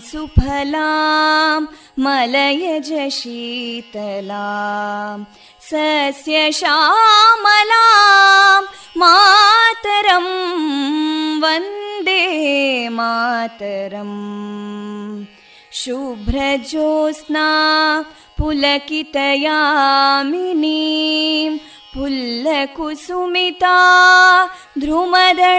सुफलां मलयज शीतलां सस्यश्यामलां मातरं वन्दे मातरम्। शुभ्रज्योत्स्ना पुलकितयामिनीं पुल्लकुसुमिता ध्रुमदळशोभिनीं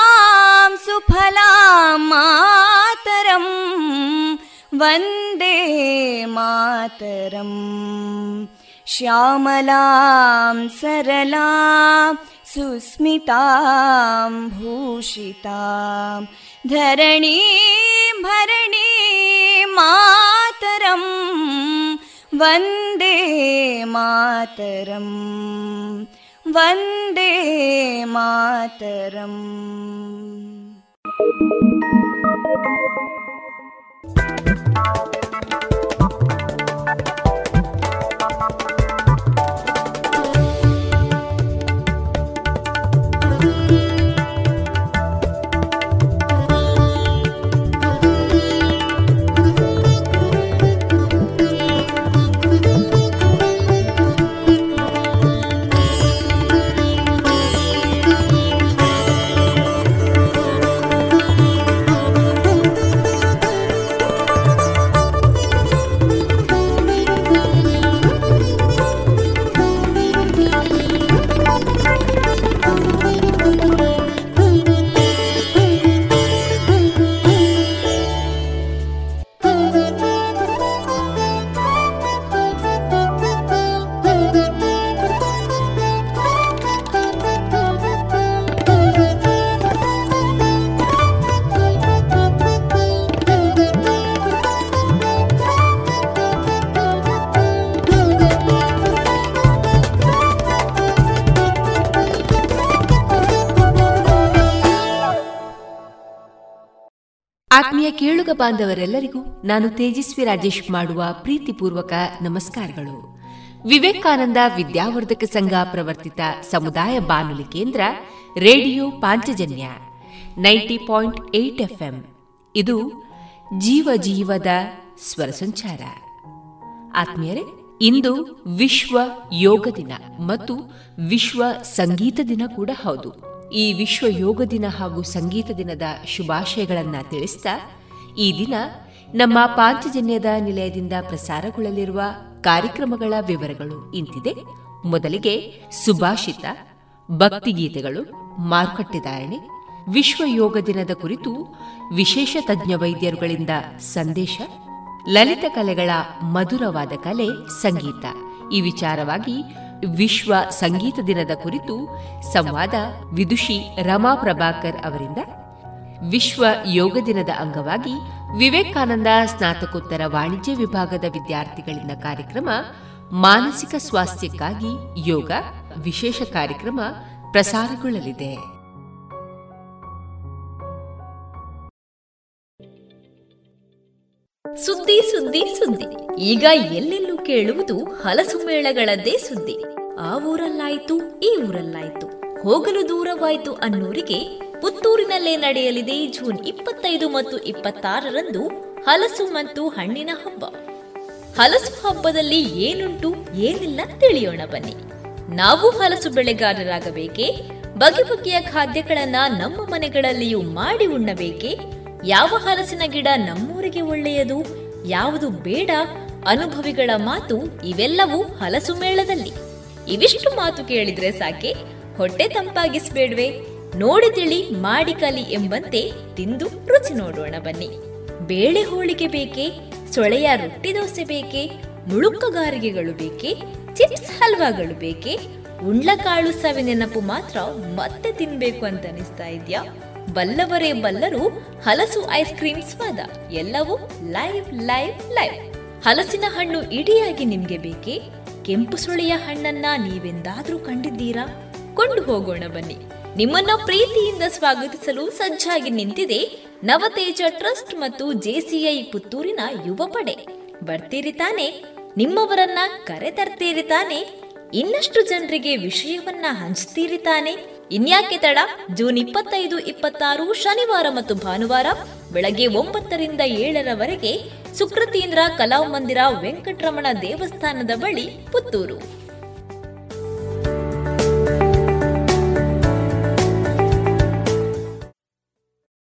मातरं वन्दे मातरम् श्यामलां सरलां सुस्मितां भूषितां धरणीं भरणीं मातरं वन्दे मातरम् वन्दे मातरम् Música ಆತ್ಮೀಯ ಕೇಳುಗ ಬಾಂಧವರೆಲ್ಲರಿಗೂ ನಾನು ತೇಜಸ್ವಿ ರಾಜೇಶ್ ಮಾಡುವ ಪ್ರೀತಿಪೂರ್ವಕ ನಮಸ್ಕಾರಗಳು. ವಿವೇಕಾನಂದ ವಿದ್ಯಾವರ್ಧಕ ಸಂಘ ಪ್ರವರ್ತಿತ ಸಮುದಾಯ ಬಾನುಲಿ ಕೇಂದ್ರ, radio Panchajanya, ninety point eight FM. ಇದು ಜೀವ ಜೀವದ ಸ್ವರ ಸಂಚಾರ. ಆತ್ಮೀಯರೇ, ಇಂದು ವಿಶ್ವ ಯೋಗ ದಿನ ಮತ್ತು ವಿಶ್ವ ಸಂಗೀತ ದಿನ ಕೂಡ ಹೌದು. ಈ ವಿಶ್ವ ಯೋಗ ದಿನ ಹಾಗೂ ಸಂಗೀತ ದಿನದ ಶುಭಾಶಯಗಳನ್ನು ತಿಳಿಸ್ತಾ, ಈ ದಿನ ನಮ್ಮ ಪಾಂಚಜನ್ಯದ ನಿಲಯದಿಂದ ಪ್ರಸಾರಗೊಳ್ಳಲಿರುವ ಕಾರ್ಯಕ್ರಮಗಳ ವಿವರಗಳು ಇಂತಿದೆ. ಮೊದಲಿಗೆ ಸುಭಾಷಿತ, ಭಕ್ತಿಗೀತೆಗಳು ಮಾರುಕಟ್ಟೆದಾರಣೆ ವಿಶ್ವ ಯೋಗ ದಿನದ ಕುರಿತು ವಿಶೇಷ ತಜ್ಞ ವೈದ್ಯರುಗಳಿಂದ ಸಂದೇಶ, ಲಲಿತ ಕಲೆಗಳ ಮಧುರವಾದ ಕಲೆ, ಸಂಗೀತ. ಈ ವಿಚಾರವಾಗಿ ವಿಶ್ವ ಸಂಗೀತ ದಿನದ ಕುರಿತು ಸಂವಾದ ವಿದುಷಿ ರಮಾ ಪ್ರಭಾಕರ್ ಅವರಿಂದ. ವಿಶ್ವ ಯೋಗ ದಿನದ ಅಂಗವಾಗಿ ವಿವೇಕಾನಂದ ಸ್ನಾತಕೋತ್ತರ ವಾಣಿಜ್ಯ ವಿಭಾಗದ ವಿದ್ಯಾರ್ಥಿಗಳಿಂದ ಕಾರ್ಯಕ್ರಮ ಮಾನಸಿಕ ಸ್ವಾಸ್ಥ್ಯಕ್ಕಾಗಿ ಯೋಗ ವಿಶೇಷ ಕಾರ್ಯಕ್ರಮ ಪ್ರಸಾರಗೊಳ್ಳಲಿದೆ. ಸುದ್ದಿ ಸುದ್ದಿ ಸುದ್ದಿ. ಈಗ ಎಲ್ಲೆಲ್ಲೂ ಕೇಳುವುದು ಹಲಸು ಮೇಳಗಳದ್ದೇ ಸುದ್ದಿ. ಆ ಊರಲ್ಲಾಯ್ತು, ಈ ಊರಲ್ಲಾಯ್ತು. ಹೋಗಲು ದೂರವಾಯ್ತು ಅನ್ನೋರಿಗೆ ಪುತ್ತೂರಿನಲ್ಲೇ ನಡೆಯಲಿದೆ ಜೂನ್ ಇಪ್ಪತ್ತೈದು ಮತ್ತು ಇಪ್ಪತ್ತಾರರಂದು ಹಲಸು ಮತ್ತು ಹಣ್ಣಿನ ಹಬ್ಬ. ಹಲಸು ಹಬ್ಬದಲ್ಲಿ ಏನುಂಟು, ಏನಿಲ್ಲ ತಿಳಿಯೋಣ ಬನ್ನಿ. ನಾವು ಹಲಸು ಬೆಳೆಗಾರರಾಗಬೇಕೆ? ಬಗೆ ಬಗೆಯ ಖಾದ್ಯಗಳನ್ನ ನಮ್ಮ ಮನೆಗಳಲ್ಲಿಯೂ ಮಾಡಿ ಉಣ್ಣಬೇಕೆ? ಯಾವ ಹಲಸಿನ ಗಿಡ ನಮ್ಮೂರಿಗೆ ಒಳ್ಳೆಯದು, ಯಾವುದು ಬೇಡ, ಅನುಭವಿಗಳ ಮಾತು ಇವೆಲ್ಲವೂ ಹಲಸು ಮೇಳದಲ್ಲಿ. ಇವಿಷ್ಟು ಮಾತು ಕೇಳಿದ್ರೆ ಸಾಕೆ? ಹೊಟ್ಟೆ ತಂಪಾಗಿಸ್ಬೇಡ್ವೆ. ನೋಡಿ ತಿಳಿ, ಮಾಡಿ ಕಲಿ ಎಂಬಂತೆ ತಿಂದು ರುಚಿ ನೋಡೋಣ ಬನ್ನಿ. ಬೇಳೆ ಹೋಳಿಗೆ ಬೇಕೆ? ಸೊಳೆಯ ರೊಟ್ಟಿ ದೋಸೆ ಬೇಕೆ? ಮುಳುಕಗಾರಿಗೆಗಳು ಬೇಕೆ? ಚಿಪ್ಸ್ ಹಲ್ವಾಗಳು ಬೇಕೆ? ಉಂಡ್ಲಕಾಳು ಸವಿ ನೆನಪು ಮಾತ್ರ ಮತ್ತೆ ತಿನ್ಬೇಕು ಅಂತ ಅನಿಸ್ತಾ ಇದ್ಯಾ? ಬಲ್ಲವರೇ ಬಲ್ಲರು ಹಲಸು ಐಸ್ ಕ್ರೀಮ್ ಸ್ವಾದ. ಎಲ್ಲವೂ ಲೈವ್ ಲೈವ್ ಲೈವ್. ಹಲಸಿನ ಹಣ್ಣು ಇಡಿಯಾಗಿ ನಿಮ್ಗೆ ಬೇಕೇ? ಕೆಂಪು ಸುಳಿಯ ಹಣ್ಣನ್ನ ನೀವೆಂದಾದ್ರೂ ಕಂಡಿದ್ದೀರಾ? ಕೊಂಡು ಹೋಗೋಣ ಬನ್ನಿ. ನಿಮ್ಮನ್ನ ಪ್ರೀತಿಯಿಂದ ಸ್ವಾಗತಿಸಲು ಸಜ್ಜಾಗಿ ನಿಂತಿದೆ ನವತೇಜ ಟ್ರಸ್ಟ್ ಮತ್ತು ಜೆಸಿಐ ಪುತ್ತೂರಿನ ಯುವ ಪಡೆ. ಬರ್ತೀರಿ ತಾನೆ? ನಿಮ್ಮವರನ್ನ ಕರೆ ತರ್ತೀರಿ ತಾನೆ? ಇನ್ನಷ್ಟು ಜನರಿಗೆ ವಿಷಯವನ್ನ ಹಂಚ್ತೀರಿ ತಾನೆ? ಇನ್ಯಾಕೆ ತಡ? ಜೂನ್ ಇಪ್ಪತ್ತೈದು, ಇಪ್ಪತ್ತಾರು, ಶನಿವಾರ ಮತ್ತು ಭಾನುವಾರ ಬೆಳಗ್ಗೆ ಒಂಬತ್ತರಿಂದ ಏಳರವರೆಗೆ ಸುಕೃತೀಂದ್ರ ಕಲಾಮಂದಿರ ವೆಂಕಟರಮಣ ದೇವಸ್ಥಾನದ ಬಳಿ ಪುತ್ತೂರು.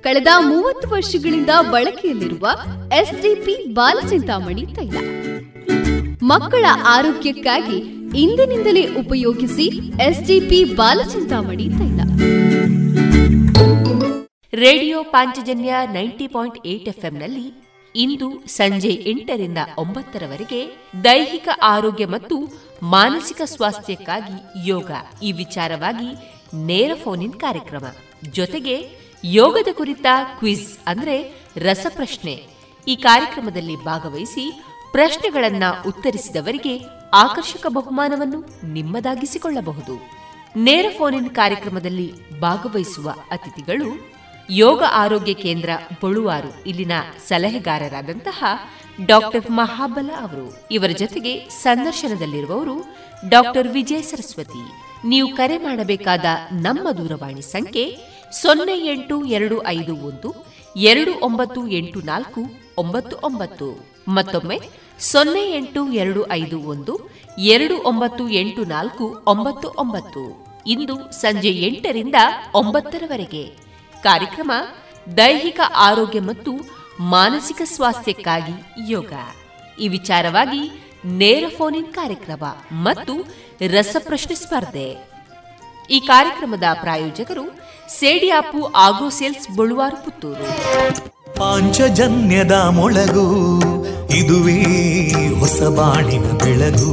ಕಳೆದ ಮೂವತ್ತು ವರ್ಷಗಳಿಂದ ಬಳಕೆಯಲ್ಲಿರುವ ಎಸ್ಡಿಪಿ ಬಾಲಚಿಂತಾಮಣಿ ತೈಲ. ಮಕ್ಕಳ ಆರೋಗ್ಯಕ್ಕಾಗಿ ಇಂದಿನಿಂದಲೇ ಉಪಯೋಗಿಸಿ ಎಸ್ಡಿಪಿ ಬಾಲಚಿಂತಾಮಣಿ ತೈಲ. Radio Panchajanya ninety point eight ಎಫ್ಎಂನಲ್ಲಿ ಇಂದು ಸಂಜೆ ಎಂಟರಿಂದ ಒಂಬತ್ತರವರೆಗೆ ದೈಹಿಕ ಆರೋಗ್ಯ ಮತ್ತು ಮಾನಸಿಕ ಸ್ವಾಸ್ಥ್ಯಕ್ಕಾಗಿ ಯೋಗ. ಈ ವಿಚಾರವಾಗಿ ನೇರ ಫೋನ್ ಕಾರ್ಯಕ್ರಮ. ಜೊತೆಗೆ ಯೋಗದ ಕುರಿತ ಕ್ವಿಜ್ ಅಂದ್ರೆ ರಸಪ್ರಶ್ನೆ. ಈ ಕಾರ್ಯಕ್ರಮದಲ್ಲಿ ಭಾಗವಹಿಸಿ ಪ್ರಶ್ನೆಗಳನ್ನ ಉತ್ತರಿಸಿದವರಿಗೆ ಆಕರ್ಷಕ ಬಹುಮಾನವನ್ನು ನಿಮ್ಮದಾಗಿಸಿಕೊಳ್ಳಬಹುದು. ನೇರ ಫೋನ್ ಇನ್ ಕಾರ್ಯಕ್ರಮದಲ್ಲಿ ಭಾಗವಹಿಸುವ ಅತಿಥಿಗಳು ಯೋಗ ಆರೋಗ್ಯ ಕೇಂದ್ರ ಬಳುವಾರು ಇಲ್ಲಿನ ಸಲಹೆಗಾರರಾದಂತಹ ಡಾಕ್ಟರ್ ಮಹಾಬಲ ಅವರು. ಇವರ ಜೊತೆಗೆ ಸಂದರ್ಶನದಲ್ಲಿರುವವರು ಡಾಕ್ಟರ್ ವಿಜಯ ಸರಸ್ವತಿ. ನೀವು ಕರೆ ಮಾಡಬೇಕಾದ ನಮ್ಮ ದೂರವಾಣಿ ಸಂಖ್ಯೆ ಸೊನ್ನೆ ಎಂಟು ಎರಡು ಐದು ಒಂದು, ಎರಡು ಒಂಬತ್ತು ಎಂಟು ನಾಲ್ಕು, ಒಂಬತ್ತು ಒಂಬತ್ತು. ಮತ್ತೊಮ್ಮೆ ಸೊನ್ನೆ ಎಂಟು ಎರಡು ಐದು ಒಂದು, ಎರಡು ಒಂಬತ್ತು ಎಂಟು ನಾಲ್ಕು, ಒಂಬತ್ತು ಒಂಬತ್ತು. ಇಂದು ಸಂಜೆ ಎಂಟರಿಂದ ಒಂಬತ್ತರವರೆಗೆ. ಕಾರ್ಯಕ್ರಮ ದೈಹಿಕ ಆರೋಗ್ಯ ಮತ್ತು ಮಾನಸಿಕ ಸ್ವಾಸ್ಥ್ಯಕ್ಕಾಗಿ ಯೋಗ. ಈ ವಿಚಾರವಾಗಿ ನೇರ ಫೋನ್ ಇನ್ ಕಾರ್ಯಕ್ರಮ ಮತ್ತು ರಸಪ್ರಶ್ನೆ ಸ್ಪರ್ಧೆ. ಈ ಕಾರ್ಯಕ್ರಮದ ಪ್ರಾಯೋಜಕರು ಸೇಡಿಯಾಪು ಆಗ್ರೋ ಸೇಲ್ಸ್ ಬಳುವಾರು ಪುತ್ತೂರು. ಪಾಂಚಜನ್ಯದ ಮೊಳಗು ಇದುವೇ ಹೊಸ ಬಾಳಿನ ಬೆಳಗು.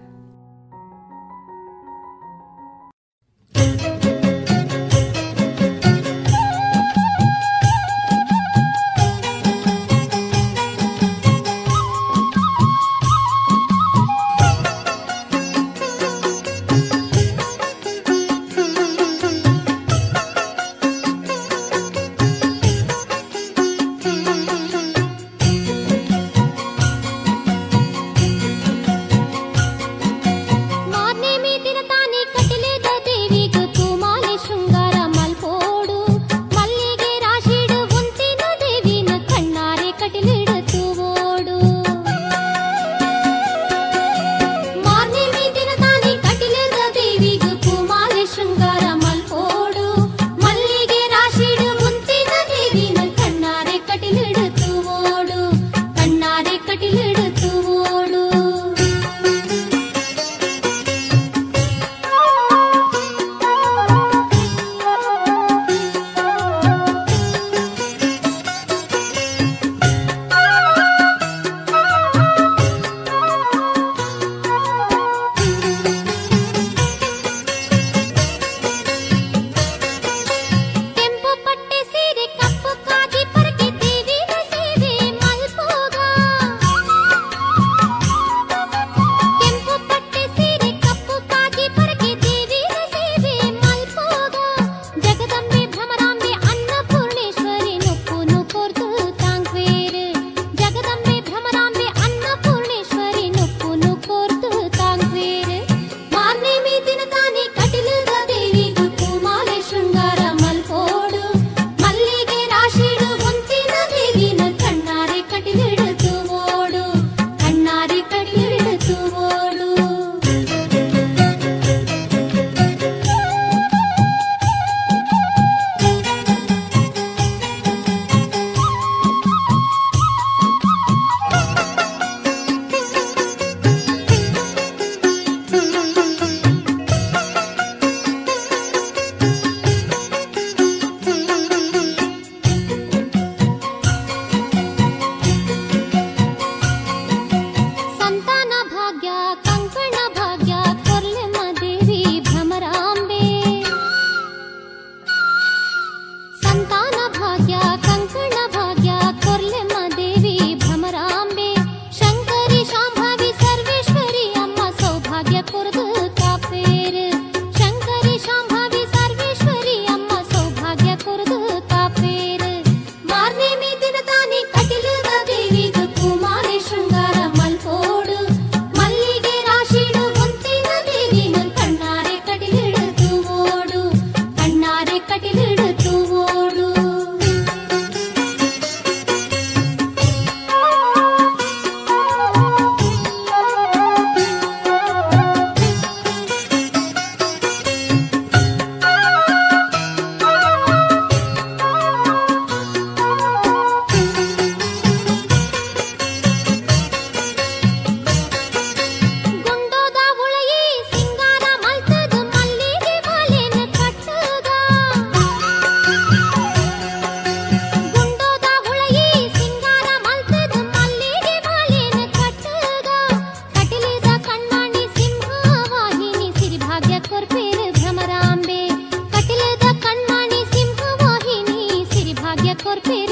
por ti.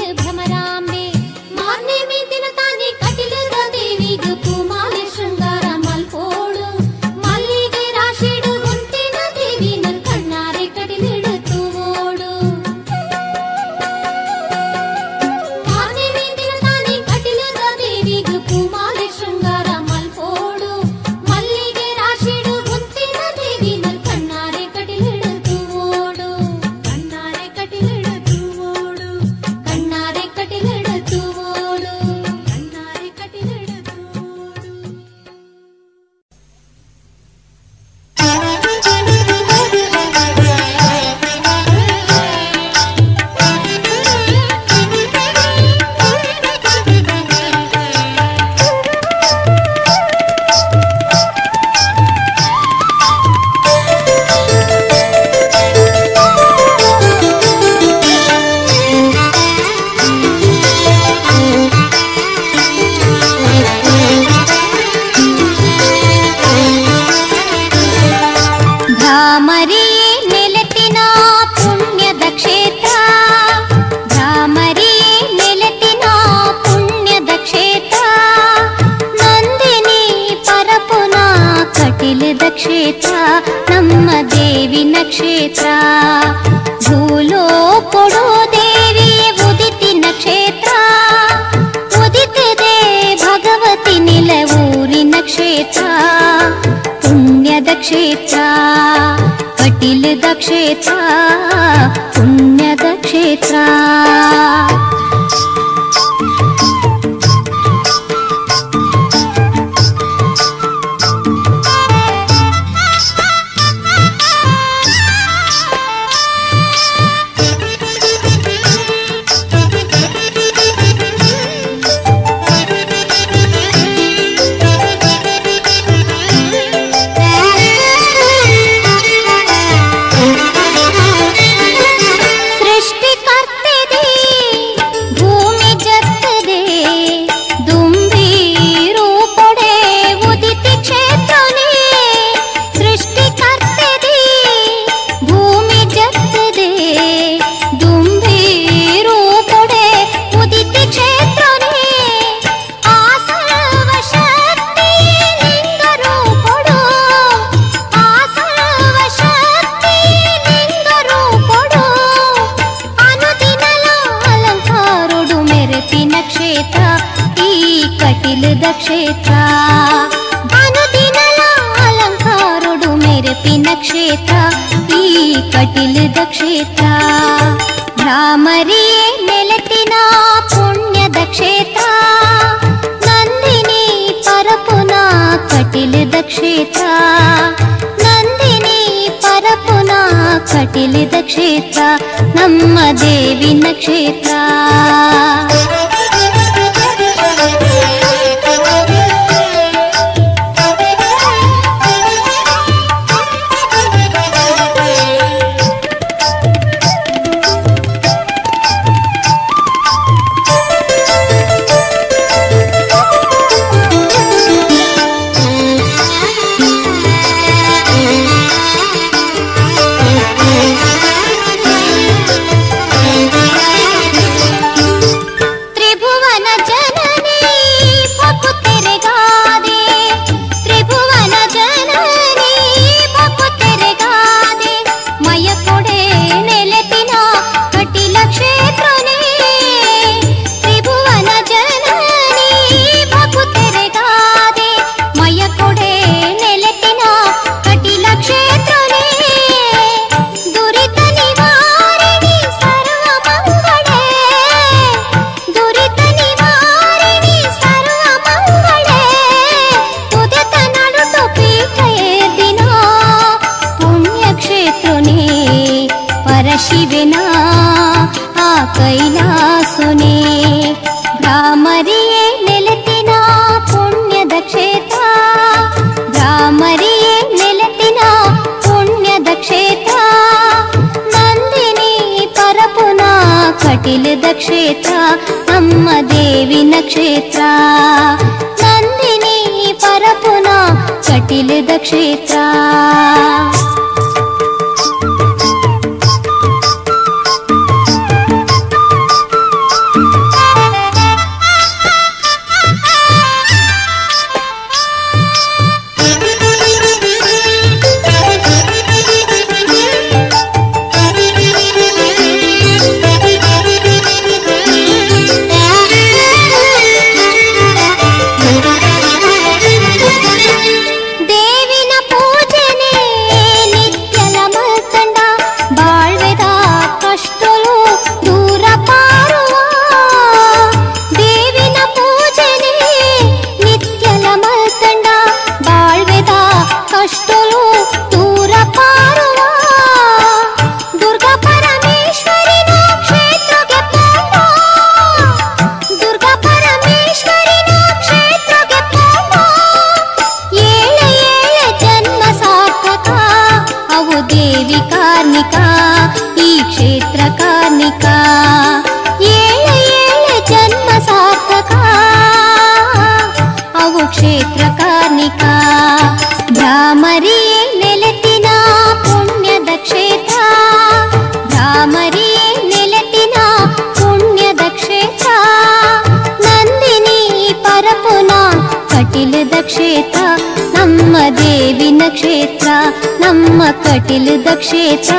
ಕ್ಷೇತ್ರ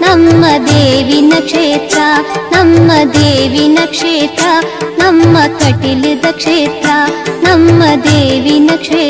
ನಮ್ಮ ದೇವಿನ ಕ್ಷೇತ್ರ ನಮ್ಮ ದೇವಿನ ಕ್ಷೇತ್ರ ನಮ್ಮ ಕಟಿಲದ ಕ್ಷೇತ್ರ ನಮ್ಮ ದೇವಿನ ಕ್ಷೇತ್ರ.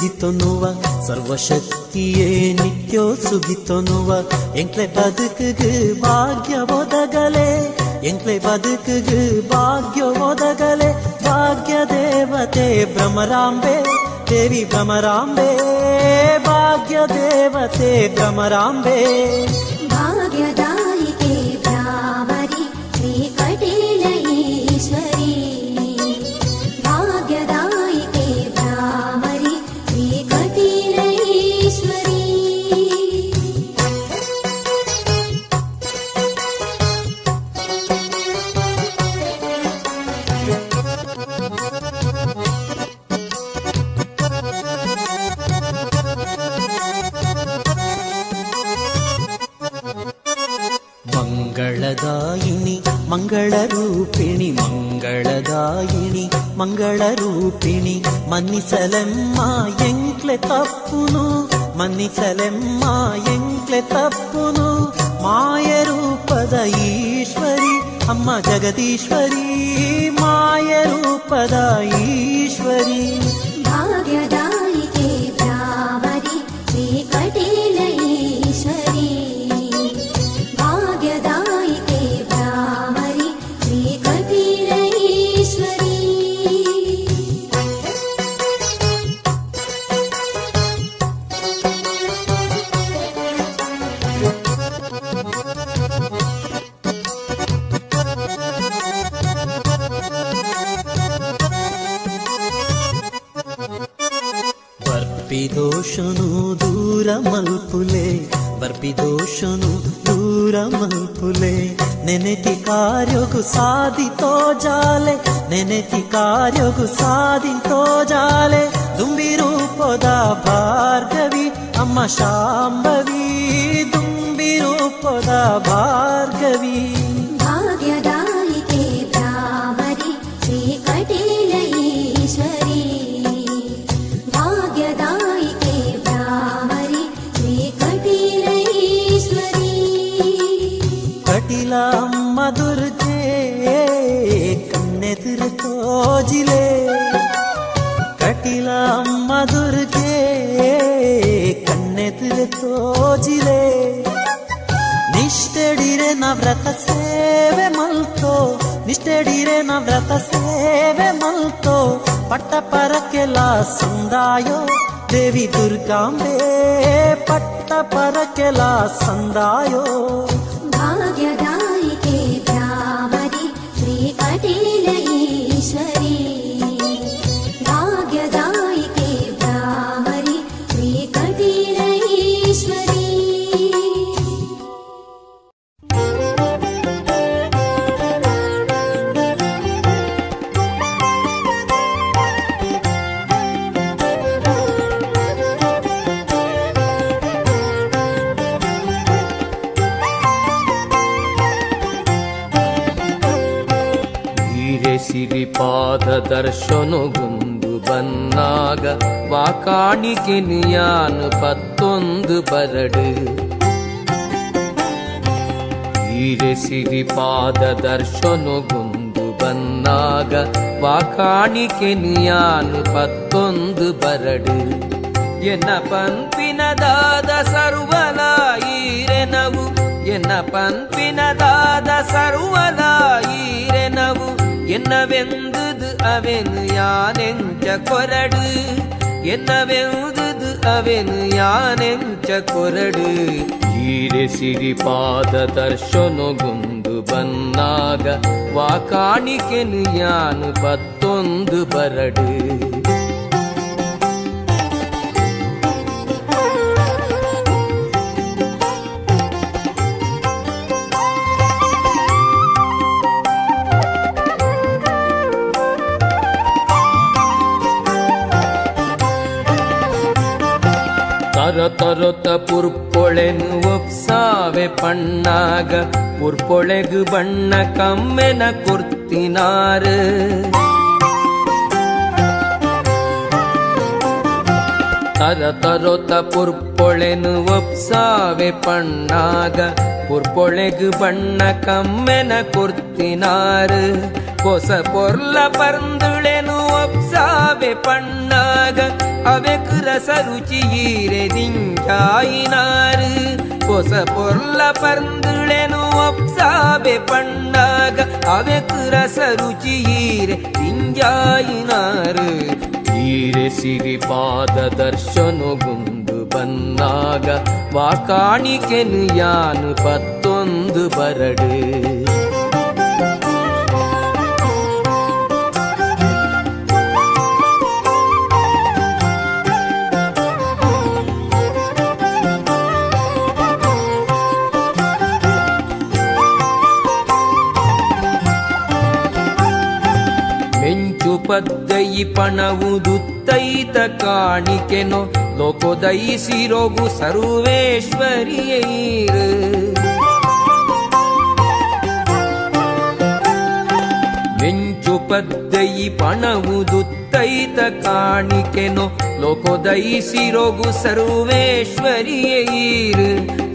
ನಿತ್ಯ ಸುಗಿತೊನ್ನುವ ಸರ್ವಶಕ್ತಿಯೇ ನಿತ್ಯೋ ಸುಗಿತೊನ್ನುವ ಎಂಕ್ಲೆ ಬದುಕುಗು ಭಾಗ್ಯ ಒದಗಲೆ ಎಂಕ್ಲೆ ಬದುಕುಗು ಭಾಗ್ಯ ಒದಗಲೆ ಭಾಗ್ಯ ದೇವತೆ ಭ್ರಮರಾಂಬೆ ದೇವಿ ಭ್ರಮರಾಂಬೆ ಭಾಗ್ಯ ದೇವತೆ ಮಂಗಳರೂಪಿಣಿ ಮನ್ನಿಸಲೆಮ್ಮ ಎಂಕ್ಲೆ ತಪ್ಪುನು ಮನ್ನಿಸಲೆಮ್ಮ ಎಂಕ್ಲೆ ತಪ್ಪುನು ಮಾಯ ರೂಪದ ಈಶ್ವರಿ ಅಮ್ಮ ಜಗದೀಶ್ವರಿ ಮಾಯ ಸಿರಿಪಾದ ದರ್ಶನಗೊಂದು ಬನ್ನಾಗ ವಾಕಾಣಿಕೆ ನಿಯಾನು ಪತ್ತೊಂದು ಬರಡು ಹೀರೆ ಸಿರಿಪಾದ ದರ್ಶನಗೊಂದು ಬನ್ನಾಗ ವಾಕಾಣಿಕೆ ನಿಯಾನು ಪತ್ತೊಂದು ಬರಡು ಎನ್ನ ಪಂಪಿನದಾದ ಸರ್ವಲ ಈರೆನವು ಎನ್ನ ಪಂಪಿನದಾದ ಸರ್ವಲ ಈರೆನವು என்னவெந்தது அவன் யானெஞ்ச கொரடு என்னவெந்தது ಅವನು ಯಾನೆಂಚ ಕೊರಡು ಈರೆ ಸಿರಿಪಾದ ದರ್ಶನಗೊಂದು ಬನ್ನಾಗ ವಾಕಾಣಿಕೆನು ಯಾನು ಪತ್ತೊಂದು ಬರಡು ತರ ತರೊತ ಪುರ್ಪೊಳೆನು ಒಪ್ಸಾವೆ ಪಣ್ಣಾಗ ಪುರ್ಪೊಳೆಗು ಬಣ್ಣ ಕಮ್ಮೆನ ಕೊರ್ತಿನಾರು ತರ ತರೊತ ಪುರ್ಪೊಳೆನು ಒಪ್ಸಾವೆ ಪಣ್ಣಾಗ ಪುರ್ಪೊಳೆಗ್ ಬಣ್ಣ ಕಮ್ಮೆನ ಕೊರ್ತಿನಾರು ಹೊಸ ಪೊರ್ಲ ಪರ್ಂದುಳೆನು ಪಣ್ಣಾಗ ಅವೆಕ್ ರಸ ರುಚಿ ಈರೆ ದಿಂಜಾಯಿನಾರು ಹೊಸ ಪೊರ್ಲ ಪರ್ಂದುಳೆನು ಒಪ್ಸಾವೆ ಪಣ್ಣಾಗ ಅವೆಕ್ ರಸ ರುಚಿ ಈರೆ ದಿಂಜಾಯಿನಾರು ಈರೆ ಸಿರಿಪಾದ ದರ್ಶನಗುಂದು ಬನ್ನಾಗ, ವಾಕಾಣಿಕೆನು ಯಾನು ಪತ್ತೊಂದು ಬರಡು. ಮೆಂಚು ಪದ್ದಯಿ ಪಣವುದುತ್ತೈತ ಕಾಣಿಕೆನೋ ಲೋಕೋದಯಿಸಿರೋಗು ಸರ್ವೇಶ್ವರಿಯೈರ್. ಮೆಂಚು ಪದ್ದೈ ಪಣವುದುತ್ತೈತ ಕಾಣಿಕೆನೋ ಲೋಕೋದಯಿಸಿರೋಗು ಸರ್ವೇಶ್ವರಿಯೈರ್.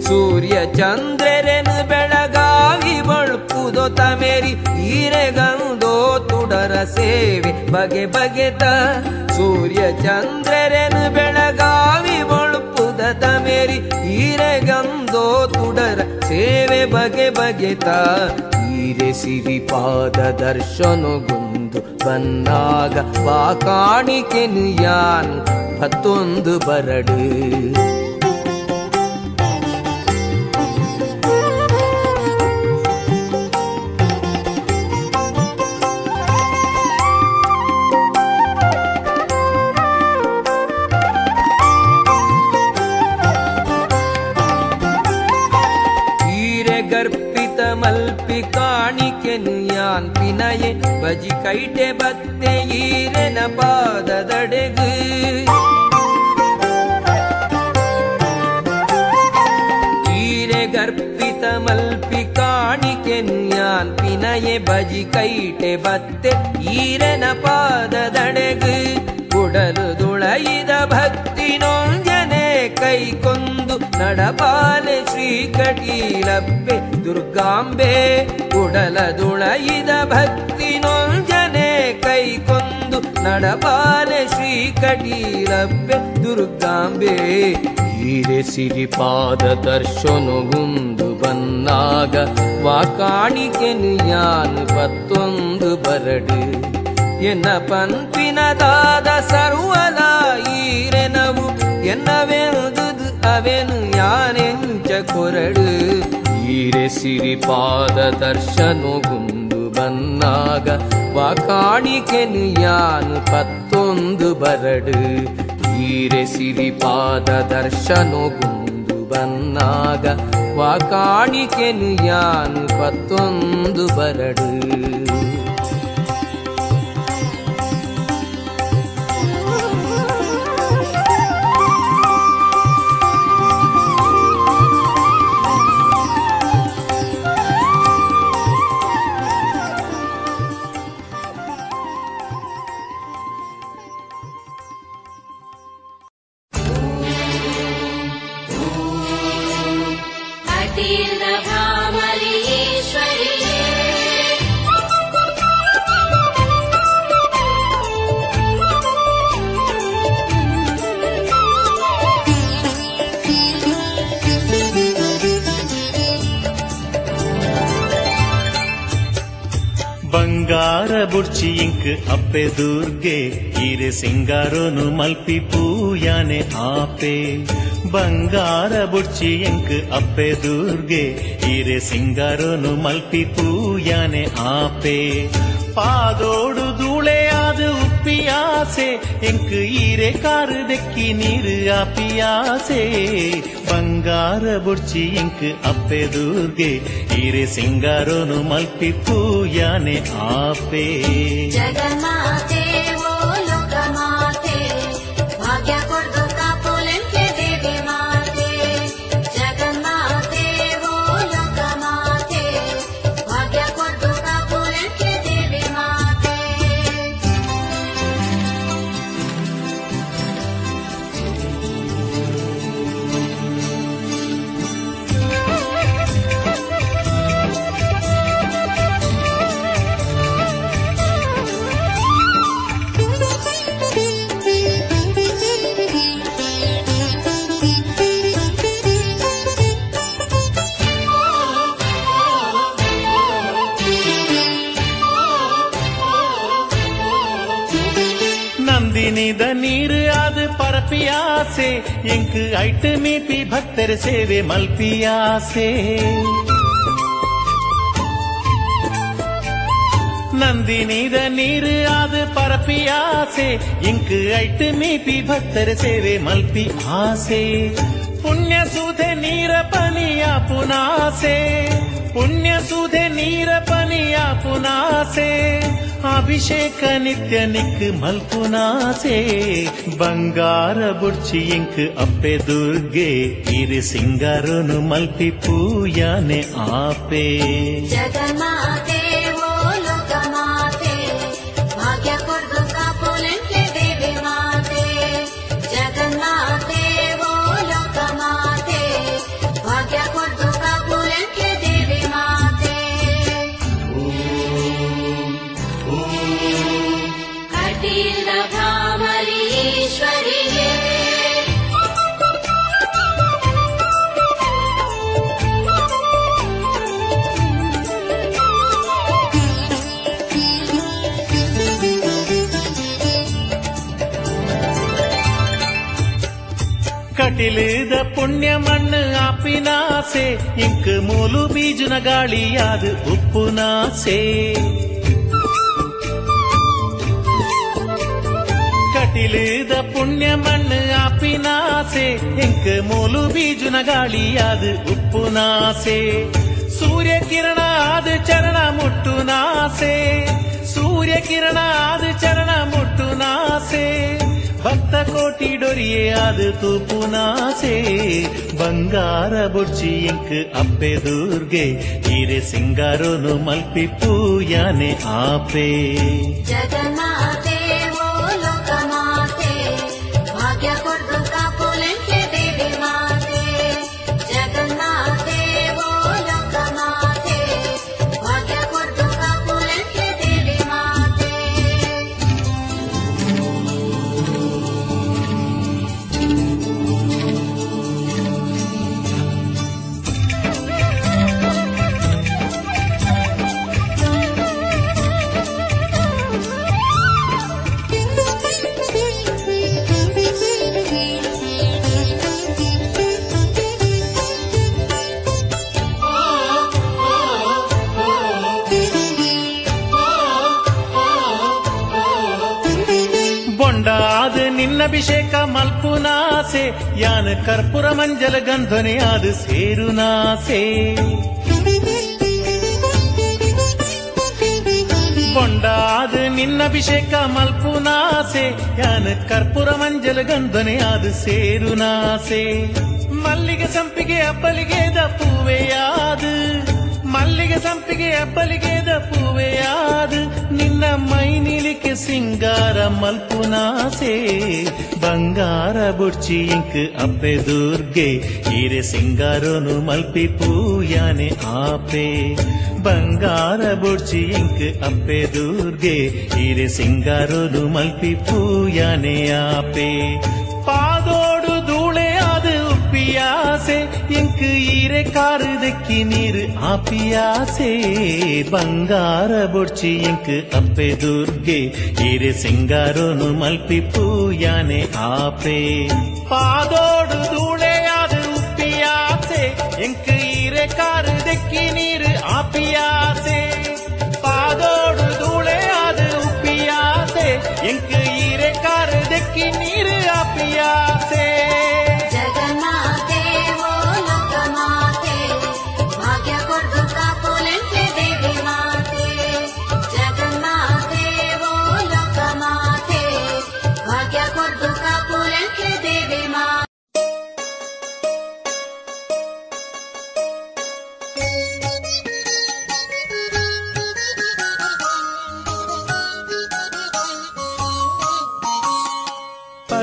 ಸೂರ್ಯ ಚಂದ್ರರೆನು ಬೆಳಗಾವಿ ಬಳ್ಪುದೋ ತಮೇರಿ? ಈರೆಗಂದೋ ತುಡರ ಸೇವೆ. ಬಗೆ ಬಗೆತ ಸೂರ್ಯ ಚಂದ್ರರೆನು ಬೆಳಗಾವಿ ಬಳುಪುದ ತಮೇರಿ? ಈರೆಗಂದೋ ತುಡರ ಸೇವೆ. ಬಗೆ ಬಗೆತ ಈರೆ ಸಿರಿಪಾದ ದರ್ಶನಗುಂದು ಬಂದಾಗ ಬಾ ಕಾಣಿಕೆನು ಯಾನು ಹತ್ತೊಂದು ಬರಡು. ಪಿನಯೆ ಬಜಿ ಕೈಟೆ ಬತ್ತೆ ಈರೆನ ಪಾದದಡೆಗು. ಈರೆ ಗರ್ಪಿತ ಮಲ್ಪಿ ಕಾಣಿಕೆನು ಯಾನ್ ಪಿನಯೆ ಬಜಿ ಕೈಟೆ ಬತ್ತೆ ಈರೆನ ಪಾದದಡೆಗು. ಕುಡಲು ದುಳೈದ ಭಕ್ತಿ ನೊಂಜನೆ ಕೈಕೊಂದು ನಡಪಾಲೆ ಶ್ರೀ ಕಟೀಲಪ್ಪೆ ದುರ್ಗಾಂಬೆ ಕುಡಲ ದುಳೈದ ಭಕ್ತಿ ನೊಂಜನೆ ಕೈಕೊಂದು ನಡಪಾಲೆ ಶ್ರೀ ಕಟೀಲಪ್ಪೆ ದುರ್ಗಾಂಬೆ. ಹೀರೆ ಸಿರಿಪಾದ ದರ್ಶನಗುಂದು ಬನ್ನಾಗ ವಾಕಾಣಿಕೆನು ಯಾನು ಪತ್ತೊಂದು ಬರಡು. ಎನ್ನ ಪಂಪಿನದಾದ ಸರ್ವಲ ಈರೆನವು ಎನ್ನವೆಂದುದು ಅವೆನು ಯಾನೆಂಚ ಕೊರಡು ಈರೆ ಸಿರಿಪಾದ ದರ್ಶನಗುಂದು ಬನ್ನಾಗ ವಾಕಾಣಿಕೆನು ಯಾನು ಪತ್ತೊಂದು ಬರಡು ಈರೆ ಸಿರಿಪಾದ ದರ್ಶನಗುಂದು ಬನ್ನಾಗ ವಾಕಾಣಿಕೆನು ಯಾನು ಪತ್ತೊಂದು ಬರಡು ಬಂಗಾರ ಬುಡ್ಚಿ ಇಂಕ್ ಅಪ್ಪೆ ದುರ್ಗೆ ಈರೆ ಸಿಂಗಾರೋನು ಮಲ್ಪಿ ಪೂಯಾನೆ ಆಪೆ ಬಂಗಾರ ಬುಡ್ಚಿ ಇಂಕ್ ಅಪ್ಪೆ ದುರ್ಗೆ ಈರೆ ಸಿಂಗಾರೋನು ಮಲ್ಪಿ ಪೂಯಾನೆ ಆಪೆ ಪಾದೋಡು ಧೂಳೆಯಾದು ಉಪ್ಪಿಯಾಸೆ ಎಂಕ್ ಈರೆ ಕಾರು ದೆಕ್ಕಿ ನೀರು ಆಪಿಯಾಸೆ ಬಂಗಾರ ಬುಡ್ಚಿ ಇಂಕ್ ಅಪ್ಪೆದೂರ್ಗೆ ಈರೆ ಸಿಂಗಾರೋನು ಮಲ್ಪಿ ಪೂಯಾನೆ ಆಪೇ ಜಗಮಾತೆ ಅದು ಪರಪಿಯಾಸೆ ಎಂಕ್ ಐಟ್ ಮೀಪಿ ಭಕ್ತರ ಸೇವೆ ಮಲ್ಪಿಯಾಸೆ ನಂದಿನಿದ ನೀರು ಅದು ಪರಪಿಯಾಸೆ ಇಂಕ್ ಐಟ್ ಮೀಪಿ ಭಕ್ತರ ಸೇವೆ ಮಲ್ಪಿ ಆಸೆ ಪುಣ್ಯ ಸುಧೆ ನೀರ ಪನಿಯ ಪುನಾಸೆ ಪುಣ್ಯ ಸುಧೆ ನೀರ ಪನಿಯ ಪುನಾಸೆ ಅಭಿಷೇಕ ನಿತ್ಯ ನಿಕ್ ಮಲ್ಪುನಾಸೆ ಬಂಗಾರ ಬುಡ್ಚಿ ಇಂಕ್ ಅಪ್ಪೆ ದುರ್ಗೆ ಇರಿ ಸಿಂಗಾರನು ಮಲ್ಪಿ ಪೂಯಾನೆ ಆಪೆ ಜಗನ್ಮಾತೆ ಪುಣ್ಯ ಮಣ್ಣು ಆಪಿನಾಸೆ ಇಂಕ್ ಮೂಲು ಬೀಜನ ಗಾಳಿಯಾದ ಉಪ್ಪುನಾಸೆ ಕಟಿಲಿದ ಪುಣ್ಯ ಮಣ್ಣು ಆಪಿನಾಸೆ ಇಂಕ್ ಮೂಲು ಬೀಜನ ಗಾಳಿಯಾದ ಉಪ್ಪುನಾಸೆ ಸೂರ್ಯ ಕಿರಣ ಆದ ಚರಣ ಮುಟ್ಟುನಾಸೆ ಸೂರ್ಯ ಕಿರಣ ಆದ ಚರಣ ಮುಟ್ಟುನಾಸೆ ಭಕ್ತ ಕೋಟಿ ಡೊರಿಯೇ ಆದ ತೂಪುನಾಸೆ ಬಂಗಾರ ಬುಡ್ಚಿ ಇಂಕ್ ಅಪ್ಪೆ ದುರ್ಗೆ ಹಿರೆ ಸಿಂಗಾರೋನು ಮಲ್ಪಿ ಪೂಯಾನೆ ಆಪೆ ಜಗನ್ಮಾತೆ ನಿನ್ನಭಿಷೇಕ ಮಲ್ಪುನಾಸೆ, ಯಾನ ಕರ್ಪೂರ ಮಂಜಲ ಗಂಧನೆ ಆದ ಸೇರುನಾಸೆ. ಕೊಂಡಾದ ನಿನ್ನ ಅಭಿಷೇಕ ಮಲ್ಪುನಾಸೆ, ಯಾನ ಕರ್ಪೂರ ಮಂಜಲ ಗಂಧನೆ ಆದ ಸೇರುನಾಸೆ. ಮಲ್ಲಿಗೆ ಸಂಪಿಗೆ ಅಬ್ಬಲಿಗೆದ ಪೂವೆಯಾದು ಮಲ್ಲಿಗೆ ಸಂಪಿಗೆ ಅಬ್ಬಲಿಗೆದ ಪೂವೆಯಾದು ನಿನ್ನ ಮೈನಿಲಿಕೆ ಸಿಂಗಾರ ಮಲ್ಪುನಾಸೆ ಬಂಗಾರ ಬುಡ್ಚಿ ಇಂಕ್ ಅಪ್ಪೆ ದುರ್ಗೆ ಹಿರೆ ಸಿಂಗಾರೋನು ಮಲ್ಪಿ ಪೂಯಾನೆ ಆಪೆ ಬಂಗಾರ ಬುಡ್ಚಿ ಇಂಕ್ ಅಪ್ಪೆ ದುರ್ಗೆ ಹಿರೆ ಸಿಂಗಾರೋನು ಮಲ್ಪಿ ಪೂಯಾನೆ ಆಪೆ ಪಾದೋಡು ಧೂಳೆ ಅದು ಉಪ್ಪಿಯಾಸೆ ಇಂಕ್ ಈರೆ ಕಾರು ದಕ್ಕಿ ನೀರು ಆಪಿಯಾಸೆ ಬಂಗಾರ ಬೊಡ್ಚಿ ಇಂಕ್ ಅಪ್ಪೆ ದುರ್ಗೆ ಈರೆ ಸಿಂಗಾರೋನು ಮಲ್ಪಿ ಪೂಯಾನೆ ಆಪೆ ಪಾದೋಡು ಧೂಳೆ ಅದು ಉಪ್ಪಿಯಾಸೆ ಇಂಕ್ ಈರೆ ಕಾರು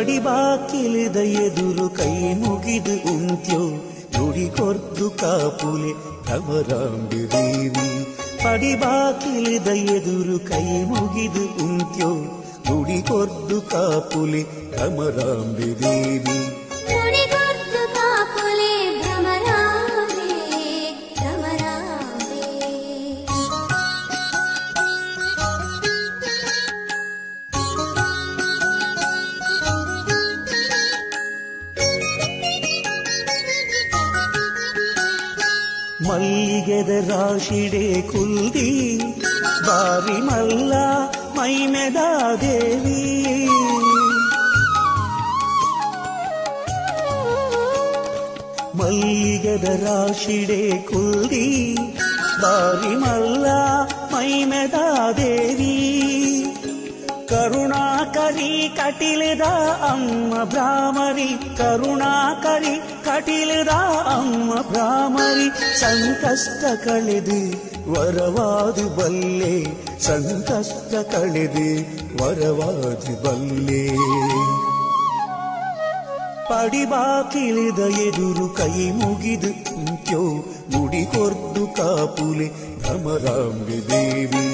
ಪಡಿಬಾಕಿಲಿದ ಎದುರು ಕೈ ಮುಗಿದು ಉಂತ್ಯೋ ನುಡಿ ಕೊರ್ದು ಕಾಪುಲೆ ಭ್ರಮರಾಂಬಿ ದೇವಿ ಪಡಿಬಾಕಿಲಿದ ಎದುರು ಕೈ ಮುಗಿದು ಉಂತ್ಯೋ ನುಡಿ ಕೊರ್ದು ಕಾಪುಲೆ ಭ್ರಮರಾಂಬಿ ಮಲ್ಲಿಗೆದ ರಾಶಿಡೆ ಕುಲ್ದಿ ಬಾರಿ ಮಲ್ಲ ಮೈಮೆದ ದೇವಿ ಮಲ್ಲಿಗೆದ ರಾಶಿಡೆ ಕುಲ್ದಿ ಬಾರಿ ಮಲ್ಲ ಮೈಮೆದ ದೇವಿ ಕರುಣಾಕರಿ ಕಟಿಲದ ಅಮ್ಮ ಭ್ರಾಮರಿ ಕರುಣಾಕರಿ ಕಟಿಲದ ಅಮ್ಮ ಭ್ರಾಮರಿ ಸಂಕಷ್ಟ ಕಳೆದು ವರವಾದು ಬಲ್ಲೆ ಸಂಕಷ್ಟ ಕಳೆದು ವರವಾದು ಬಲ್ಲೆ ಪಡಿಬಾಕಿಳಿದ ಎದುರು ಕೈ ಮುಗಿದು ಕುಂತ್ಯೋ ಮುಡಿಕೊರ್ದು ಕಾಪುಲೆ ಭ್ರಮರಾಂಬೆ ದೇವಿ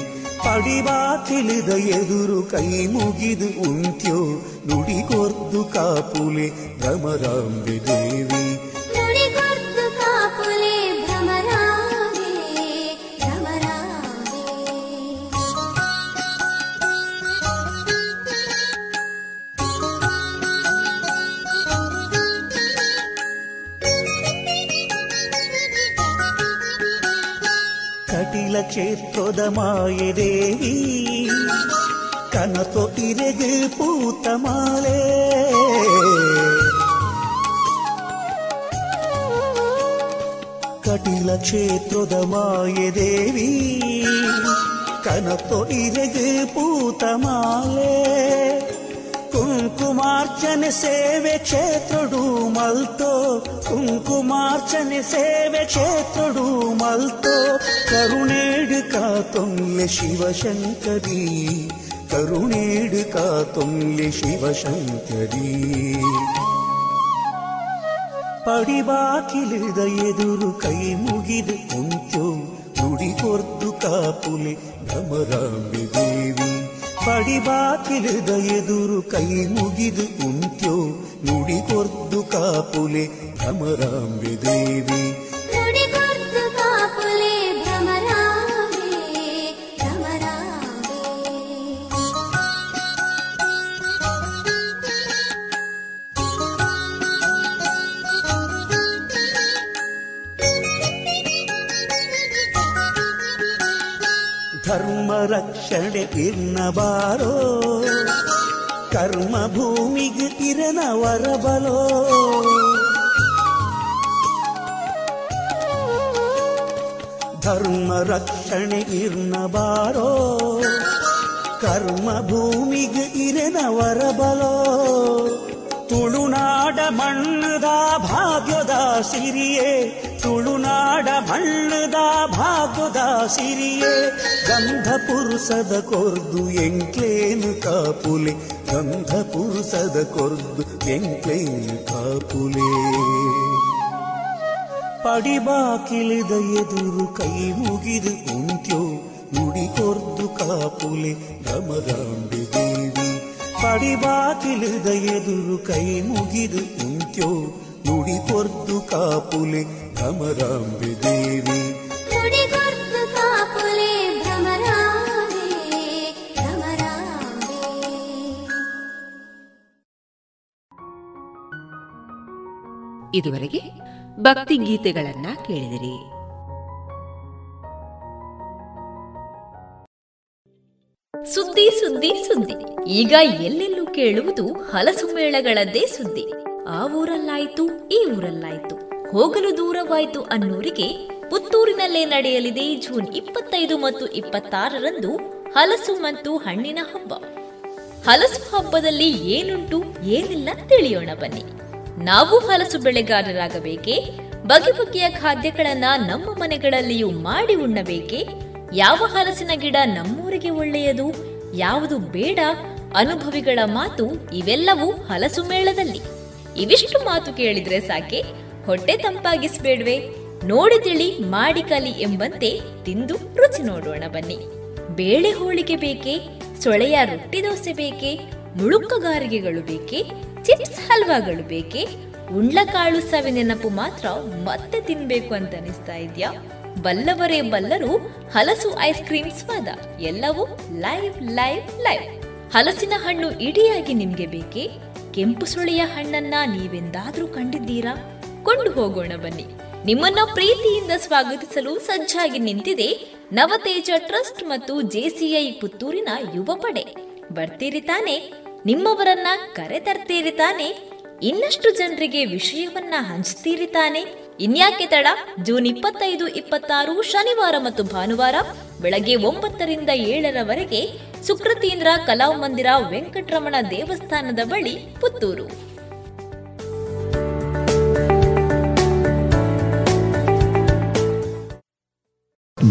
ಪಡಿಬಾಕಿಳಿದ ಎದುರು ಕೈ ಮುಗಿದು ಉಂತ್ಯೋ ನುಡಿಕೊರ್ದು ಕಾಪುಲೆ ಭ್ರಮರಾಂಬೆ ದೇವಿ ಕ್ಷೇತ್ರದ ಮಾಯೆ ದೇವಿ ಕನಸೊ ಇರೆಗೆ ಪೂತ ಮಾಲೆ ಕಟಿಲ ಕ್ಷೇತ್ರದ ಮಾಯೆ ದೇವಿ ಕನಸೊ ಇರೆಗೆ ಪೂತ ಮಾಲೆ ಕುಂಕುಮಾರ್ಚನೆ ಸೇವೆ ಕ್ಷೇತ್ರಡು ಮಲ್ತೋ ಕುಂಕುಮಾರ್ಚನೆ ಸೇವೆ ಕ್ಷೇತ್ರಡು ಮಲ್ತೋ ಕರುಣೇಡು ಕಾತೊಂಗ್ಲೆ ಶಿವಶಂಕರಿ ಕರುಣೇಡು ಕಾತೊಂಗ್ಲೆ ಶಿವಶಂಕರಿ ಪಡಿಬಾಕಿಲಿದ ಎದುರು ಕೈ ಮುಗಿದು ಕುಂಚೋ ನುಡಿಕೊರ್ದು ಕಾಪುಲೆ ಭ್ರಮರಾಂಬೆ ದೇವಿ ಪಡಿಬಾಕಿಲಿದ ಎದುರು ಕೈ ಮುಗಿದು ಕುಂತ್ಯೋ ನುಡಿಕೊರ್ದು ಕಾಪುಲೆ ಭ್ರಮರಾಂಬೆ ದೇವಿ. ನುಡಿಗೊರ್ದು ತಿನ್ನಬಾರೋ ಕರ್ಮ ಭೂಮಿಗೆ ಇರನ ವರಬಲೋ ಧರ್ಮ ರಕ್ಷಣೆ ಇರ್ನಬಾರೋ. ಕರ್ಮ ಭೂಮಿಗೆ ಇರನ ವರಬಲೋ ತುಳುನಾಡ ಮಣ್ಣದ ಭಾಗ್ಯದ ಸಿರಿಯೇ. ತುಳುನಾಡ ಮಣ್ಣದ ಭಾಗ್ಯದ ಸಿರಿಯೇ. ಗಂಧ ಪುರುಷದ ಕೊರ್ದು ಎಂಕ್ಲೇನು ಕಾಪುಲೆ. ಗಂಧ ಪುರುಷದ ಕೊರ್ದು ಎಂಕ್ಲೇನು ಕಾಪುಲೆ. ಪಡಿಬಾಕಿಳಿದ ಎದುರು ಕೈ ಮುಗಿದು ಉಂಟ್ಯೋ. ನುಡಿ ಕೊರ್ದು ಕಾಪುಲೆ ಭ್ರಮರಾಂಬೆ ದೇವಿ. ಪಡಿಬಾಕಿಳಿದ ಎದುರು ಕೈ ಮುಗಿದು ಉಂಟ್ಯೋ. ನುಡಿ ಕೊರ್ದು ಕಾಪುಲೆ ಭ್ರಮರಾಂಬೆ ದೇವಿ ನುಡಿಗೊರ್ದು ಕಾಪುಲೆ ಭ್ರಮರಾಂಬೆ. ಇದುವರೆಗೆ ಭಕ್ತಿ ಗೀತೆಗಳನ್ನ ಕೇಳಿದಿರಿ. ಸುದ್ದಿ ಸುದ್ದಿ ಸುದ್ದಿ. ಈಗ ಎಲ್ಲೆಲ್ಲೂ ಕೇಳುವುದು ಹಲಸು ಮೇಳಗಳದ್ದೇ ಸುದ್ದಿ. ಆ ಊರಲ್ಲಾಯ್ತು ಈ ಊರಲ್ಲಾಯ್ತು. ಹೋಗಲು ದೂರವಾಯಿತು ಅನ್ನೋರಿಗೆ ಪುತ್ತೂರಿನಲ್ಲೇ ನಡೆಯಲಿದೆ ಜೂನ್ ಇಪ್ಪತ್ತೈದು ಮತ್ತು ಇಪ್ಪತ್ತಾರರಂದು ಹಲಸು ಮತ್ತು ಹಣ್ಣಿನ ಹಬ್ಬ. ಹಲಸು ಹಬ್ಬದಲ್ಲಿ ಏನುಂಟು, ಏನಿಲ್ಲ ತಿಳಿಯೋಣ ಬನ್ನಿ. ನಾವು ಹಲಸು ಬೆಳೆಗಾರರಾಗಬೇಕೇ? ಬಗೆ ಬಗೆಯ ಖಾದ್ಯಗಳನ್ನ ನಮ್ಮ ಮನೆಗಳಲ್ಲಿಯೂ ಮಾಡಿ ಉಣ್ಣಬೇಕೇ? ಯಾವ ಹಲಸಿನ ಗಿಡ ನಮ್ಮೂರಿಗೆ ಒಳ್ಳೆಯದು? ಯಾವುದು ಬೇಡ? ಅನುಭವಿಗಳ ಮಾತು ಇವೆಲ್ಲವೂ ಹಲಸು ಮೇಳದಲ್ಲಿ. ಇವಿಷ್ಟು ಮಾತು ಕೇಳಿದ್ರೆ ಸಾಕೆ? ಹೊಟ್ಟೆ ತಂಪಾಗಿಸ್ಬೇಡ್ವೆ. ನೋಡಿ ತಿಳಿ ಮಾಡಿ ಕಲಿ ಎಂಬಂತೆ ತಿಂದು ರುಚಿ ನೋಡೋಣ ಬನ್ನಿ. ಬೇಳೆ ಹೋಳಿಗೆ ಬೇಕೇ, ಸೊಳೆಯ ರೊಟ್ಟಿ ದೋಸೆ ಬೇಕೇ, ಮುಳುಕುಗಾರಿಗೆಗಳು ಬೇಕೇ, ಚಿಪ್ಸ್ ಹಲ್ವಾಗಳು ಬೇಕೇ, ಉಂಡ್ಲಕಾಳು ಸವಿ ನೆನಪು ಮಾತ್ರ ಮತ್ತೆ ತಿನ್ಬೇಕು ಅಂತ ಅನಿಸ್ತಾ ಇದ್ಯಾ? ಬಲ್ಲವರೇ ಬಲ್ಲರು, ಹಲಸು ಐಸ್ ಕ್ರೀಮ್ ಸ್ವಾದ, ಎಲ್ಲವೂ ಲೈವ್ ಲೈವ್ ಲೈವ್. ಹಲಸಿನ ಹಣ್ಣು ಇಡಿಯಾಗಿ ನಿಮ್ಗೆ ಬೇಕೇ? ಕೆಂಪು ಸುಳಿಯ ಹಣ್ಣನ್ನ ನೀವೆಂದಾದ್ರೂ ಕಂಡಿದ್ದೀರಾ? ಕೊಂಡು ಹೋಗೋಣ ಬನ್ನಿ. ನಿಮ್ಮನ್ನ ಪ್ರೀತಿಯಿಂದ ಸ್ವಾಗತಿಸಲು ಸಜ್ಜಾಗಿ ನಿಂತಿದೆ ನವತೇಜ ಟ್ರಸ್ಟ್ ಮತ್ತು ಜೆಸಿಐ ಪುತ್ತೂರಿನ ಯುವ ಪಡೆ. ಬರ್ತೀರಿ ತಾನೆ? ನಿಮ್ಮವರನ್ನ ಕರೆ ತರ್ತೀರಿ ತಾನೆ? ಇನ್ನಷ್ಟು ಜನರಿಗೆ ವಿಷಯವನ್ನ ಹಂಚ್ತೀರಿ ತಾನೆ? ಇನ್ಯಾಕೆ ತಡ? ಜೂನ್ ಇಪ್ಪತ್ತೈದು, ಇಪ್ಪತ್ತಾರು, ಶನಿವಾರ ಮತ್ತು ಭಾನುವಾರ ಬೆಳಗ್ಗೆ ಒಂಬತ್ತರಿಂದ ಏಳರವರೆಗೆ ಸುಕೃತೀಂದ್ರ ಕಲಾಮಂದಿರ ವೆಂಕಟರಮಣ ದೇವಸ್ಥಾನದ ಬಳಿ ಪುತ್ತೂರು.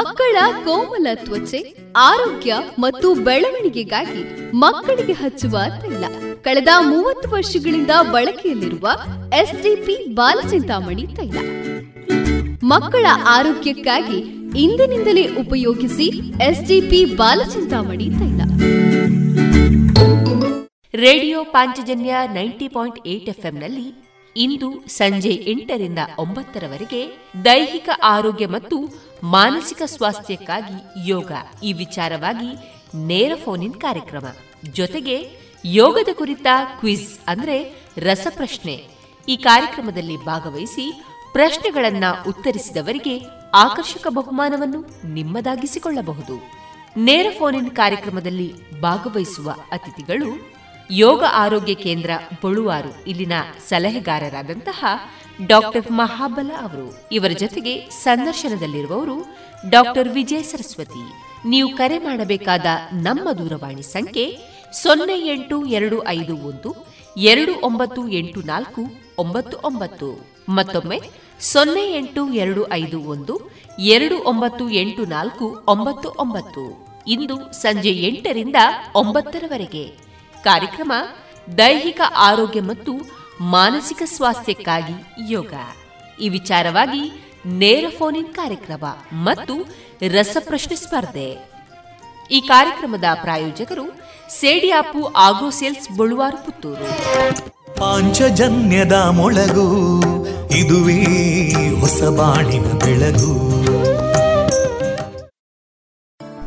ಮಕ್ಕಳ ಕೋಮಲ ತ್ವಚೆ, ಆರೋಗ್ಯ ಮತ್ತು ಬೆಳವಣಿಗೆಗಾಗಿ ಮಕ್ಕಳಿಗೆ ಹಚ್ಚುವ ತೈಲ. ಕಳೆದ ಮೂವತ್ತು ವರ್ಷಗಳಿಂದ ಬಳಕೆಯಲ್ಲಿರುವ ಎಸ್ಡಿಪಿ ಬಾಲಚಿಂತಾಮಣಿ ತೈಲ. ಮಕ್ಕಳ ಆರೋಗ್ಯಕ್ಕಾಗಿ ಇಂದಿನಿಂದಲೇ ಉಪಯೋಗಿಸಿ ಎಸ್ಡಿಪಿ ಬಾಲಚಿಂತಾಮಣಿ ತೈಲ. Radio Panchajanya ninety point eight ಎಫ್ಎಂನಲ್ಲಿ ಇಂದು ಸಂಜೆ ಎಂಟರಿಂದ ಒಂಬತ್ತರವರೆಗೆ ದೈಹಿಕ ಆರೋಗ್ಯ ಮತ್ತು ಮಾನಸಿಕ ಸ್ವಾಸ್ಥ್ಯಕ್ಕಾಗಿ ಯೋಗ ಈ ವಿಚಾರವಾಗಿ ನೇರ ಫೋನ್ ಕಾರ್ಯಕ್ರಮ. ಜೊತೆಗೆ ಯೋಗದ ಕುರಿತ ಕ್ವಿಜ್ ಅಂದ್ರೆ ರಸಪ್ರಶ್ನೆ. ಈ ಕಾರ್ಯಕ್ರಮದಲ್ಲಿ ಭಾಗವಹಿಸಿ ಪ್ರಶ್ನೆಗಳನ್ನ ಉತ್ತರಿಸಿದವರಿಗೆ ಆಕರ್ಷಕ ಬಹುಮಾನವನ್ನು ನಿಮ್ಮದಾಗಿಸಿಕೊಳ್ಳಬಹುದು. ನೇರ ಫೋನ್ ಕಾರ್ಯಕ್ರಮದಲ್ಲಿ ಭಾಗವಹಿಸುವ ಅತಿಥಿಗಳು ಯೋಗ ಆರೋಗ್ಯ ಕೇಂದ್ರ ಬಳುವಾರು ಇಲ್ಲಿನ ಸಲಹೆಗಾರರಾದಂತಹ ಡಾಕ್ಟರ್ ಮಹಾಬಲ ಅವರು. ಇವರ ಜೊತೆಗೆ ಸಂದರ್ಶನದಲ್ಲಿರುವವರು ಡಾಕ್ಟರ್ ವಿಜಯ ಸರಸ್ವತಿ. ನೀವು ಕರೆ ಮಾಡಬೇಕಾದ ನಮ್ಮ ದೂರವಾಣಿ ಸಂಖ್ಯೆ ಸೊನ್ನೆ ಎಂಟು ಎರಡು ಐದು ಒಂದು ಎರಡು ಒಂಬತ್ತು ಎಂಟು ನಾಲ್ಕು ಒಂಬತ್ತು ಒಂಬತ್ತು. ಮತ್ತೊಮ್ಮೆ ಸೊನ್ನೆ ಎಂಟು ಎರಡು ಐದು ಒಂದು ಎರಡು ಒಂಬತ್ತು ಎಂಟು ನಾಲ್ಕು ಒಂಬತ್ತು ಒಂಬತ್ತು. ಇಂದು ಸಂಜೆ ಎಂಟರಿಂದ ಒಂಬತ್ತರವರೆಗೆ. ಕಾರ್ಯಕ್ರಮ ದೈಹಿಕ ಆರೋಗ್ಯ ಮತ್ತು ಮಾನಸಿಕ ಸ್ವಾಸ್ಥ್ಯಕ್ಕಾಗಿ ಯೋಗ. ಈ ವಿಚಾರವಾಗಿ ನೇರ ಫೋನ್ ಕಾರ್ಯಕ್ರಮ ಮತ್ತು ರಸಪ್ರಶ್ನೆ ಸ್ಪರ್ಧೆ. ಈ ಕಾರ್ಯಕ್ರಮದ ಪ್ರಾಯೋಜಕರು ಸೇಡಿಯಾಪು ಆಗ್ರೋ ಸೇಲ್ಸ್ ಬಳುವಾರು ಪುತ್ತೂರು. ಪಾಂಚಜನ್ಯದ ಮೊಳಗು, ಇದುವೇ ಹೊಸ ಬಾಳಿನ ಬೆಳಗು.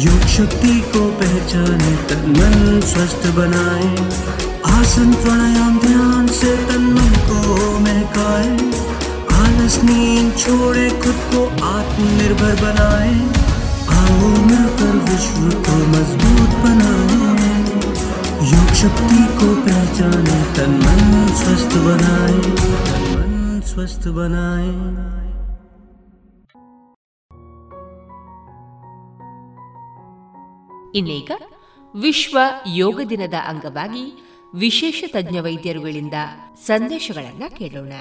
योग शक्ति को पहचाने तन मन स्वस्थ बनाए। आसन प्राणायाम ध्यान से तन मन को महकाए। आलस नींद छोड़े खुद को आत्मनिर्भर बनाए। आओ मिलकर विश्व को मज़बूत बनाए। योग शक्ति को पहचाने तन मन स्वस्थ बनाए। तन मन स्वस्थ बनाए। ಇನ್ನೀಗ ವಿಶ್ವ ಯೋಗ ದಿನದ ಅಂಗವಾಗಿ ವಿಶೇಷ ತಜ್ಞ ವೈದ್ಯರುಗಳಿಂದ ಸಂದೇಶಗಳನ್ನ ಕೇಳೋಣ.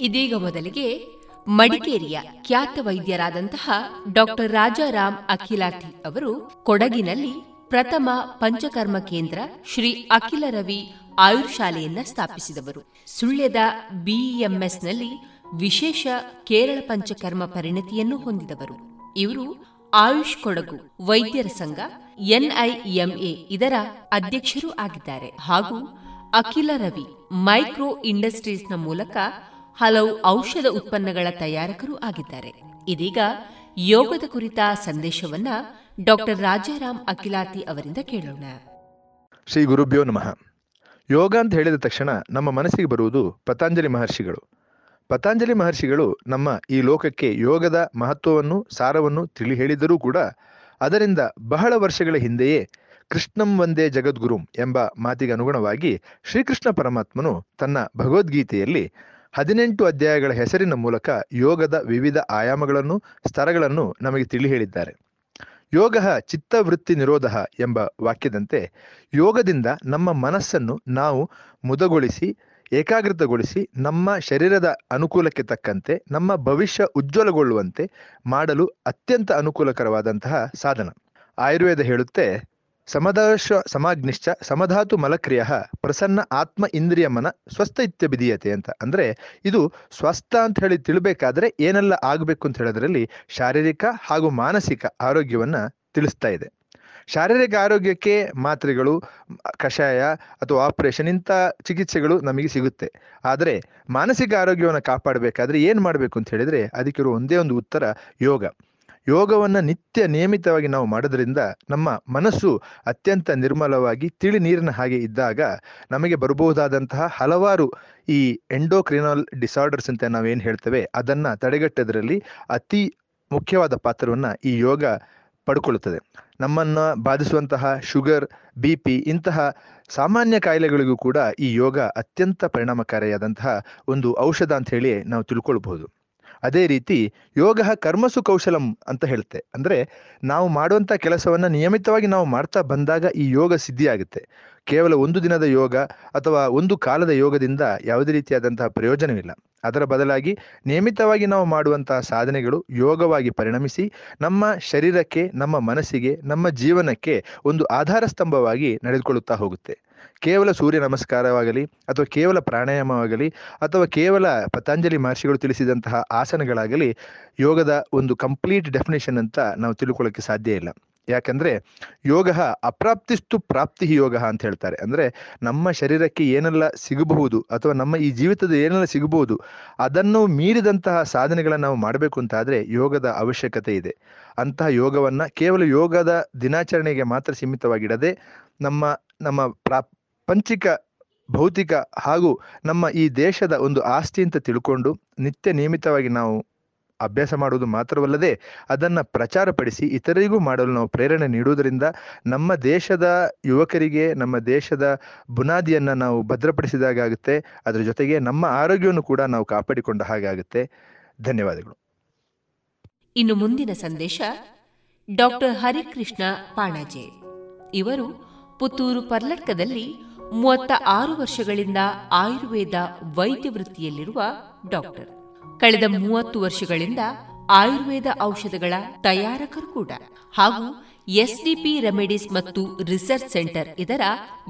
ಇದೀಗ ಮೊದಲಿಗೆ ಮಡಿಕೇರಿಯ ಖ್ಯಾತ ವೈದ್ಯರಾದಂತಹ ಡಾಕ್ಟರ್ ರಾಜಾರಾಮ್ ಅಖಿಲಾತಿ ಅವರು ಕೊಡಗಿನಲ್ಲಿ ಪ್ರಥಮ ಪಂಚಕರ್ಮ ಕೇಂದ್ರ ಶ್ರೀ ಅಖಿಲ ರವಿ ಆಯುರ್ ಶಾಲೆಯನ್ನ ಸ್ಥಾಪಿಸಿದವರು. ಸುಳ್ಯದ ಬಿಇಎಂಎಸ್ನಲ್ಲಿ ವಿಶೇಷ ಕೇರಳ ಪಂಚಕರ್ಮ ಪರಿಣತಿಯನ್ನು ಹೊಂದಿದವರು. ಇವರು ಆಯುಷ್ ಕೊಡಗು ವೈದ್ಯರ ಸಂಘ ಎನ್ಐಎಂಎ ಇದರ ಅಧ್ಯಕ್ಷರೂ ಆಗಿದ್ದಾರೆ. ಹಾಗೂ ಅಖಿಲ ರವಿ ಮೈಕ್ರೋ ಇಂಡಸ್ಟ್ರೀಸ್ನ ಮೂಲಕ ಹಲವು ಔಷಧ ಉತ್ಪನ್ನಗಳ ತಯಾರಕರು ಆಗಿದ್ದಾರೆ. ಇದೀಗ ಯೋಗದ ಕುರಿತ ಸಂದೇಶವನ್ನ ಡಾಕ್ಟರ್ ರಾಜಾರಾಮ್ ಅಖಿಲಾತಿ ಅವರಿಂದ ಕೇಳೋಣ. ಶ್ರೀ ಗುರುಭ್ಯೋ ನಮಃ. ಯೋಗ ಅಂತ ಹೇಳಿದ ತಕ್ಷಣ ನಮ್ಮ ಮನಸ್ಸಿಗೆ ಬರುವುದು ಪತಾಂಜಲಿ ಮಹರ್ಷಿಗಳು. ಪತಾಂಜಲಿ ಮಹರ್ಷಿಗಳು ನಮ್ಮ ಈ ಲೋಕಕ್ಕೆ ಯೋಗದ ಮಹತ್ವವನ್ನು, ಸಾರವನ್ನು ತಿಳಿ ಹೇಳಿದರೂ ಕೂಡ ಅದರಿಂದ ಬಹಳ ವರ್ಷಗಳ ಹಿಂದೆಯೇ ಕೃಷ್ಣಂ ವಂದೇ ಜಗದ್ಗುರುಂ ಎಂಬ ಮಾತಿಗೆ ಅನುಗುಣವಾಗಿ ಶ್ರೀಕೃಷ್ಣ ಪರಮಾತ್ಮನು ತನ್ನ ಭಗವದ್ಗೀತೆಯಲ್ಲಿ ಹದಿನೆಂಟು ಅಧ್ಯಾಯಗಳ ಹೆಸರಿನ ಮೂಲಕ ಯೋಗದ ವಿವಿಧ ಆಯಾಮಗಳನ್ನು, ಸ್ತರಗಳನ್ನು ನಮಗೆ ತಿಳಿ ಹೇಳಿದ್ದಾರೆ ಯೋಗ ಚಿತ್ತವೃತ್ತಿ ನಿರೋಧ ಎಂಬ ವಾಕ್ಯದಂತೆ ಯೋಗದಿಂದ ನಮ್ಮ ಮನಸ್ಸನ್ನು ನಾವು ಮುದಗೊಳಿಸಿ, ಏಕಾಗ್ರತಗೊಳಿಸಿ, ನಮ್ಮ ಶರೀರದ ಅನುಕೂಲಕ್ಕೆ ತಕ್ಕಂತೆ, ನಮ್ಮ ಭವಿಷ್ಯ ಉಜ್ವಲಗೊಳ್ಳುವಂತೆ ಮಾಡಲು ಅತ್ಯಂತ ಅನುಕೂಲಕರವಾದಂತಹ ಸಾಧನ. ಆಯುರ್ವೇದ ಹೇಳುತ್ತೆ ಸಮದರ್ಶ ಸಮಾಗ್ನಿಶ್ಚ ಸಮಧಾತು ಮಲಕ್ರಿಯ ಪ್ರಸನ್ನ ಆತ್ಮ ಇಂದ್ರಿಯ ಮನ ಸ್ವಸ್ಥ ಇತ್ಯಭಿಧೀಯತೆ ಅಂತ. ಅಂದ್ರೆ ಇದು ಸ್ವಸ್ಥ ಅಂತ ಹೇಳಿ ತಿಳಬೇಕಾದ್ರೆ ಏನೆಲ್ಲ ಆಗಬೇಕು ಅಂತ ಹೇಳೋದ್ರಲ್ಲಿ ಶಾರೀರಿಕ ಹಾಗೂ ಮಾನಸಿಕ ಆರೋಗ್ಯವನ್ನ ತಿಳಿಸ್ತಾ ಇದೆ. ಶಾರೀರಿಕ ಆರೋಗ್ಯಕ್ಕೆ ಮಾತ್ರೆಗಳು, ಕಷಾಯ ಅಥವಾ ಆಪರೇಷನ್ ಇಂಥ ಚಿಕಿತ್ಸೆಗಳು ನಮಗೆ ಸಿಗುತ್ತೆ. ಆದರೆ ಮಾನಸಿಕ ಆರೋಗ್ಯವನ್ನು ಕಾಪಾಡಬೇಕಾದ್ರೆ ಏನು ಮಾಡಬೇಕು ಅಂತ ಹೇಳಿದರೆ ಅದಕ್ಕಿರುವ ಒಂದೇ ಒಂದು ಉತ್ತರ ಯೋಗ. ಯೋಗವನ್ನು ನಿತ್ಯ ನಿಯಮಿತವಾಗಿ ನಾವು ಮಾಡೋದ್ರಿಂದ ನಮ್ಮ ಮನಸ್ಸು ಅತ್ಯಂತ ನಿರ್ಮಲವಾಗಿ ತಿಳಿ ನೀರಿನ ಹಾಗೆ ಇದ್ದಾಗ ನಮಗೆ ಬರಬಹುದಾದಂತಹ ಹಲವಾರು ಈ ಎಂಡೋಕ್ರಿನಲ್ ಡಿಸಾರ್ಡರ್ಸ್ ಅಂತ ನಾವೇನು ಹೇಳ್ತೇವೆ, ಅದನ್ನು ತಡೆಗಟ್ಟೋದ್ರಲ್ಲಿ ಅತಿ ಮುಖ್ಯವಾದ ಪಾತ್ರವನ್ನು ಈ ಯೋಗ ಪಡ್ಕೊಳ್ಳುತ್ತದೆ ನಮ್ಮನ್ನು ಬಾಧಿಸುವಂತಹ ಶುಗರ್, ಬಿ ಪಿ ಇಂತಹ ಸಾಮಾನ್ಯ ಕಾಯಿಲೆಗಳಿಗೂ ಕೂಡ ಈ ಯೋಗ ಅತ್ಯಂತ ಪರಿಣಾಮಕಾರಿಯಾದಂತಹ ಒಂದು ಔಷಧ ಅಂತ ಹೇಳಿ ನಾವು ತಿಳ್ಕೊಳ್ಬಹುದು. ಅದೇ ರೀತಿ ಯೋಗ ಕರ್ಮಸು ಕೌಶಲಂ ಅಂತ ಹೇಳುತ್ತೆ. ಅಂದ್ರೆ ನಾವು ಮಾಡುವಂಥ ಕೆಲಸವನ್ನ ನಿಯಮಿತವಾಗಿ ನಾವು ಮಾಡ್ತಾ ಬಂದಾಗ ಈ ಯೋಗ ಸಿದ್ಧಿಯಾಗುತ್ತೆ. ಕೇವಲ ಒಂದು ದಿನದ ಯೋಗ ಅಥವಾ ಒಂದು ಕಾಲದ ಯೋಗದಿಂದ ಯಾವುದೇ ರೀತಿಯಾದಂತಹ ಪ್ರಯೋಜನವಿಲ್ಲ. ಅದರ ಬದಲಾಗಿ ನಿಯಮಿತವಾಗಿ ನಾವು ಮಾಡುವಂತಹ ಸಾಧನೆಗಳು ಯೋಗವಾಗಿ ಪರಿಣಮಿಸಿ ನಮ್ಮ ಶರೀರಕ್ಕೆ, ನಮ್ಮ ಮನಸ್ಸಿಗೆ, ನಮ್ಮ ಜೀವನಕ್ಕೆ ಒಂದು ಆಧಾರ ಸ್ತಂಭವಾಗಿ ನಡೆದುಕೊಳ್ಳುತ್ತಾ ಹೋಗುತ್ತೆ. ಕೇವಲ ಸೂರ್ಯ ನಮಸ್ಕಾರವಾಗಲಿ ಅಥವಾ ಕೇವಲ ಪ್ರಾಣಾಯಾಮವಾಗಲಿ ಅಥವಾ ಕೇವಲ ಪತಂಜಲಿ ಮಹರ್ಷಿಗಳು ತಿಳಿಸಿದಂತಹ ಆಸನಗಳಾಗಲಿ ಯೋಗದ ಒಂದು ಕಂಪ್ಲೀಟ್ ಡೆಫಿನೇಷನ್ ಅಂತ ನಾವು ತಿಳ್ಕೊಳ್ಳೋಕ್ಕೆ ಸಾಧ್ಯ ಇಲ್ಲ. ಯಾಕಂದ್ರೆ ಯೋಗ ಅಪ್ರಾಪ್ತಿಸ್ತು ಪ್ರಾಪ್ತಿ ಯೋಗ ಅಂತ ಹೇಳ್ತಾರೆ. ಅಂದ್ರೆ ನಮ್ಮ ಶರೀರಕ್ಕೆ ಏನೆಲ್ಲ ಸಿಗಬಹುದು ಅಥವಾ ನಮ್ಮ ಈ ಜೀವಿತದ ಏನೆಲ್ಲ ಸಿಗಬಹುದು ಅದನ್ನು ಮೀರಿದಂತಹ ಸಾಧನೆಗಳನ್ನು ನಾವು ಮಾಡಬೇಕು ಅಂತಾದರೆ ಯೋಗದ ಅವಶ್ಯಕತೆ ಇದೆ. ಅಂತಹ ಯೋಗವನ್ನ ಕೇವಲ ಯೋಗದ ದಿನಾಚರಣೆಗೆ ಮಾತ್ರ ಸೀಮಿತವಾಗಿಡದೆ ನಮ್ಮ ನಮ್ಮ ಪ್ರಾ ಪಂಚಿಕ, ಭೌತಿಕ ಹಾಗೂ ನಮ್ಮ ಈ ದೇಶದ ಒಂದು ಆಸ್ತಿ ಅಂತ ತಿಳ್ಕೊಂಡು ನಿತ್ಯ ನಿಯಮಿತವಾಗಿ ನಾವು ಅಭ್ಯಾಸ ಮಾಡುವುದು ಮಾತ್ರವಲ್ಲದೆ ಅದನ್ನು ಪ್ರಚಾರಪಡಿಸಿ ಇತರರಿಗೂ ಮಾಡಲು ನಾವು ಪ್ರೇರಣೆ ನೀಡುವುದರಿಂದ ನಮ್ಮ ದೇಶದ ಯುವಕರಿಗೆ, ನಮ್ಮ ದೇಶದ ಬುನಾದಿಯನ್ನು ನಾವು ಭದ್ರಪಡಿಸಿದಾಗುತ್ತೆ ಅದರ ಜೊತೆಗೆ ನಮ್ಮ ಆರೋಗ್ಯವನ್ನು ಕೂಡ ನಾವು ಕಾಪಾಡಿಕೊಂಡ ಹಾಗೆ ಆಗುತ್ತೆ. ಧನ್ಯವಾದಗಳು. ಇನ್ನು ಮುಂದಿನ ಸಂದೇಶ, ಡಾಕ್ಟರ್ ಹರಿಕೃಷ್ಣ ಪಾಣಜೆ. ಇವರು ಪುತ್ತೂರು ಪರ್ಲಟ್ಕದಲ್ಲಿ ಮೂವತ್ತ ಆರು ವರ್ಷಗಳಿಂದ ಆಯುರ್ವೇದ ವೈದ್ಯ ವೃತ್ತಿಯಲ್ಲಿರುವ ಡಾಕ್ಟರ್. ಕಳೆದ ಮೂವತ್ತು ವರ್ಷಗಳಿಂದ ಆಯುರ್ವೇದ ಔಷಧಗಳ ತಯಾರಕರು ಕೂಡ. ಹಾಗೂ ಎಸ್ಡಿಪಿ ರೆಮಿಡೀಸ್ ಮತ್ತು ರಿಸರ್ಚ್ ಸೆಂಟರ್ ಇದರ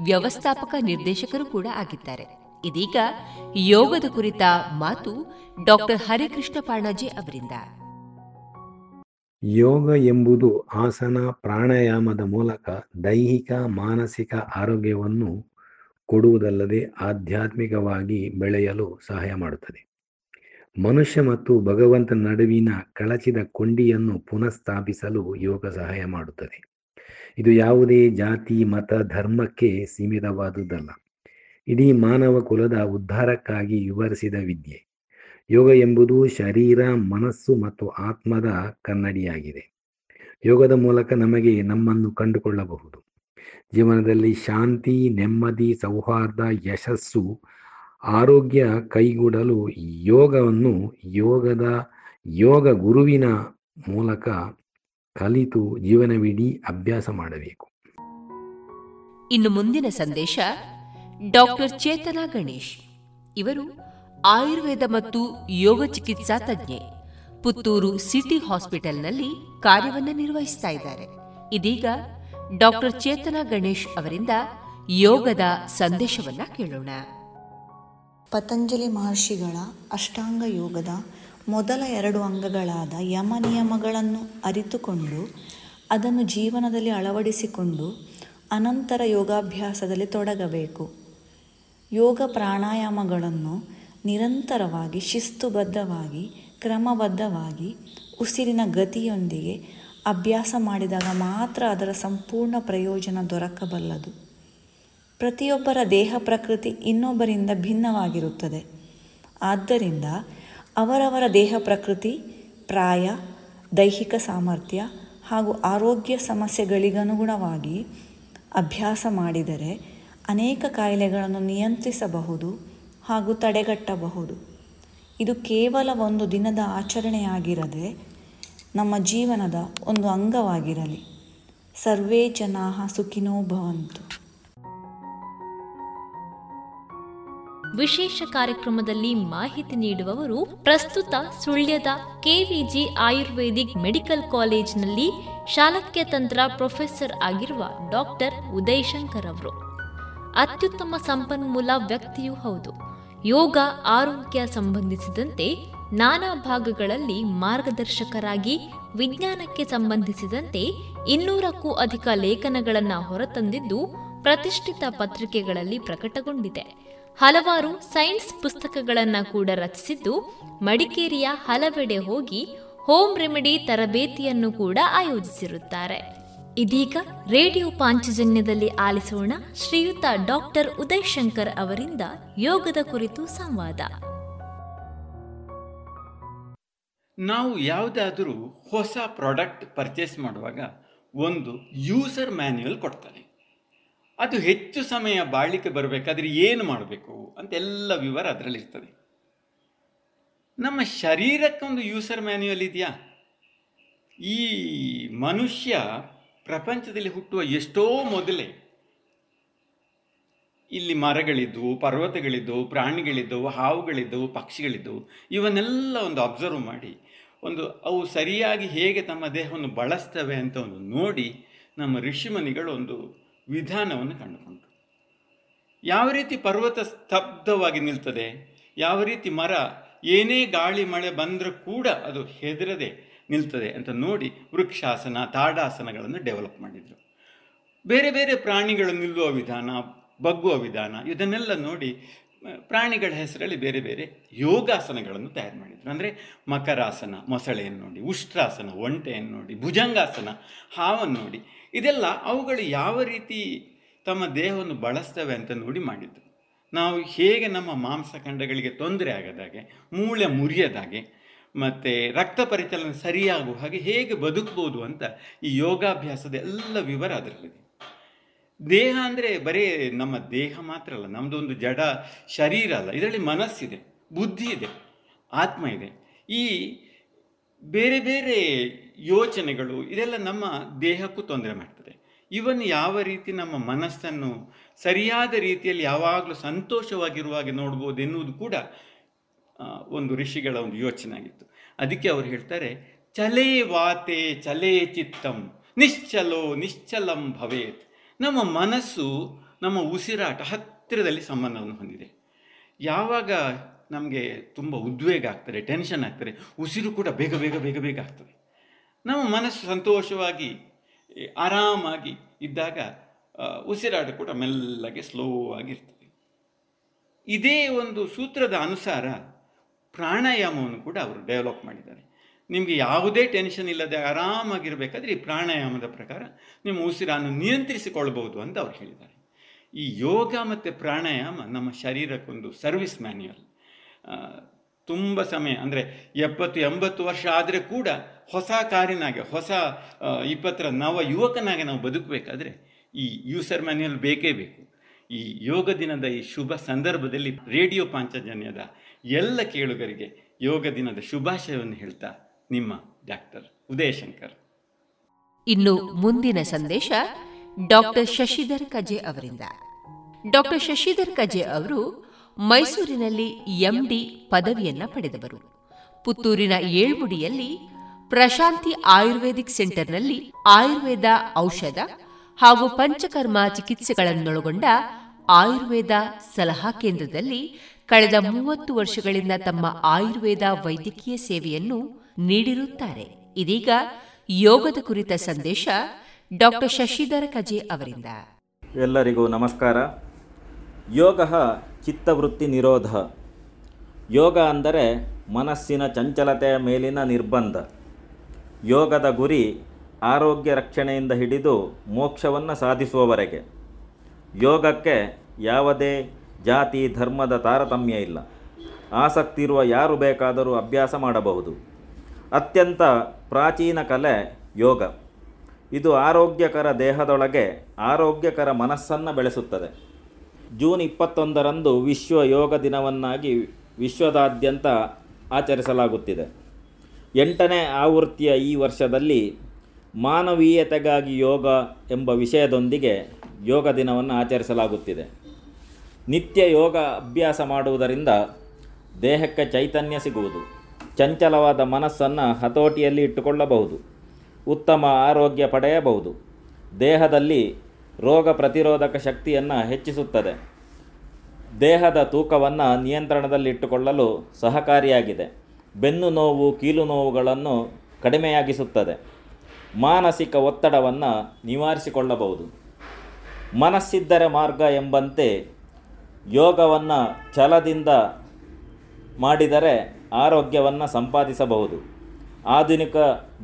ವ್ಯವಸ್ಥಾಪಕ ನಿರ್ದೇಶಕರು ಕೂಡ ಆಗಿದ್ದಾರೆ. ಇದೀಗ ಯೋಗದ ಕುರಿತ ಮಾತು ಡಾಕ್ಟರ್ ಹರಿಕೃಷ್ಣ ಪಾಣಾಜಿ ಅವರಿಂದ. ಯೋಗ ಎಂಬುದು ಆಸನ ಪ್ರಾಣಾಯಾಮದ ಮೂಲಕ ದೈಹಿಕ, ಮಾನಸಿಕ ಆರೋಗ್ಯವನ್ನು ಕೊಡುವುದಲ್ಲದೆ ಆಧ್ಯಾತ್ಮಿಕವಾಗಿ ಬೆಳೆಯಲು ಸಹಾಯ ಮಾಡುತ್ತದೆ. ಮನುಷ್ಯ ಮತ್ತು ಭಗವಂತನ ನಡುವಿನ ಕಳಚಿದ ಕೊಂಡಿಯನ್ನು ಪುನಃಸ್ಥಾಪಿಸಲು ಯೋಗ ಸಹಾಯ ಮಾಡುತ್ತದೆ. ಇದು ಯಾವುದೇ ಜಾತಿ, ಮತ, ಧರ್ಮಕ್ಕೆ ಸೀಮಿತವಾದುದಲ್ಲ. ಇಡೀ ಮಾನವ ಕುಲದ ಉದ್ಧಾರಕ್ಕಾಗಿ ವಿವರಿಸಿದ ವಿದ್ಯೆ. ಯೋಗ ಎಂಬುದು ಶರೀರ, ಮನಸ್ಸು ಮತ್ತು ಆತ್ಮದ ಕನ್ನಡಿಯಾಗಿದೆ. ಯೋಗದ ಮೂಲಕ ನಮಗೆ ನಮ್ಮನ್ನು ಕಂಡುಕೊಳ್ಳಬಹುದು. ಜೀವನದಲ್ಲಿ ಶಾಂತಿ, ನೆಮ್ಮದಿ, ಸೌಹಾರ್ದ, ಯಶಸ್ಸು, ಆರೋಗ್ಯ ಕೈಗೂಡಲು ಯೋಗವನ್ನು ಯೋಗದ, ಯೋಗ ಗುರುವಿನ ಮೂಲಕ ಕಲಿತು ಜೀವನವಿಡೀ ಅಭ್ಯಾಸ ಮಾಡಬೇಕು. ಇನ್ನು ಮುಂದಿನ ಸಂದೇಶ, ಡಾಕ್ಟರ್ ಚೇತನಾ ಗಣೇಶ್. ಇವರು ಆಯುರ್ವೇದ ಮತ್ತು ಯೋಗ ಚಿಕಿತ್ಸಾ ತಜ್ಞೆ. ಪುತ್ತೂರು ಸಿಟಿ ಹಾಸ್ಪಿಟಲ್ನಲ್ಲಿ ಕಾರ್ಯವನ್ನು ನಿರ್ವಹಿಸ್ತಾ ಇದ್ದಾರೆ. ಇದೀಗ ಡಾಕ್ಟರ್ ಚೇತನ ಗಣೇಶ್ ಅವರಿಂದ ಯೋಗದ ಸಂದೇಶವನ್ನ ಕೇಳೋಣ. ಪತಂಜಲಿ ಮಹರ್ಷಿಗಳ ಅಷ್ಟಾಂಗ ಯೋಗದ ಮೊದಲ ಎರಡು ಅಂಗಗಳಾದ ಯಮ ನಿಯಮಗಳನ್ನು ಅರಿತುಕೊಂಡು, ಅದನ್ನು ಜೀವನದಲ್ಲಿ ಅಳವಡಿಸಿಕೊಂಡು ಅನಂತರ ಯೋಗಾಭ್ಯಾಸದಲ್ಲಿ ತೊಡಗಬೇಕು. ಯೋಗ ಪ್ರಾಣಾಯಾಮಗಳನ್ನು ನಿರಂತರವಾಗಿ, ಶಿಸ್ತುಬದ್ಧವಾಗಿ, ಕ್ರಮಬದ್ಧವಾಗಿ, ಉಸಿರಿನ ಗತಿಯೊಂದಿಗೆ ಅಭ್ಯಾಸ ಮಾಡಿದಾಗ ಮಾತ್ರ ಅದರ ಸಂಪೂರ್ಣ ಪ್ರಯೋಜನ ದೊರಕಬಲ್ಲದು. ಪ್ರತಿಯೊಬ್ಬರ ದೇಹ ಪ್ರಕೃತಿ ಇನ್ನೊಬ್ಬರಿಂದ ಭಿನ್ನವಾಗಿರುತ್ತದೆ. ಆದ್ದರಿಂದ ಅವರವರ ದೇಹ ಪ್ರಕೃತಿ, ಪ್ರಾಯ, ದೈಹಿಕ ಸಾಮರ್ಥ್ಯ ಹಾಗೂ ಆರೋಗ್ಯ ಸಮಸ್ಯೆಗಳಿಗನುಗುಣವಾಗಿ ಅಭ್ಯಾಸ ಮಾಡಿದರೆ ಅನೇಕ ಕಾಯಿಲೆಗಳನ್ನು ನಿಯಂತ್ರಿಸಬಹುದು ಹಾಗೂ ತಡೆಗಟ್ಟಬಹುದು. ಇದು ಕೇವಲ ಒಂದು ದಿನದ ಆಚರಣೆಯಾಗಿರದೆ ನಮ್ಮ ಜೀವನದ ಒಂದು ಅಂಗವಾಗಿರಲಿ. ಸರ್ವೇ ಜನಾ ಸುಖಿನೋ ಭವಂತು. ವಿಶೇಷ ಕಾರ್ಯಕ್ರಮದಲ್ಲಿ ಮಾಹಿತಿ ನೀಡುವವರು ಪ್ರಸ್ತುತ ಸುಳ್ಯದ ಕೆವಿಜಿ ಆಯುರ್ವೇದಿಕ್ ಮೆಡಿಕಲ್ ಕಾಲೇಜಿನಲ್ಲಿ ಶಾಲಕ್ಯ ತಂತ್ರ ಪ್ರೊಫೆಸರ್ ಆಗಿರುವ ಡಾಕ್ಟರ್ ಉದಯ್ ಶಂಕರ್ ಅವರು. ಅತ್ಯುತ್ತಮ ಸಂಪನ್ಮೂಲ ವ್ಯಕ್ತಿಯೂ ಹೌದು. ಯೋಗ, ಆರೋಗ್ಯ ಸಂಬಂಧಿಸಿದಂತೆ ನಾನಾ ಭಾಗಗಳಲ್ಲಿ ಮಾರ್ಗದರ್ಶಕರಾಗಿ ವಿಜ್ಞಾನಕ್ಕೆ ಸಂಬಂಧಿಸಿದಂತೆ ಇನ್ನೂರಕ್ಕೂ ಅಧಿಕ ಲೇಖನಗಳನ್ನು ಹೊರತಂದಿದ್ದು ಪ್ರತಿಷ್ಠಿತ ಪತ್ರಿಕೆಗಳಲ್ಲಿ ಪ್ರಕಟಗೊಂಡಿದೆ. ಹಲವಾರು ಸೈನ್ಸ್ ಪುಸ್ತಕಗಳನ್ನು ಕೂಡ ರಚಿಸಿದ್ದು ಮಡಿಕೇರಿಯ ಹಲವೆಡೆ ಹೋಗಿ ಹೋಮ್ ರೆಮಿಡಿ ತರಬೇತಿಯನ್ನು ಕೂಡ ಆಯೋಜಿಸಿರುತ್ತಾರೆ. ಇದೀಗ ರೇಡಿಯೋ ಪಾಂಚಜನ್ಯದಲ್ಲಿ ಆಲಿಸೋಣ ಶ್ರೀಯುತ ಡಾಕ್ಟರ್ ಉದಯ್ ಶಂಕರ್ ಅವರಿಂದ ಯೋಗದ ಕುರಿತು ಸಂವಾದ. ನಾವು ಯಾವುದಾದರೂ ಹೊಸ ಪ್ರಾಡಕ್ಟ್ ಪರ್ಚೇಸ್ ಮಾಡುವಾಗ ಒಂದು ಯೂಸರ್ ಮ್ಯಾನ್ಯುಯಲ್ ಕೊಡ್ತಾರೆ. ಅದು ಹೆಚ್ಚು ಸಮಯ ಬಾಳಿಕೆ ಬರಬೇಕಾದ್ರೆ ಏನು ಮಾಡಬೇಕು ಅಂತೆಲ್ಲ ವಿವರ ಅದರಲ್ಲಿರ್ತದೆ. ನಮ್ಮ ಶರೀರಕ್ಕೊಂದು ಯೂಸರ್ ಮ್ಯಾನ್ಯುಯಲ್ ಇದೆಯಾ? ಈ ಮನುಷ್ಯ ಪ್ರಪಂಚದಲ್ಲಿ ಹುಟ್ಟುವ ಎಷ್ಟೋ ಮೊದಲೇ ಇಲ್ಲಿ ಮರಗಳಿದ್ದವು ಪರ್ವತಗಳಿದ್ದವು ಪ್ರಾಣಿಗಳಿದ್ದವು ಹಾವುಗಳಿದ್ದವು ಪಕ್ಷಿಗಳಿದ್ದವು ಇವನ್ನೆಲ್ಲ ಒಂದು ಅಬ್ಸರ್ವ್ ಮಾಡಿ ಒಂದು ಅವು ಸರಿಯಾಗಿ ಹೇಗೆ ತಮ್ಮ ದೇಹವನ್ನು ಬಳಸ್ತವೆ ಅಂತ ಒಂದು ನೋಡಿ ನಮ್ಮ ಋಷಿಮನಿಗಳು ಒಂದು ವಿಧಾನವನ್ನು ಕಂಡುಕೊಂಡರು. ಯಾವ ರೀತಿ ಪರ್ವತ ಸ್ತಬ್ಧವಾಗಿ ನಿಲ್ತದೆ, ಯಾವ ರೀತಿ ಮರ ಏನೇ ಗಾಳಿ ಮಳೆ ಬಂದರೂ ಕೂಡ ಅದು ಹೆದರದೆ ನಿಲ್ತದೆ ಅಂತ ನೋಡಿ ವೃಕ್ಷಾಸನ, ತಾಡಾಸನಗಳನ್ನು ಡೆವಲಪ್ ಮಾಡಿದರು. ಬೇರೆ ಬೇರೆ ಪ್ರಾಣಿಗಳು ನಿಲ್ಲುವ ವಿಧಾನ, ಬಗ್ಗುವ ವಿಧಾನ, ಇದನ್ನೆಲ್ಲ ನೋಡಿ ಪ್ರಾಣಿಗಳ ಹೆಸರಲ್ಲಿ ಬೇರೆ ಬೇರೆ ಯೋಗಾಸನಗಳನ್ನು ತಯಾರು ಮಾಡಿದರು. ಅಂದರೆ ಮಕರಾಸನ, ಮೊಸಳೆಯನ್ನು ನೋಡಿ, ಉಷ್ಟ್ರಾಸನ, ಒಂಟೆಯನ್ನು ನೋಡಿ, ಭುಜಂಗಾಸನ, ಹಾವನ್ನು ನೋಡಿ, ಇದೆಲ್ಲ ಅವುಗಳು ಯಾವ ರೀತಿ ತಮ್ಮ ದೇಹವನ್ನು ಬಳಸ್ತವೆ ಅಂತ ನೋಡಿ ಮಾಡಿದ್ದು ನಾವು ಹೇಗೆ ನಮ್ಮ ಮಾಂಸಖಂಡಗಳಿಗೆ ತೊಂದರೆ ಆಗದಾಗೆ, ಮೂಳೆ ಮುರಿಯದಾಗೆ, ಮತ್ತು ರಕ್ತ ಪರಿಚಲನೆ ಸರಿಯಾಗುವ ಹಾಗೆ ಹೇಗೆ ಬದುಕ್ಬೋದು ಅಂತ ಈ ಯೋಗಾಭ್ಯಾಸದ ಎಲ್ಲ ವಿವರ ಅದರಲ್ಲಿದೆ. ದೇಹ ಅಂದರೆ ಬರೀ ನಮ್ಮ ದೇಹ ಮಾತ್ರ ಅಲ್ಲ ನಮ್ಮದೊಂದು ಜಡ ಶರೀರ ಅಲ್ಲ. ಇದರಲ್ಲಿ ಮನಸ್ಸಿದೆ ಬುದ್ಧಿ ಇದೆ ಆತ್ಮ ಇದೆ ಈ ಬೇರೆ ಬೇರೆ ಯೋಚನೆಗಳು ಇದೆಲ್ಲ ನಮ್ಮ ದೇಹಕ್ಕೂ ತೊಂದರೆ ಮಾಡ್ತದೆ. ಇವನ್ ಯಾವ ರೀತಿ ನಮ್ಮ ಮನಸ್ಸನ್ನು ಸರಿಯಾದ ರೀತಿಯಲ್ಲಿ ಯಾವಾಗಲೂ ಸಂತೋಷವಾಗಿರುವಾಗೆ ನೋಡ್ಬೋದು ಎನ್ನುವುದು ಕೂಡ ಒಂದು ಋಷಿಗಳ ಒಂದು ಯೋಚನೆ ಆಗಿತ್ತು. ಅದಕ್ಕೆ ಅವರು ಹೇಳ್ತಾರೆ, ಚಲೇ ವಾತೆ, ಚಲೇ ಚಿತ್ತಂ, ನಿಶ್ಚಲೋ ನಿಶ್ಚಲಂ ಭವೇತ್. ನಮ್ಮ ಮನಸ್ಸು ನಮ್ಮ ಉಸಿರಾಟ ಹತ್ತಿರದಲ್ಲಿ ಸಂಬಂಧವನ್ನು ಹೊಂದಿದೆ. ಯಾವಾಗ ನಮಗೆ ತುಂಬ ಉದ್ವೇಗ ಆಗ್ತದೆ ಟೆನ್ಷನ್ ಆಗ್ತದೆ, ಉಸಿರು ಕೂಡ ಬೇಗ ಬೇಗ ಬೇಗ ಬೇಗ ಆಗ್ತದೆ. ನಮ್ಮ ಮನಸ್ಸು ಸಂತೋಷವಾಗಿ ಆರಾಮಾಗಿ ಇದ್ದಾಗ ಉಸಿರಾಟ ಕೂಡ ಮೆಲ್ಲಗೆ ಸ್ಲೋ ಆಗಿರ್ತದೆ. ಇದೇ ಒಂದು ಸೂತ್ರದ ಅನುಸಾರ ಪ್ರಾಣಾಯಾಮವನ್ನು ಕೂಡ ಅವರು ಡೆವಲಪ್ ಮಾಡಿದ್ದಾರೆ. ನಿಮಗೆ ಯಾವುದೇ ಟೆನ್ಷನ್ ಇಲ್ಲದೆ ಆರಾಮಾಗಿರಬೇಕಾದ್ರೆ ಈ ಪ್ರಾಣಾಯಾಮದ ಪ್ರಕಾರ ನಿಮ್ಮ ಉಸಿರನ್ನು ನಿಯಂತ್ರಿಸಿಕೊಳ್ಳಬಹುದು ಅಂತ ಅವ್ರು ಹೇಳಿದ್ದಾರೆ. ಈ ಯೋಗ ಮತ್ತು ಪ್ರಾಣಾಯಾಮ ನಮ್ಮ ಶರೀರಕ್ಕೊಂದು ಸರ್ವಿಸ್ ಮ್ಯಾನ್ಯುಯಲ್ ತುಂಬ ಸಮಯ, ಅಂದರೆ ಎಪ್ಪತ್ತು, ಎಂಬತ್ತು ವರ್ಷ ಆದರೆ ಕೂಡ ಹೊಸ ಕಾರಿನಾಗೆ, ಹೊಸ ಇಪ್ಪತ್ತರ ನವ ಯುವಕನಾಗೆ ನಾವು ಬದುಕಬೇಕಾದ್ರೆ ಈ ಯೂಸರ್ ಮ್ಯಾನ್ಯಲ್ ಬೇಕೇ ಬೇಕು. ಈ ಯೋಗ ದಿನದ ಈ ಶುಭ ಸಂದರ್ಭದಲ್ಲಿ ರೇಡಿಯೋ ಪಾಂಚಜನ್ಯದ ಎಲ್ಲ ಕೇಳುಗರಿಗೆ ಯೋಗ ದಿನದ ಶುಭಾಶಯವನ್ನು ಹೇಳ್ತಾ ನಿಮ್ಮ ಡಾಕ್ಟರ್ ಉದಯಶಂಕರ್. ಇನ್ನು ಮುಂದಿನ ಸಂದೇಶ ಡಾಕ್ಟರ್ ಶಶಿಧರ್ ಕಜೆ ಅವರಿಂದ. ಡಾಕ್ಟರ್ ಶಶಿಧರ್ ಕಜೆ ಅವರು ಮೈಸೂರಿನಲ್ಲಿ ಎಂಡಿ ಪದವಿಯನ್ನ ಪಡೆದವರು. ಪುತ್ತೂರಿನ ಏಳ್ಮುಡಿಯಲ್ಲಿ ಪ್ರಶಾಂತಿ ಆಯುರ್ವೇದಿಕ್ ಸೆಂಟರ್ನಲ್ಲಿ ಆಯುರ್ವೇದ ಔಷಧ ಹಾಗೂ ಪಂಚಕರ್ಮ ಚಿಕಿತ್ಸೆಗಳನ್ನೊಳಗೊಂಡ ಆಯುರ್ವೇದ ಸಲಹಾ ಕೇಂದ್ರದಲ್ಲಿ ಕಳೆದ ಮೂವತ್ತು ವರ್ಷಗಳಿಂದ ತಮ್ಮ ಆಯುರ್ವೇದ ವೈದ್ಯಕೀಯ ಸೇವೆಯನ್ನು ನೀಡಿರುತ್ತಾರೆ. ಇದೀಗ ಯೋಗದ ಕುರಿತ ಸಂದೇಶ ಡಾಕ್ಟರ್ ಶಶಿಧರ ಕಜೆ ಅವರಿಂದ. ಎಲ್ಲರಿಗೂ ನಮಸ್ಕಾರ. ಯೋಗ ಚಿತ್ತವೃತ್ತಿ ನಿರೋಧ. ಯೋಗ ಅಂದರೆ ಮನಸ್ಸಿನ ಚಂಚಲತೆಯ ಮೇಲಿನ ನಿರ್ಬಂಧ. ಯೋಗದ ಗುರಿ ಆರೋಗ್ಯ ರಕ್ಷಣೆಯಿಂದ ಹಿಡಿದು ಮೋಕ್ಷವನ್ನು ಸಾಧಿಸುವವರೆಗೆ. ಯೋಗಕ್ಕೆ ಯಾವುದೇ ಜಾತಿ, ಧರ್ಮದ ತಾರತಮ್ಯ ಇಲ್ಲ. ಆಸಕ್ತಿ ಇರುವ ಯಾರು ಬೇಕಾದರೂ ಅಭ್ಯಾಸ ಮಾಡಬಹುದು. ಅತ್ಯಂತ ಪ್ರಾಚೀನ ಕಲೆ ಯೋಗ. ಇದು ಆರೋಗ್ಯಕರ ದೇಹದೊಳಗೆ ಆರೋಗ್ಯಕರ ಮನಸ್ಸನ್ನು ಬೆಳೆಸುತ್ತದೆ. ಜೂನ್ ಇಪ್ಪತ್ತೊಂದರಂದು ವಿಶ್ವ ಯೋಗ ದಿನವನ್ನಾಗಿ ವಿಶ್ವದಾದ್ಯಂತ ಆಚರಿಸಲಾಗುತ್ತಿದೆ. ಎಂಟನೇ ಆವೃತ್ತಿಯ ಈ ವರ್ಷದಲ್ಲಿ ಮಾನವೀಯತೆಗಾಗಿ ಯೋಗ ಎಂಬ ವಿಷಯದೊಂದಿಗೆ ಯೋಗ ದಿನವನ್ನು ಆಚರಿಸಲಾಗುತ್ತಿದೆ. ನಿತ್ಯ ಯೋಗ ಅಭ್ಯಾಸ ಮಾಡುವುದರಿಂದ ದೇಹಕ್ಕೆ ಚೈತನ್ಯ ಸಿಗುವುದು. ಚಂಚಲವಾದ ಮನಸ್ಸನ್ನು ಹತೋಟಿಯಲ್ಲಿ ಇಟ್ಟುಕೊಳ್ಳಬಹುದು. ಉತ್ತಮ ಆರೋಗ್ಯ ಪಡೆಯಬಹುದು. ದೇಹದಲ್ಲಿ ರೋಗ ಪ್ರತಿರೋಧಕ ಶಕ್ತಿಯನ್ನು ಹೆಚ್ಚಿಸುತ್ತದೆ. ದೇಹದ ತೂಕವನ್ನು ನಿಯಂತ್ರಣದಲ್ಲಿಟ್ಟುಕೊಳ್ಳಲು ಸಹಕಾರಿಯಾಗಿದೆ. ಬೆನ್ನು ನೋವು, ಕೀಲು ನೋವುಗಳನ್ನು ಕಡಿಮೆಯಾಗಿಸುತ್ತದೆ. ಮಾನಸಿಕ ಒತ್ತಡವನ್ನು ನಿವಾರಿಸಿಕೊಳ್ಳಬಹುದು. ಮನಸ್ಸಿದ್ದರೆ ಮಾರ್ಗ ಎಂಬಂತೆ ಯೋಗವನ್ನು ಛಲದಿಂದ ಮಾಡಿದರೆ ಆರೋಗ್ಯವನ್ನು ಸಂಪಾದಿಸಬಹುದು. ಆಧುನಿಕ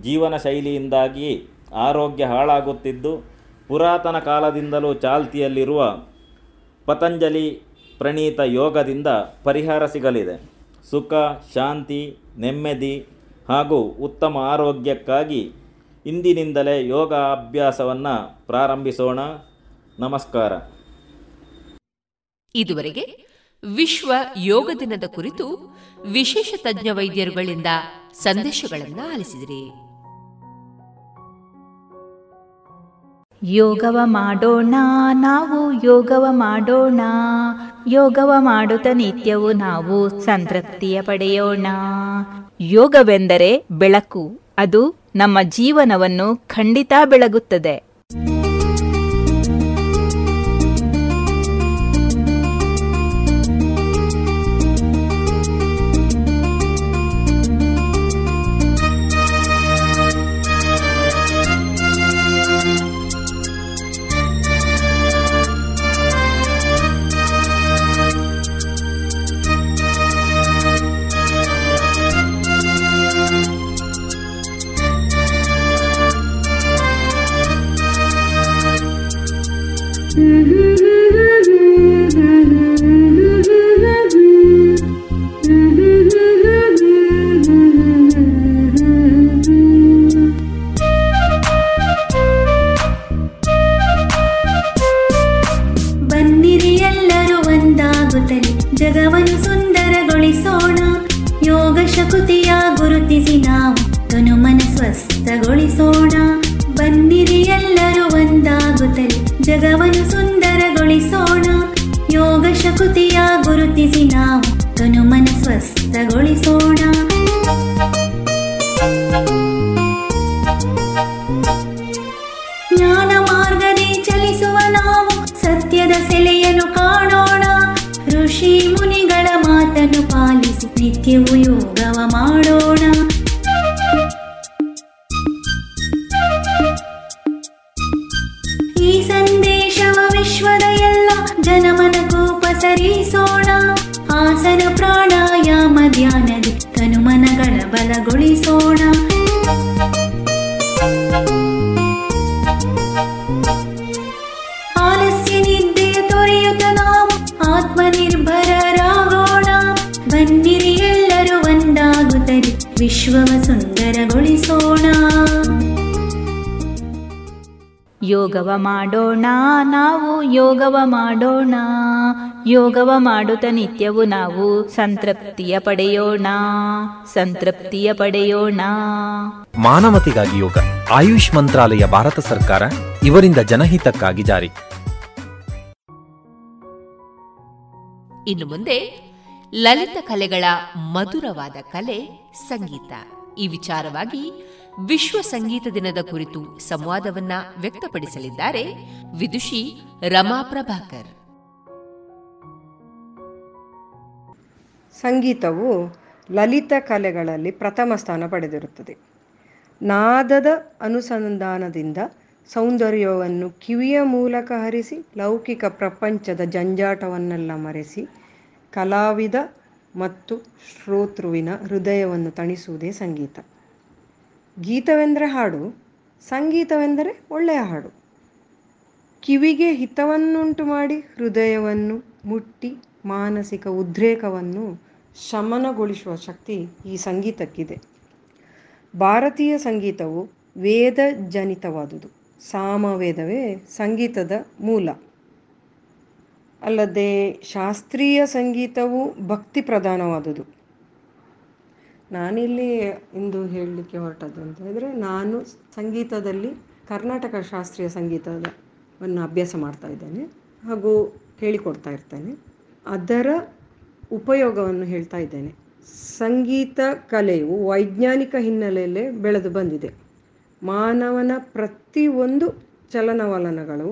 ಜೀವನ ಶೈಲಿಯಿಂದಾಗಿ ಆರೋಗ್ಯ ಹಾಳಾಗುತ್ತಿದ್ದು, ಪುರಾತನ ಕಾಲದಿಂದಲೂ ಚಾಲ್ತಿಯಲ್ಲಿರುವ ಪತಂಜಲಿ ಪ್ರಣೀತ ಯೋಗದಿಂದ ಪರಿಹಾರ ಸಿಗಲಿದೆ. ಸುಖ, ಶಾಂತಿ, ನೆಮ್ಮದಿ ಹಾಗೂ ಉತ್ತಮ ಆರೋಗ್ಯಕ್ಕಾಗಿ ಇಂದಿನಿಂದಲೇ ಯೋಗ ಅಭ್ಯಾಸವನ್ನು ಪ್ರಾರಂಭಿಸೋಣ. ನಮಸ್ಕಾರ. ಇದುವರೆಗೆ ವಿಶ್ವ ಯೋಗ ದಿನದ ಕುರಿತು ವಿಶೇಷ ತಜ್ಞ ವೈದ್ಯರುಗಳಿಂದ ಸಂದೇಶಗಳನ್ನು ಆಲಿಸಿದಿರಿ. ಯೋಗವ ಮಾಡೋಣ, ನಾವು ಯೋಗವ ಮಾಡೋಣ. ಯೋಗವ ಮಾಡುತ್ತ ನಿತ್ಯವು ನಾವು ಸಂತೃಪ್ತಿಯ ಪಡೆಯೋಣ. ಯೋಗವೆಂದರೆ ಬೆಳಕು, ಅದು ನಮ್ಮ ಜೀವನವನ್ನು ಖಂಡಿತ ಬೆಳಗುತ್ತದೆ. ಯೋಗವ ಮಾಡುತ್ತ ನಿತ್ಯವು ನಾವು ಸಂತೃಪ್ತಿಯ ಪಡೆಯೋಣ ಸಂತೃಪ್ತಿಯ ಪಡೆಯೋಣ. ಮಾನವತೆಗಾಗಿ ಯೋಗ ಆಯುಷ್ ಮಂತ್ರಾಲಯ ಭಾರತ ಸರ್ಕಾರ ಇವರಿಂದ ಜನಹಿತಕ್ಕಾಗಿ ಜಾರಿ. ಇನ್ನು ಮುಂದೆ ಲಲಿತ ಕಲೆಗಳ ಮಧುರವಾದ ಕಲೆ ಸಂಗೀತ. ಈ ವಿಚಾರವಾಗಿ ವಿಶ್ವ ಸಂಗೀತ ದಿನದ ಕುರಿತು ಸಂವಾದವನ್ನ ವ್ಯಕ್ತಪಡಿಸಲಿದ್ದಾರೆ ವಿದುಷಿ ರಮಾ ಪ್ರಭಾಕರ್ ಸಂಗೀತವು ಲಲಿತ ಕಲೆಗಳಲ್ಲಿ ಪ್ರಥಮ ಸ್ಥಾನ ಪಡೆದಿರುತ್ತದೆ. ನಾದದ ಅನುಸಂಧಾನದಿಂದ ಸೌಂದರ್ಯವನ್ನು ಕಿವಿಯ ಮೂಲಕ ಹರಿಸಿ, ಲೌಕಿಕ ಪ್ರಪಂಚದ ಜಂಜಾಟವನ್ನೆಲ್ಲ ಮರೆಸಿ, ಕಲಾವಿದ ಮತ್ತು ಶ್ರೋತೃವಿನ ಹೃದಯವನ್ನು ತಣಿಸುವುದೇ ಸಂಗೀತ. ಗೀತವೆಂದರೆ ಹಾಡು, ಸಂಗೀತವೆಂದರೆ ಒಳ್ಳೆಯ ಹಾಡು. ಕಿವಿಗೆ ಹಿತವನ್ನುಂಟು ಮಾಡಿ ಹೃದಯವನ್ನು ಮುಟ್ಟಿ, ಮಾನಸಿಕ ಉದ್ರೇಕವನ್ನು ಶಮನಗೊಳಿಸುವ ಶಕ್ತಿ ಈ ಸಂಗೀತಕ್ಕಿದೆ. ಭಾರತೀಯ ಸಂಗೀತವು ವೇದ ಜನಿತವಾದುದು ಸಾಮವೇದವೇ ಸಂಗೀತದ ಮೂಲ. ಅಲ್ಲದೆ ಶಾಸ್ತ್ರೀಯ ಸಂಗೀತವು ಭಕ್ತಿ ಪ್ರಧಾನವಾದುದು. ನಾನಿಲ್ಲಿ ಇಂದು ಹೇಳಲಿಕ್ಕೆ ಹೊರಟದ್ದು ಅಂತ ಹೇಳಿದರೆ, ನಾನು ಸಂಗೀತದಲ್ಲಿ ಕರ್ನಾಟಕ ಶಾಸ್ತ್ರೀಯ ಸಂಗೀತವನ್ನು ಅಭ್ಯಾಸ ಮಾಡ್ತಾ ಇದ್ದೇನೆ ಹಾಗೂ ಹೇಳಿಕೊಡ್ತಾ ಇರ್ತೇನೆ. ಅದರ ಉಪಯೋಗವನ್ನು ಹೇಳ್ತಾ ಇದ್ದೇನೆ. ಸಂಗೀತ ಕಲೆಯು ವೈಜ್ಞಾನಿಕ ಹಿನ್ನೆಲೆಯಲ್ಲೇ ಬೆಳೆದು ಬಂದಿದೆ. ಮಾನವನ ಪ್ರತಿಯೊಂದು ಚಲನವಲನಗಳು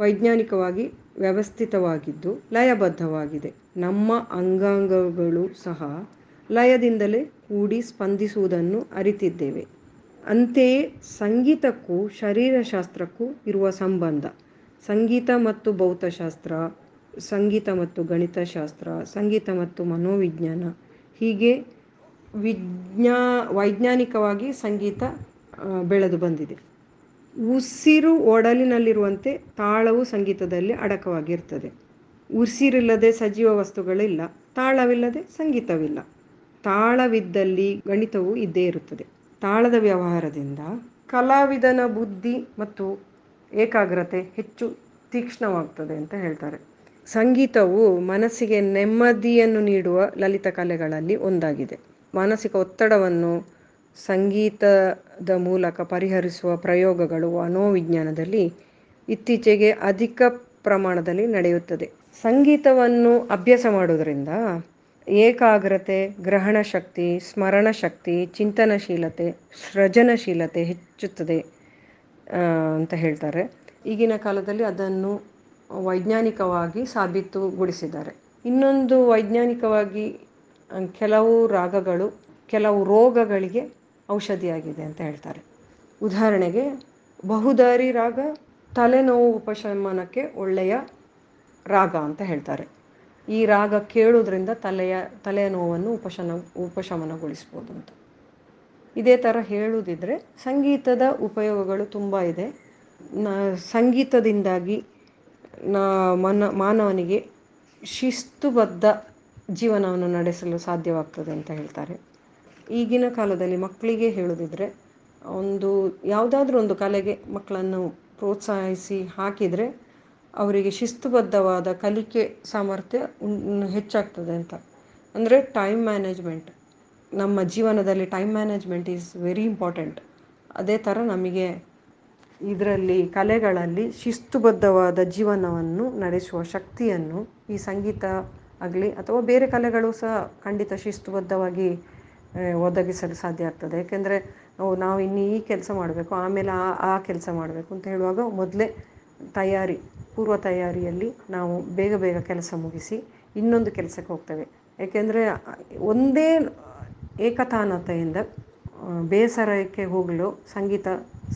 ವೈಜ್ಞಾನಿಕವಾಗಿ ವ್ಯವಸ್ಥಿತವಾಗಿದ್ದು ಲಯಬದ್ಧವಾಗಿದೆ. ನಮ್ಮ ಅಂಗಾಂಗಗಳು ಸಹ ಲಯದಿಂದಲೇ ಕೂಡಿ ಸ್ಪಂದಿಸುವುದನ್ನು ಅರಿತಿದ್ದೇವೆ. ಅಂತೆಯೇ ಸಂಗೀತಕ್ಕೂ ಶರೀರಶಾಸ್ತ್ರಕ್ಕೂ ಇರುವ ಸಂಬಂಧ. ಸಂಗೀತ ಮತ್ತು ಭೌತಶಾಸ್ತ್ರ ಸಂಗೀತ ಮತ್ತು ಗಣಿತಶಾಸ್ತ್ರ, ಸಂಗೀತ ಮತ್ತು ಮನೋವಿಜ್ಞಾನ, ಹೀಗೆ ವಿಜ್ಞಾ, ವೈಜ್ಞಾನಿಕವಾಗಿ ಸಂಗೀತ ಬೆಳೆದು ಬಂದಿದೆ. ಉಸಿರು ಒಡಲಿನಲ್ಲಿರುವಂತೆ ತಾಳವು ಸಂಗೀತದಲ್ಲಿ ಅಡಕವಾಗಿರ್ತದೆ. ಉಸಿರಿಲ್ಲದೆ ಸಜೀವ ವಸ್ತುಗಳಿಲ್ಲ, ತಾಳವಿಲ್ಲದೆ ಸಂಗೀತವಿಲ್ಲ. ತಾಳವಿದ್ದಲ್ಲಿ ಗಣಿತವು ಇದ್ದೇ ಇರುತ್ತದೆ. ತಾಳದ ವ್ಯವಹಾರದಿಂದ ಕಲಾವಿದನ ಬುದ್ಧಿ ಮತ್ತು ಏಕಾಗ್ರತೆ ಹೆಚ್ಚು ತೀಕ್ಷ್ಣವಾಗ್ತದೆ ಅಂತ ಹೇಳ್ತಾರೆ. ಸಂಗೀತವು ಮನಸ್ಸಿಗೆ ನೆಮ್ಮದಿಯನ್ನು ನೀಡುವ ಲಲಿತ ಕಲೆಗಳಲ್ಲಿ ಒಂದಾಗಿದೆ. ಮಾನಸಿಕ ಒತ್ತಡವನ್ನು ಸಂಗೀತದ ಮೂಲಕ ಪರಿಹರಿಸುವ ಪ್ರಯೋಗಗಳು ಮನೋವಿಜ್ಞಾನದಲ್ಲಿ ಇತ್ತೀಚೆಗೆ ಅಧಿಕ ಪ್ರಮಾಣದಲ್ಲಿ ನಡೆಯುತ್ತದೆ. ಸಂಗೀತವನ್ನು ಅಭ್ಯಾಸ ಮಾಡೋದರಿಂದ ಏಕಾಗ್ರತೆ ಗ್ರಹಣ ಶಕ್ತಿ ಸ್ಮರಣ ಶಕ್ತಿ ಚಿಂತನಶೀಲತೆ, ಸೃಜನಶೀಲತೆ ಹೆಚ್ಚುತ್ತದೆ ಅಂತ ಹೇಳ್ತಾರೆ. ಈಗಿನ ಕಾಲದಲ್ಲಿ ಅದನ್ನು ವೈಜ್ಞಾನಿಕವಾಗಿ ಸಾಬೀತುಗೊಳಿಸಿದ್ದಾರೆ. ಇನ್ನೊಂದು ವೈಜ್ಞಾನಿಕವಾಗಿ ಕೆಲವು ರಾಗಗಳು, ಕೆಲವು ರೋಗಗಳಿಗೆ ಔಷಧಿಯಾಗಿದೆ ಅಂತ ಹೇಳ್ತಾರೆ. ಉದಾಹರಣೆಗೆ, ಬಹುದಾರಿ ರಾಗ ತಲೆನೋವು ಉಪಶಮನಕ್ಕೆ ಒಳ್ಳೆಯ ರಾಗ ಅಂತ ಹೇಳ್ತಾರೆ. ಈ ರಾಗ ಕೇಳೋದ್ರಿಂದ ತಲೆಯ ತಲೆಯ ನೋವನ್ನು ಉಪಶನ, ಉಪಶಮನಗೊಳಿಸ್ಬೋದು ಅಂತ. ಇದೇ ಥರ ಹೇಳುವುದಿದ್ರೆ, ಸಂಗೀತದ ಉಪಯೋಗಗಳು ತುಂಬ ಇದೆ. ಸಂಗೀತದಿಂದಾಗಿ ನಾ ಮನ ಮಾನವನಿಗೆ ಶಿಸ್ತುಬದ್ಧ ಜೀವನವನ್ನು ನಡೆಸಲು ಸಾಧ್ಯವಾಗ್ತದೆ ಅಂತ ಹೇಳ್ತಾರೆ. ಈಗಿನ ಕಾಲದಲ್ಲಿ ಮಕ್ಕಳಿಗೆ ಹೇಳೋದಿದ್ರೆ, ಒಂದು ಯಾವುದಾದ್ರೂ ಒಂದು ಕಲೆಗೆ ಮಕ್ಕಳನ್ನು ಪ್ರೋತ್ಸಾಹಿಸಿ ಹಾಕಿದರೆ ಅವರಿಗೆ ಶಿಸ್ತುಬದ್ಧವಾದ ಕಲಿಕೆ ಸಾಮರ್ಥ್ಯ ಹೆಚ್ಚಾಗ್ತದೆ ಅಂತ. ಅಂದರೆ ಟೈಮ್ ಮ್ಯಾನೇಜ್ಮೆಂಟ್ ನಮ್ಮ ಜೀವನದಲ್ಲಿ time management is very important ಅದೇ ಥರ ನಮಗೆ ಇದರಲ್ಲಿ ಕಲೆಗಳಲ್ಲಿ ಶಿಸ್ತುಬದ್ಧವಾದ ಜೀವನವನ್ನು ನಡೆಸುವ ಶಕ್ತಿಯನ್ನು ಈ ಸಂಗೀತ ಆಗಲಿ ಅಥವಾ ಬೇರೆ ಕಲೆಗಳು ಸಹ ಖಂಡಿತ ಶಿಸ್ತುಬದ್ಧವಾಗಿ ಒದಗಿಸಲು ಸಾಧ್ಯ ಆಗ್ತದೆ. ಯಾಕೆಂದರೆ ನಾವು ನಾವು ಇನ್ನು ಈ ಕೆಲಸ ಮಾಡಬೇಕು, ಆಮೇಲೆ ಆ ಆ ಕೆಲಸ ಮಾಡಬೇಕು ಅಂತ ಹೇಳುವಾಗ ಮೊದಲೇ ತಯಾರಿ, ಪೂರ್ವ ತಯಾರಿಯಲ್ಲಿ ನಾವು ಬೇಗ ಬೇಗ ಕೆಲಸ ಮುಗಿಸಿ ಇನ್ನೊಂದು ಕೆಲಸಕ್ಕೆ ಹೋಗ್ತೇವೆ. ಏಕೆಂದರೆ, ಒಂದೇ ಏಕತಾನತೆಯಿಂದ ಬೇಸರಕ್ಕೆ ಹೋಗಲು ಸಂಗೀತ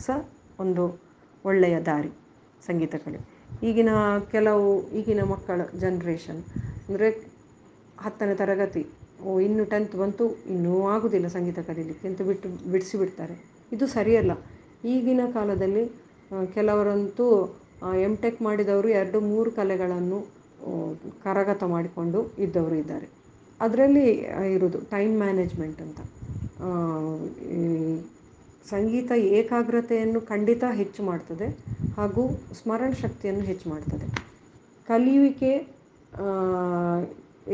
ಸಹ ಒಂದು ಒಳ್ಳೆಯ ದಾರಿ ಸಂಗೀತ ಕಲೆ ಈಗಿನ ಕೆಲವು ಈಗಿನ ಮಕ್ಕಳ ಜನ್ರೇಷನ್ ಅಂದರೆ ಹತ್ತನೇ ತರಗತಿ, ಓ ಇನ್ನು ಟೆಂತ್ ಬಂತು, ಇನ್ನೂ ಆಗೋದಿಲ್ಲ ಸಂಗೀತ ಕಲೀಲಿಕ್ಕೆ ಅಂತ ಬಿಟ್ಟು ಬಿಡಿಸಿ ಬಿಡ್ತಾರೆ. ಇದು ಸರಿಯಲ್ಲ. ಈಗಿನ ಕಾಲದಲ್ಲಿ ಕೆಲವರಂತೂ ಎಂ ಟೆಕ್ ಮಾಡಿದವರು ಎರಡು ಮೂರು ಕಲೆಗಳನ್ನು ಕರಗತ ಮಾಡಿಕೊಂಡು ಇದ್ದವರು ಇದ್ದಾರೆ. ಅದರಲ್ಲಿ ಇರೋದು ಟೈಮ್ ಮ್ಯಾನೇಜ್ಮೆಂಟ್ ಅಂತ. ಸಂಗೀತ ಏಕಾಗ್ರತೆಯನ್ನು ಖಂಡಿತ ಹೆಚ್ಚು ಮಾಡ್ತದೆ ಹಾಗೂ ಸ್ಮರಣ ಶಕ್ತಿಯನ್ನು ಹೆಚ್ಚು ಮಾಡ್ತದೆ. ಕಲಿಯುವಿಕೆ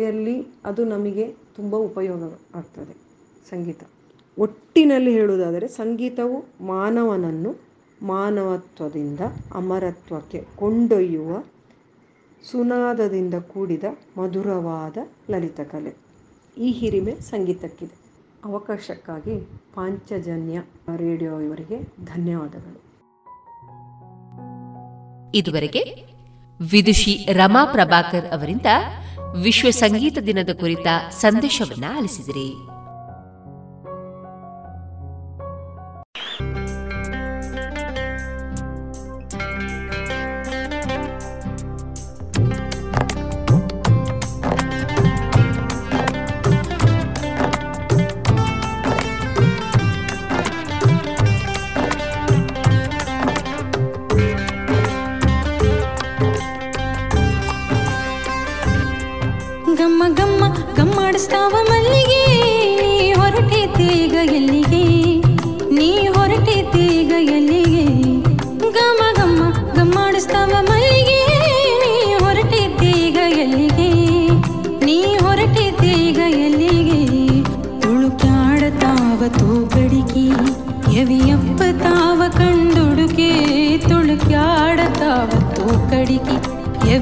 ಯಲ್ಲಿ ಅದು ನಮಗೆ ತುಂಬ ಉಪಯೋಗ ಆಗ್ತದೆ ಸಂಗೀತ. ಒಟ್ಟಿನಲ್ಲಿ ಹೇಳುವುದಾದರೆ ಸಂಗೀತವು ಮಾನವನನ್ನು ಮಾನವತ್ವದಿಂದ, ಅಮರತ್ವಕ್ಕೆ ಕೊಂಡೊಯ್ಯುವ ಸುನಾದದಿಂದ ಕೂಡಿದ ಮಧುರವಾದ ಲಲಿತ ಕಲೆ. ಈ ಹಿರಿಮೆ ಸಂಗೀತಕ್ಕಿದೆ. ಅವಕಾಶಕ್ಕಾಗಿ ಪಾಂಚಜನ್ಯ ರೇಡಿಯೋ ಇವರಿಗೆ ಧನ್ಯವಾದಗಳು. ಇದುವರೆಗೆ ವಿದುಷಿ ರಮಾ ಪ್ರಭಾಕರ್ ಅವರಿಂದ ವಿಶ್ವ ಸಂಗೀತ ದಿನದ ಕುರಿತ ಸಂದೇಶವನ್ನ ಆಲಿಸಿದಿರಿ.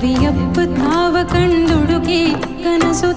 ಯವಿಯಪ್ಪ ತಾವ ಕಂಡುಡುಕೆ ಕನಸು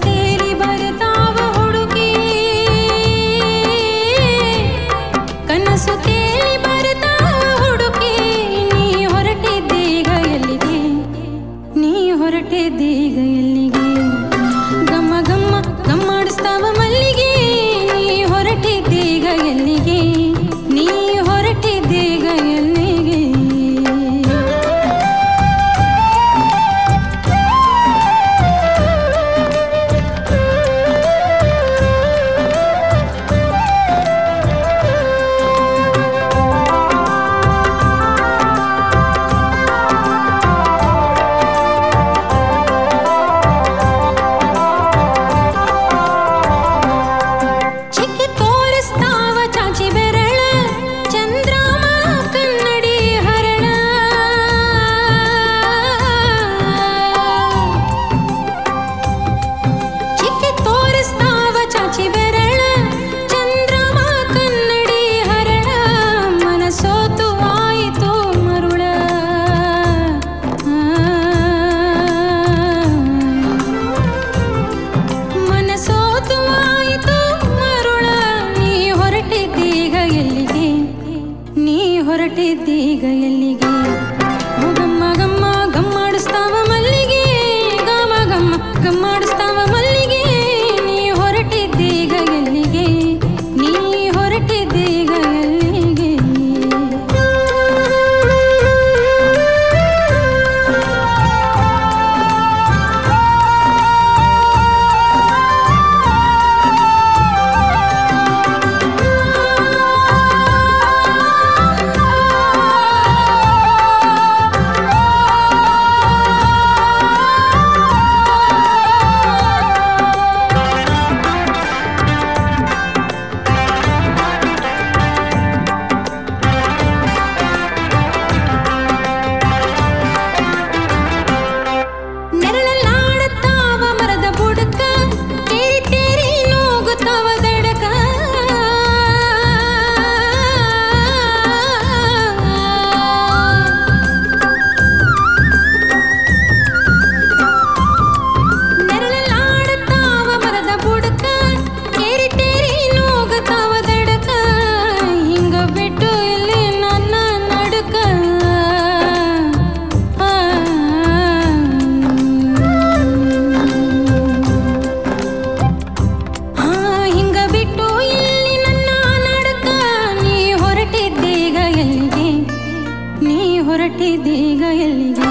ಎಲ್ಲಿಗೆ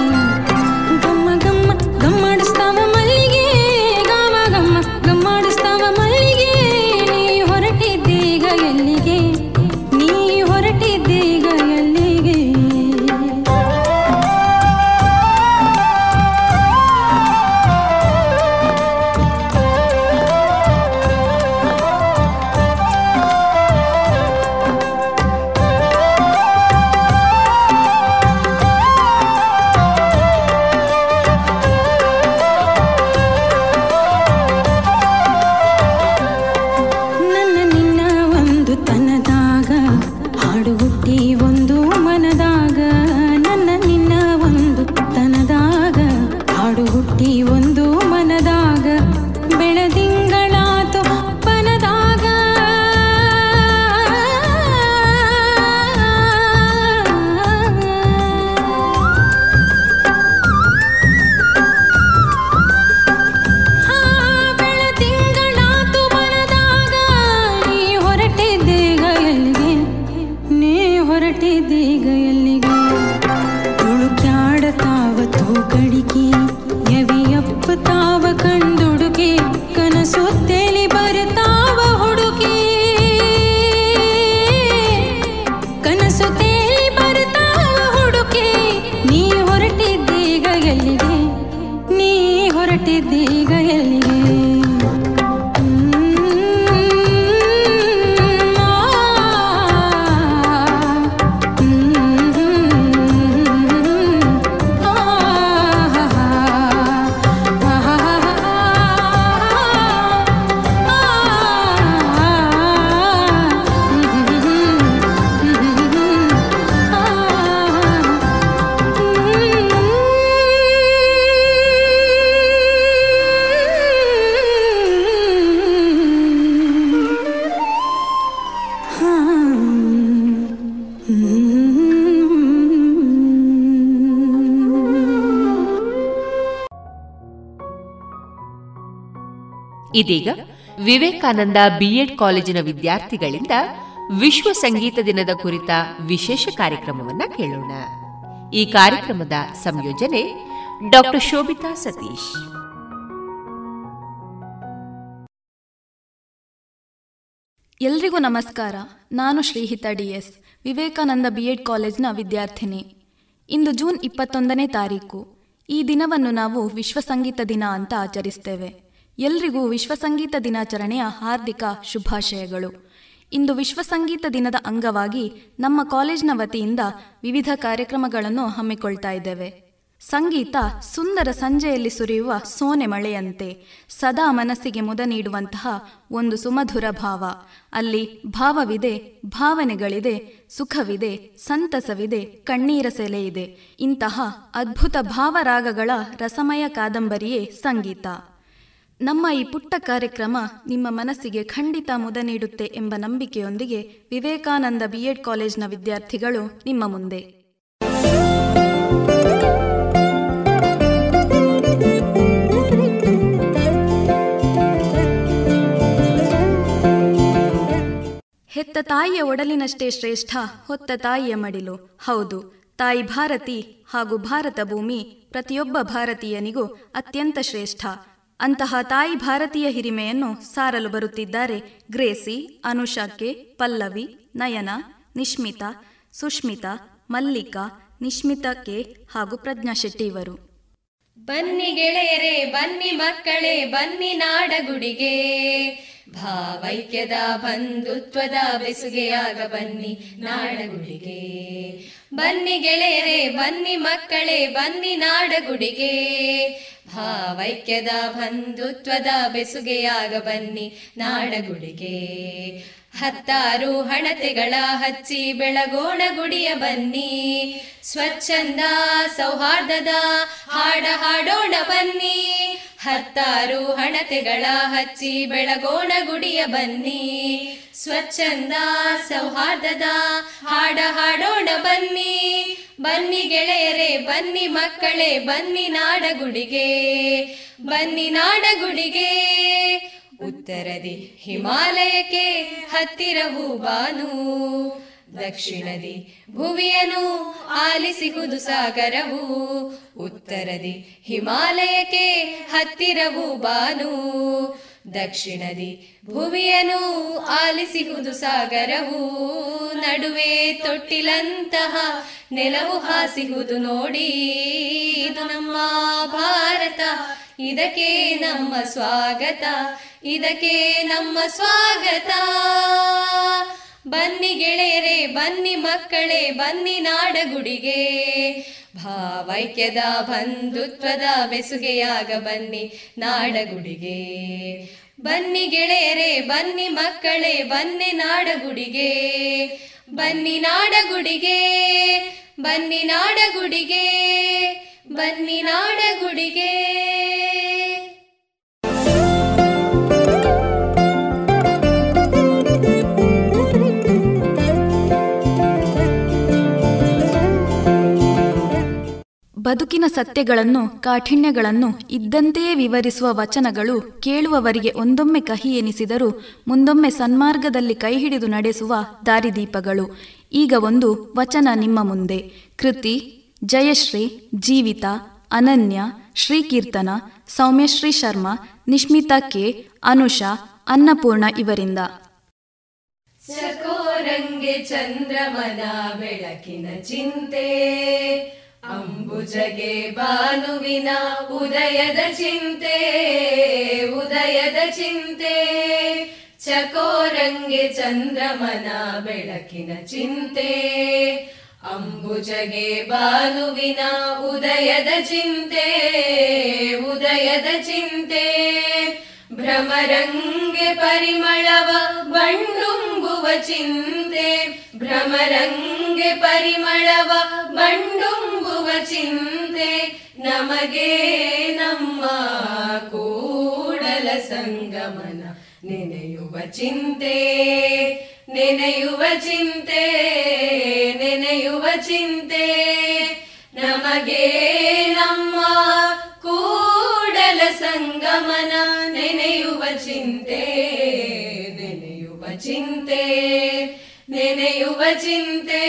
ಇದೀಗ ವಿವೇಕಾನಂದ ಬಿಎಡ್ ಕಾಲೇಜಿನ ವಿದ್ಯಾರ್ಥಿಗಳಿಂದ ವಿಶ್ವ ಸಂಗೀತ ದಿನದ ಕುರಿತ ವಿಶೇಷ ಕಾರ್ಯಕ್ರಮವನ್ನ ಕೇಳೋಣ. ಈ ಕಾರ್ಯಕ್ರಮದ ಸಂಯೋಜನೆ ಡಾಕ್ಟರ್ ಶೋಭಿತಾ ಸತೀಶ್. ಎಲ್ರಿಗೂ ನಮಸ್ಕಾರ. ನಾನು Shrihita DS Vivekananda B Ed ಕಾಲೇಜ್ನ ವಿದ್ಯಾರ್ಥಿನಿ. ಇಂದು ಜೂನ್ ಇಪ್ಪತ್ತೊಂದನೇ ತಾರೀಕು. ಈ ದಿನವನ್ನು ನಾವು ವಿಶ್ವ ಸಂಗೀತ ದಿನ ಅಂತ ಆಚರಿಸ್ತೇವೆ. ಎಲ್ರಿಗೂ ವಿಶ್ವ ಸಂಗೀತ ದಿನಾಚರಣೆಯ ಹಾರ್ದಿಕ ಶುಭಾಶಯಗಳು. ಇಂದು ವಿಶ್ವ ಸಂಗೀತ ದಿನದ ಅಂಗವಾಗಿ ನಮ್ಮ ಕಾಲೇಜಿನ ವತಿಯಿಂದ ವಿವಿಧ ಕಾರ್ಯಕ್ರಮಗಳನ್ನು ಹಮ್ಮಿಕೊಳ್ತಾ ಇದ್ದೇವೆ. ಸಂಗೀತ ಸುಂದರ ಸಂಜೆಯಲ್ಲಿ ಸುರಿಯುವ ಸೋನೆ ಮಳೆಯಂತೆ, ಸದಾ ಮನಸ್ಸಿಗೆ ಮುದ ನೀಡುವಂತಹ ಒಂದು ಸುಮಧುರ ಭಾವ. ಅಲ್ಲಿ ಭಾವವಿದೆ, ಭಾವನೆಗಳಿದೆ, ಸುಖವಿದೆ, ಸಂತಸವಿದೆ, ಕಣ್ಣೀರ ಸೆಲೆ ಇದೆ ಇಂತಹ ಅದ್ಭುತ ಭಾವರಾಗಗಳ ರಸಮಯ ಕಾದಂಬರಿಯೇ ಸಂಗೀತ. ನಮ್ಮ ಈ ಪುಟ್ಟ ಕಾರ್ಯಕ್ರಮ ನಿಮ್ಮ ಮನಸ್ಸಿಗೆ ಖಂಡಿತ ಮುದ ನೀಡುತ್ತೆ ಎಂಬ ನಂಬಿಕೆಯೊಂದಿಗೆ ವಿವೇಕಾನಂದ ಬಿಎಡ್ ಕಾಲೇಜ್ನ ವಿದ್ಯಾರ್ಥಿಗಳು ನಿಮ್ಮ ಮುಂದೆ. ಹೆತ್ತ ತಾಯಿಯ ಒಡಲಿನಷ್ಟೇ ಶ್ರೇಷ್ಠ, ಹೊತ್ತ ತಾಯಿಯ ಮಡಿಲು. ಹೌದು, ತಾಯಿ ಭಾರತಿ ಹಾಗೂ ಭಾರತ ಭೂಮಿ ಪ್ರತಿಯೊಬ್ಬ ಭಾರತೀಯನಿಗೂ ಅತ್ಯಂತ ಶ್ರೇಷ್ಠ. ಅಂತಹ ತಾಯಿ ಭಾರತೀಯ ಹಿರಿಮೆಯನ್ನು ಸಾರಲು ಬರುತ್ತಿದ್ದಾರೆ ಗ್ರೇಸಿ ಅನುಷಾಕೆ ಪಲ್ಲವಿ, ನಯನ ನಿಶ್ಮಿತಾ ಸುಷ್ಮಿತಾ, ಮಲ್ಲಿಕಾ ನಿಶ್ಮಿತಾ ಕೆ ಹಾಗೂ ಪ್ರಜ್ಞಾ ಶೆಟ್ಟಿ ಇವರು. ಬನ್ನಿ ಗೆಳೆಯರೇ, ಬನ್ನಿ ಮಕ್ಕಳೇ, ಬನ್ನಿ ನಾಡಗುಡಿಗೆ. ಭಾವೈಕ್ಯದ ಬಂಧುತ್ವದ ಬೆಸುಗೆಯಾಗ ಬನ್ನಿ ನಾಡಗುಡಿಗೆ. ಬನ್ನಿ ಗೆಳೆಯರೇ, ಬನ್ನಿ ಮಕ್ಕಳೇ, ಬನ್ನಿ ನಾಡಗುಡಿಗೆ. ಭಾವೈಕ್ಯದ ಬಂಧುತ್ವದ ಬೆಸುಗೆಯಾಗ ಬನ್ನಿ ನಾಡಗುಡಿಗೆ. ಹತ್ತಾರು ಹಣತೆಗಳ ಹಚ್ಚಿ ಬೆಳಗೋಣ ಗುಡಿಯ ಬನ್ನಿ. ಸ್ವಚ್ಛಂದ, ಸೌಹಾರ್ದದ, ಹಾಡ ಹಾಡೋಣ ಬನ್ನಿ. ಹತ್ತಾರು ಹಣತೆಗಳ ಹಚ್ಚಿ ಬೆಳಗೋಣ ಗುಡಿಯ ಬನ್ನಿ. ಸ್ವಚ್ಛಂದ, ಸೌಹಾರ್ದದ, ಹಾಡ ಹಾಡೋಣ ಬನ್ನಿ. ಬನ್ನಿ ಗೆಳೆಯರೇ, ಬನ್ನಿ ಮಕ್ಕಳೇ, ಬನ್ನಿ ನಾಡಗುಡಿಗೆ. ಬನ್ನಿ ನಾಡಗುಡಿಗೆ. ಉತ್ತರದಿ ಹಿಮಾಲಯಕ್ಕೆ ಹತ್ತಿರವು ಬಾನು. ದಕ್ಷಿಣದಿ ಭುವಿಯನು ಆಲಿಸಿಹುದು ಸಾಗರವು. ಉತ್ತರದಿ ಹಿಮಾಲಯಕ್ಕೆ ಹತ್ತಿರವು ಬಾನು. ದಕ್ಷಿಣದಿ ಭುವಿಯನು ಆಲಿಸಿಹುದು ಸಾಗರವು, ನಡುವೆ ತೊಟ್ಟಿಲಂತಹ ನೆಲವು ಹಾಸಿಹುದು ನೋಡಿ, ಇದು ನಮ್ಮ ಭಾರತ, ಇದಕ್ಕೆ ನಮ್ಮ ಸ್ವಾಗತ, ಇದಕ್ಕೆ ನಮ್ಮ ಸ್ವಾಗತ. ಬನ್ನಿ ಗೆಳೆಯರೇ, ಬನ್ನಿ ಮಕ್ಕಳೇ, ಬನ್ನಿ ನಾಡಗುಡಿಗೆ. ಭಾವೈಕ್ಯದ ಬಂಧುತ್ವದ ಬೆಸುಗೆಯಾಗ ಬನ್ನಿ ನಾಡಗುಡಿಗೆ. ಬನ್ನಿ ಗೆಳೆಯರೆ ಬನ್ನಿ ಮಕ್ಕಳೇ ಬನ್ನಿ ನಾಡಗುಡಿಗೆ ಬನ್ನಿ ನಾಡಗುಡಿಗೆ ಬನ್ನಿ ನಾಡಗುಡಿಗೆ ಬನ್ನಿ ನಾಡಗುಡಿಗೆ. ಬದುಕಿನ ಸತ್ಯಗಳನ್ನು, ಕಾಠಿಣ್ಯಗಳನ್ನು, ಇದ್ದಂತೆಯೇ ವಿವರಿಸುವ ವಚನಗಳು ಕೇಳುವವರಿಗೆ ಒಂದೊಮ್ಮೆ ಕಹಿ ಎನಿಸಿದರೂ ಮುಂದೊಮ್ಮೆ ಸನ್ಮಾರ್ಗದಲ್ಲಿ ಕೈಹಿಡಿದು ನಡೆಸುವ ದಾರಿದೀಪಗಳು. ಈಗ ಒಂದು ವಚನ ನಿಮ್ಮ ಮುಂದೆ. ಕೃತಿ, ಜಯಶ್ರೀ, ಜೀವಿತ, ಅನನ್ಯ, ಶ್ರೀಕೀರ್ತನ, ಸೌಮ್ಯಶ್ರೀ ಶರ್ಮಾ ನಿಶ್ಮಿತಾ ಕೆ, ಅನುಷಾ, ಅನ್ನಪೂರ್ಣ ಇವರಿಂದ. ಚಕೋರಂಗೆ ಚಂದ್ರಮನ ಬೆಳಕಿನ ಚಿಂತೆ. ಅಂಬುಜಗೆ ಬಾನುವಿನ ಉದಯದ ಚಿಂತೆ ಉದಯದ ಚಿಂತೆ. ಚಕೋರಂಗೆ ಚಂದ್ರಮನ ಬೆಳಕಿನ ಚಿಂತೆ. ಅಂಬುಜಗೆ ಬಾನುವಿನ ಉದಯದ ಚಿಂತೆ ಉದಯದ ಚಿಂತೆ. ಭ್ರಮರಂಗೆ ಪರಿಮಳವ ಬಂಡುಂಬುವ ಚಿಂತೆ. ಭ್ರಮರಂಗೆ ಪರಿಮಳವ ಬಂಡುಂಬುವ ಚಿಂತೆ. ನಮಗೆ ನಮ್ಮ ಕೂಡಲ ಸಂಗಮನ ನೆನೆಯುವ ಚಿಂತೆ. ನೆನೆಯುವ ಚಿಂತೆ ನೆನೆಯುವ ಚಿಂತೆ. ನಮಗೆ ನಮ್ಮ ಕೂಡಲ ಸಂಗ ಗಮನ ನೆನೆಯುವ ಚಿಂತೆ ನೆನೆಯುವ ಚಿಂತೆ ನೆನೆಯುವ ಚಿಂತೆ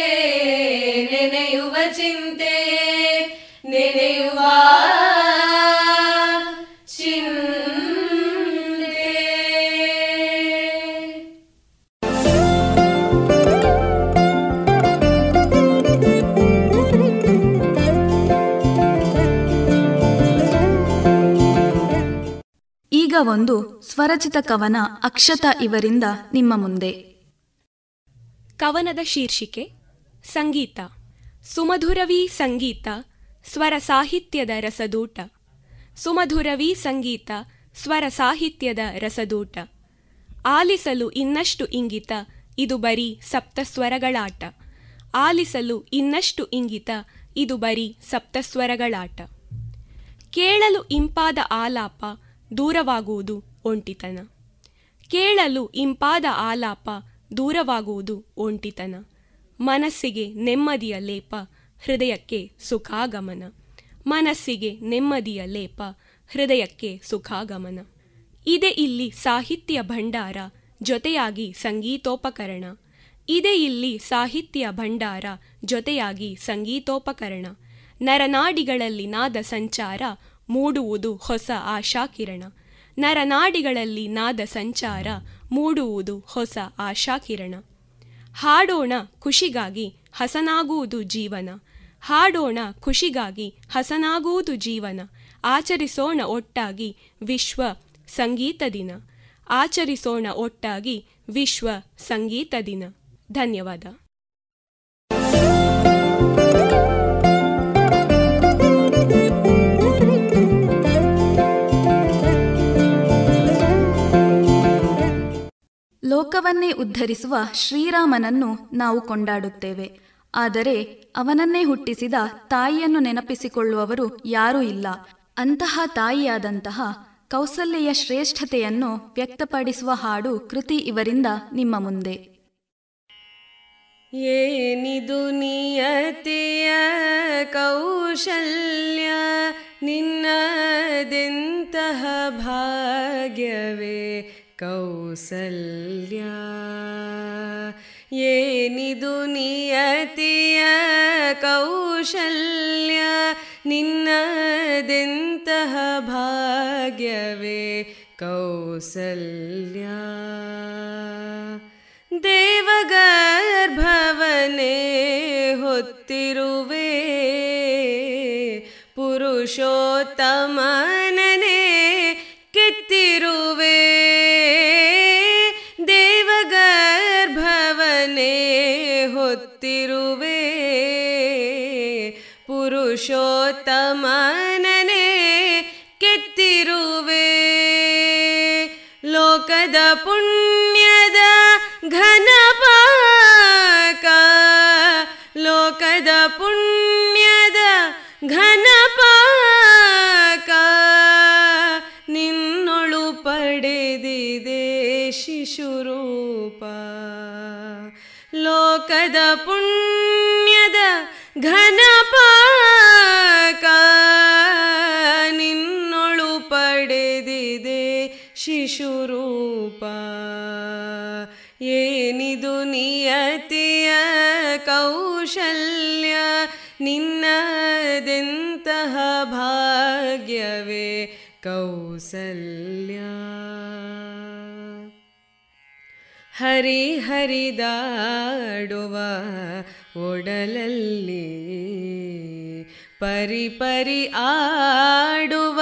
ನೆನೆಯುವ ಚಿಂತೆ ನೆನೆಯುವ ಒಂದು ಸ್ವರಚಿತ ಕವನ ಅಕ್ಷತ ಇವರಿಂದ ನಿಮ್ಮ ಮುಂದೆ. ಕವನದ ಶೀರ್ಷಿಕೆ, ಸಂಗೀತ. ಸುಮಧುರವಿ ಸಂಗೀತ, ಸ್ವರ ಸಾಹಿತ್ಯದ ರಸದೂಟ. ಸುಮಧುರವಿ ಸಂಗೀತ, ಸ್ವರ ಸಾಹಿತ್ಯದ ರಸದೂಟ. ಆಲಿಸಲು ಇನ್ನಷ್ಟು ಇಂಗಿತ, ಇದು ಬರೀ ಸಪ್ತಸ್ವರಗಳಾಟ. ಆಲಿಸಲು ಇನ್ನಷ್ಟು ಇಂಗಿತ, ಇದು ಬರೀ ಸಪ್ತಸ್ವರಗಳಾಟ. ಕೇಳಲು ಇಂಪಾದ ಆಲಾಪ ದೂರವಾಗುವುದು ಒಂಟಿತನ. ಕೇಳಲು ಇಂಪಾದ ಆಲಾಪ ದೂರವಾಗುವುದು ಒಂಟಿತನ. ಮನಸ್ಸಿಗೆ ನೆಮ್ಮದಿಯ ಲೇಪ ಹೃದಯಕ್ಕೆ ಸುಖಾಗಮನ. ಮನಸ್ಸಿಗೆ ನೆಮ್ಮದಿಯ ಲೇಪ ಹೃದಯಕ್ಕೆ ಸುಖಾಗಮನ. ಇದೆ ಇಲ್ಲಿ ಸಾಹಿತ್ಯ ಭಂಡಾರ ಜೊತೆಯಾಗಿ ಸಂಗೀತೋಪಕರಣ. ಇದೆ ಇಲ್ಲಿ ಸಾಹಿತ್ಯ ಭಂಡಾರ ಜೊತೆಯಾಗಿ ಸಂಗೀತೋಪಕರಣ. ನರನಾಡಿಗಳಲ್ಲಿ ನಾದ ಸಂಚಾರ ಮೂಡುವುದು ಹೊಸ ಆಶಾಕಿರಣ. ನರನಾಡಿಗಳಲ್ಲಿ ನಾದ ಸಂಚಾರ, ಮೂಡುವುದು ಹೊಸ ಆಶಾಕಿರಣ. ಹಾಡೋಣ ಖುಷಿಗಾಗಿ ಹಸನಾಗುವುದು ಜೀವನ. ಹಾಡೋಣ ಖುಷಿಗಾಗಿ ಹಸನಾಗುವುದು ಜೀವನ. ಆಚರಿಸೋಣ ಒಟ್ಟಾಗಿ ವಿಶ್ವ ಸಂಗೀತ ದಿನ. ಆಚರಿಸೋಣ ಒಟ್ಟಾಗಿ ವಿಶ್ವ ಸಂಗೀತ ದಿನ. ಧನ್ಯವಾದ. ಲೋಕವನ್ನೇ ಉದ್ಧರಿಸುವ ಶ್ರೀರಾಮನನ್ನು ನಾವು ಕೊಂಡಾಡುತ್ತೇವೆ. ಆದರೆ ಅವನನ್ನೇ ಹುಟ್ಟಿಸಿದ ತಾಯಿಯನ್ನು ನೆನಪಿಸಿಕೊಳ್ಳುವವರು ಯಾರೂ ಇಲ್ಲ. ಅಂತಹ ತಾಯಿಯಾದಂತಹ ಕೌಸಲ್ಯ ಶ್ರೇಷ್ಠತೆಯನ್ನು ವ್ಯಕ್ತಪಡಿಸುವ ಹಾಡು ಕೃತಿ ಇವರಿಂದ ನಿಮ್ಮ ಮುಂದೆ. ಏನಿದು ನಿಯತಿಯ ಕೌಶಲ್ಯ, ನಿನ್ನದೆಂತಹ ಭಾಗ್ಯವೇ? ಕೌಸಲ್ಯ ಏನಿದು ನಿಯತಿಯ ಕೌಶಲ್ಯ ನಿನ್ನದೆಂತಹ ಭಾಗ್ಯವೇ ಕೌಸಲ್ಯ ದೇವಗರ್ಭವನೇ ಹೊತ್ತಿರುವೆ ಪುರುಷೋತ್ತಮನನೇ ಕೆತ್ತಿರುವೆ ಪುರುಷೋತ್ತಮನನೇ ಕೆತ್ತಿರುವೆ. ಲೋಕದ ಪುಣ್ಯದ ಘನಪಾಕ. ಲೋಕದ ಪುಣ್ಯದ ಘನಪಾಕ. ನಿನ್ನೊಳು ಪಡೆದಿದೆ ಶಿಶುರೂಪ. ಲೋಕದ ಪುಣ್ಯದ ಘನಪಾಕ ನಿನ್ನೊಳು ಪಡೆದಿದೆ ಶಿಶುರೂಪ. ಏನಿದು ನಿಯತಿಯ ಕೌಶಲ್ಯ? ನಿನ್ನದೆಂತಹ ಭಾಗ್ಯವೇ ಕೌಸಲ್ಯ? ಹರಿ ಹರಿದಾಡುವ ಒಡಲಲ್ಲಿ ಪರಿ ಪರಿ ಆಡುವ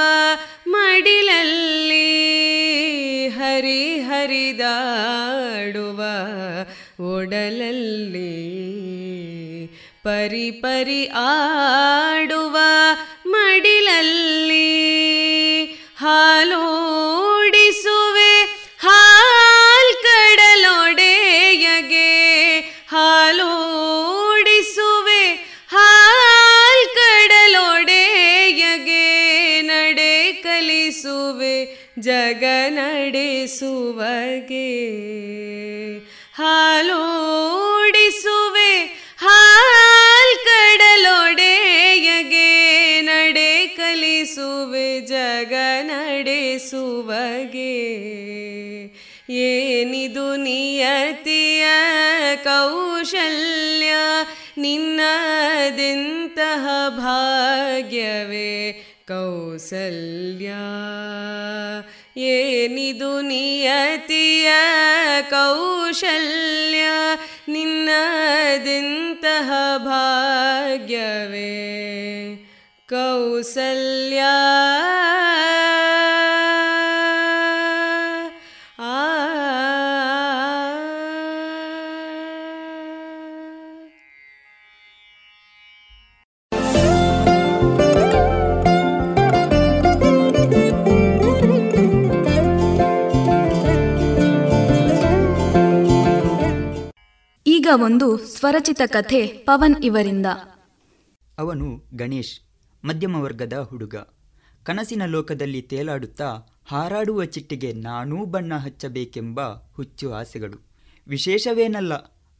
ಮಡಿಲಲ್ಲಿ ಹರಿ ಹರಿದಾಡುವ ಒಡಲಲ್ಲಿ ಪರಿ ಪರಿ ಆಡುವ ಮಡಿಲಲ್ಲಿ ದೇವಗೆ ಹಾಲೋಡಿಸುವೆ ಹಾಲ್ ಕಡಲೊಡೆಯಗೆ ನಡೆ ಕಲಿಸುವೆ ಜಗ ನಡೆಸುವಗೆ. ಏನಿದು ನಿಯತಿಯ ಕೌಶಲ್ಯ ನಿನ್ನದಿಂತಹ ಭಾಗ್ಯವೇ ಕೌಸಲ್ಯ? ಏನಿದು ನಿಯತಿಯ ಕೌಶಲ್ಯ? ನಿನ್ನದಿಂತಹ ಭಾಗ್ಯವೇ? ಕೌಸಲ್ಯ ಒಂದು ಸ್ವರಚಿತ ಕಥೆ ಪವನ್ ಇವರಿಂದ. ಅವನು ಗಣೇಶ್, ಮಧ್ಯಮ ವರ್ಗದ ಹುಡುಗ. ಕನಸಿನ ಲೋಕದಲ್ಲಿ ತೇಲಾಡುತ್ತಾ ಹಾರಾಡುವ ಚಿಟ್ಟಿಗೆ ನಾನೂ ಬಣ್ಣ ಹಚ್ಚಬೇಕೆಂಬ ಹುಚ್ಚು ಆಸೆಗಳು. ವಿಶೇಷವೇನಲ್ಲ,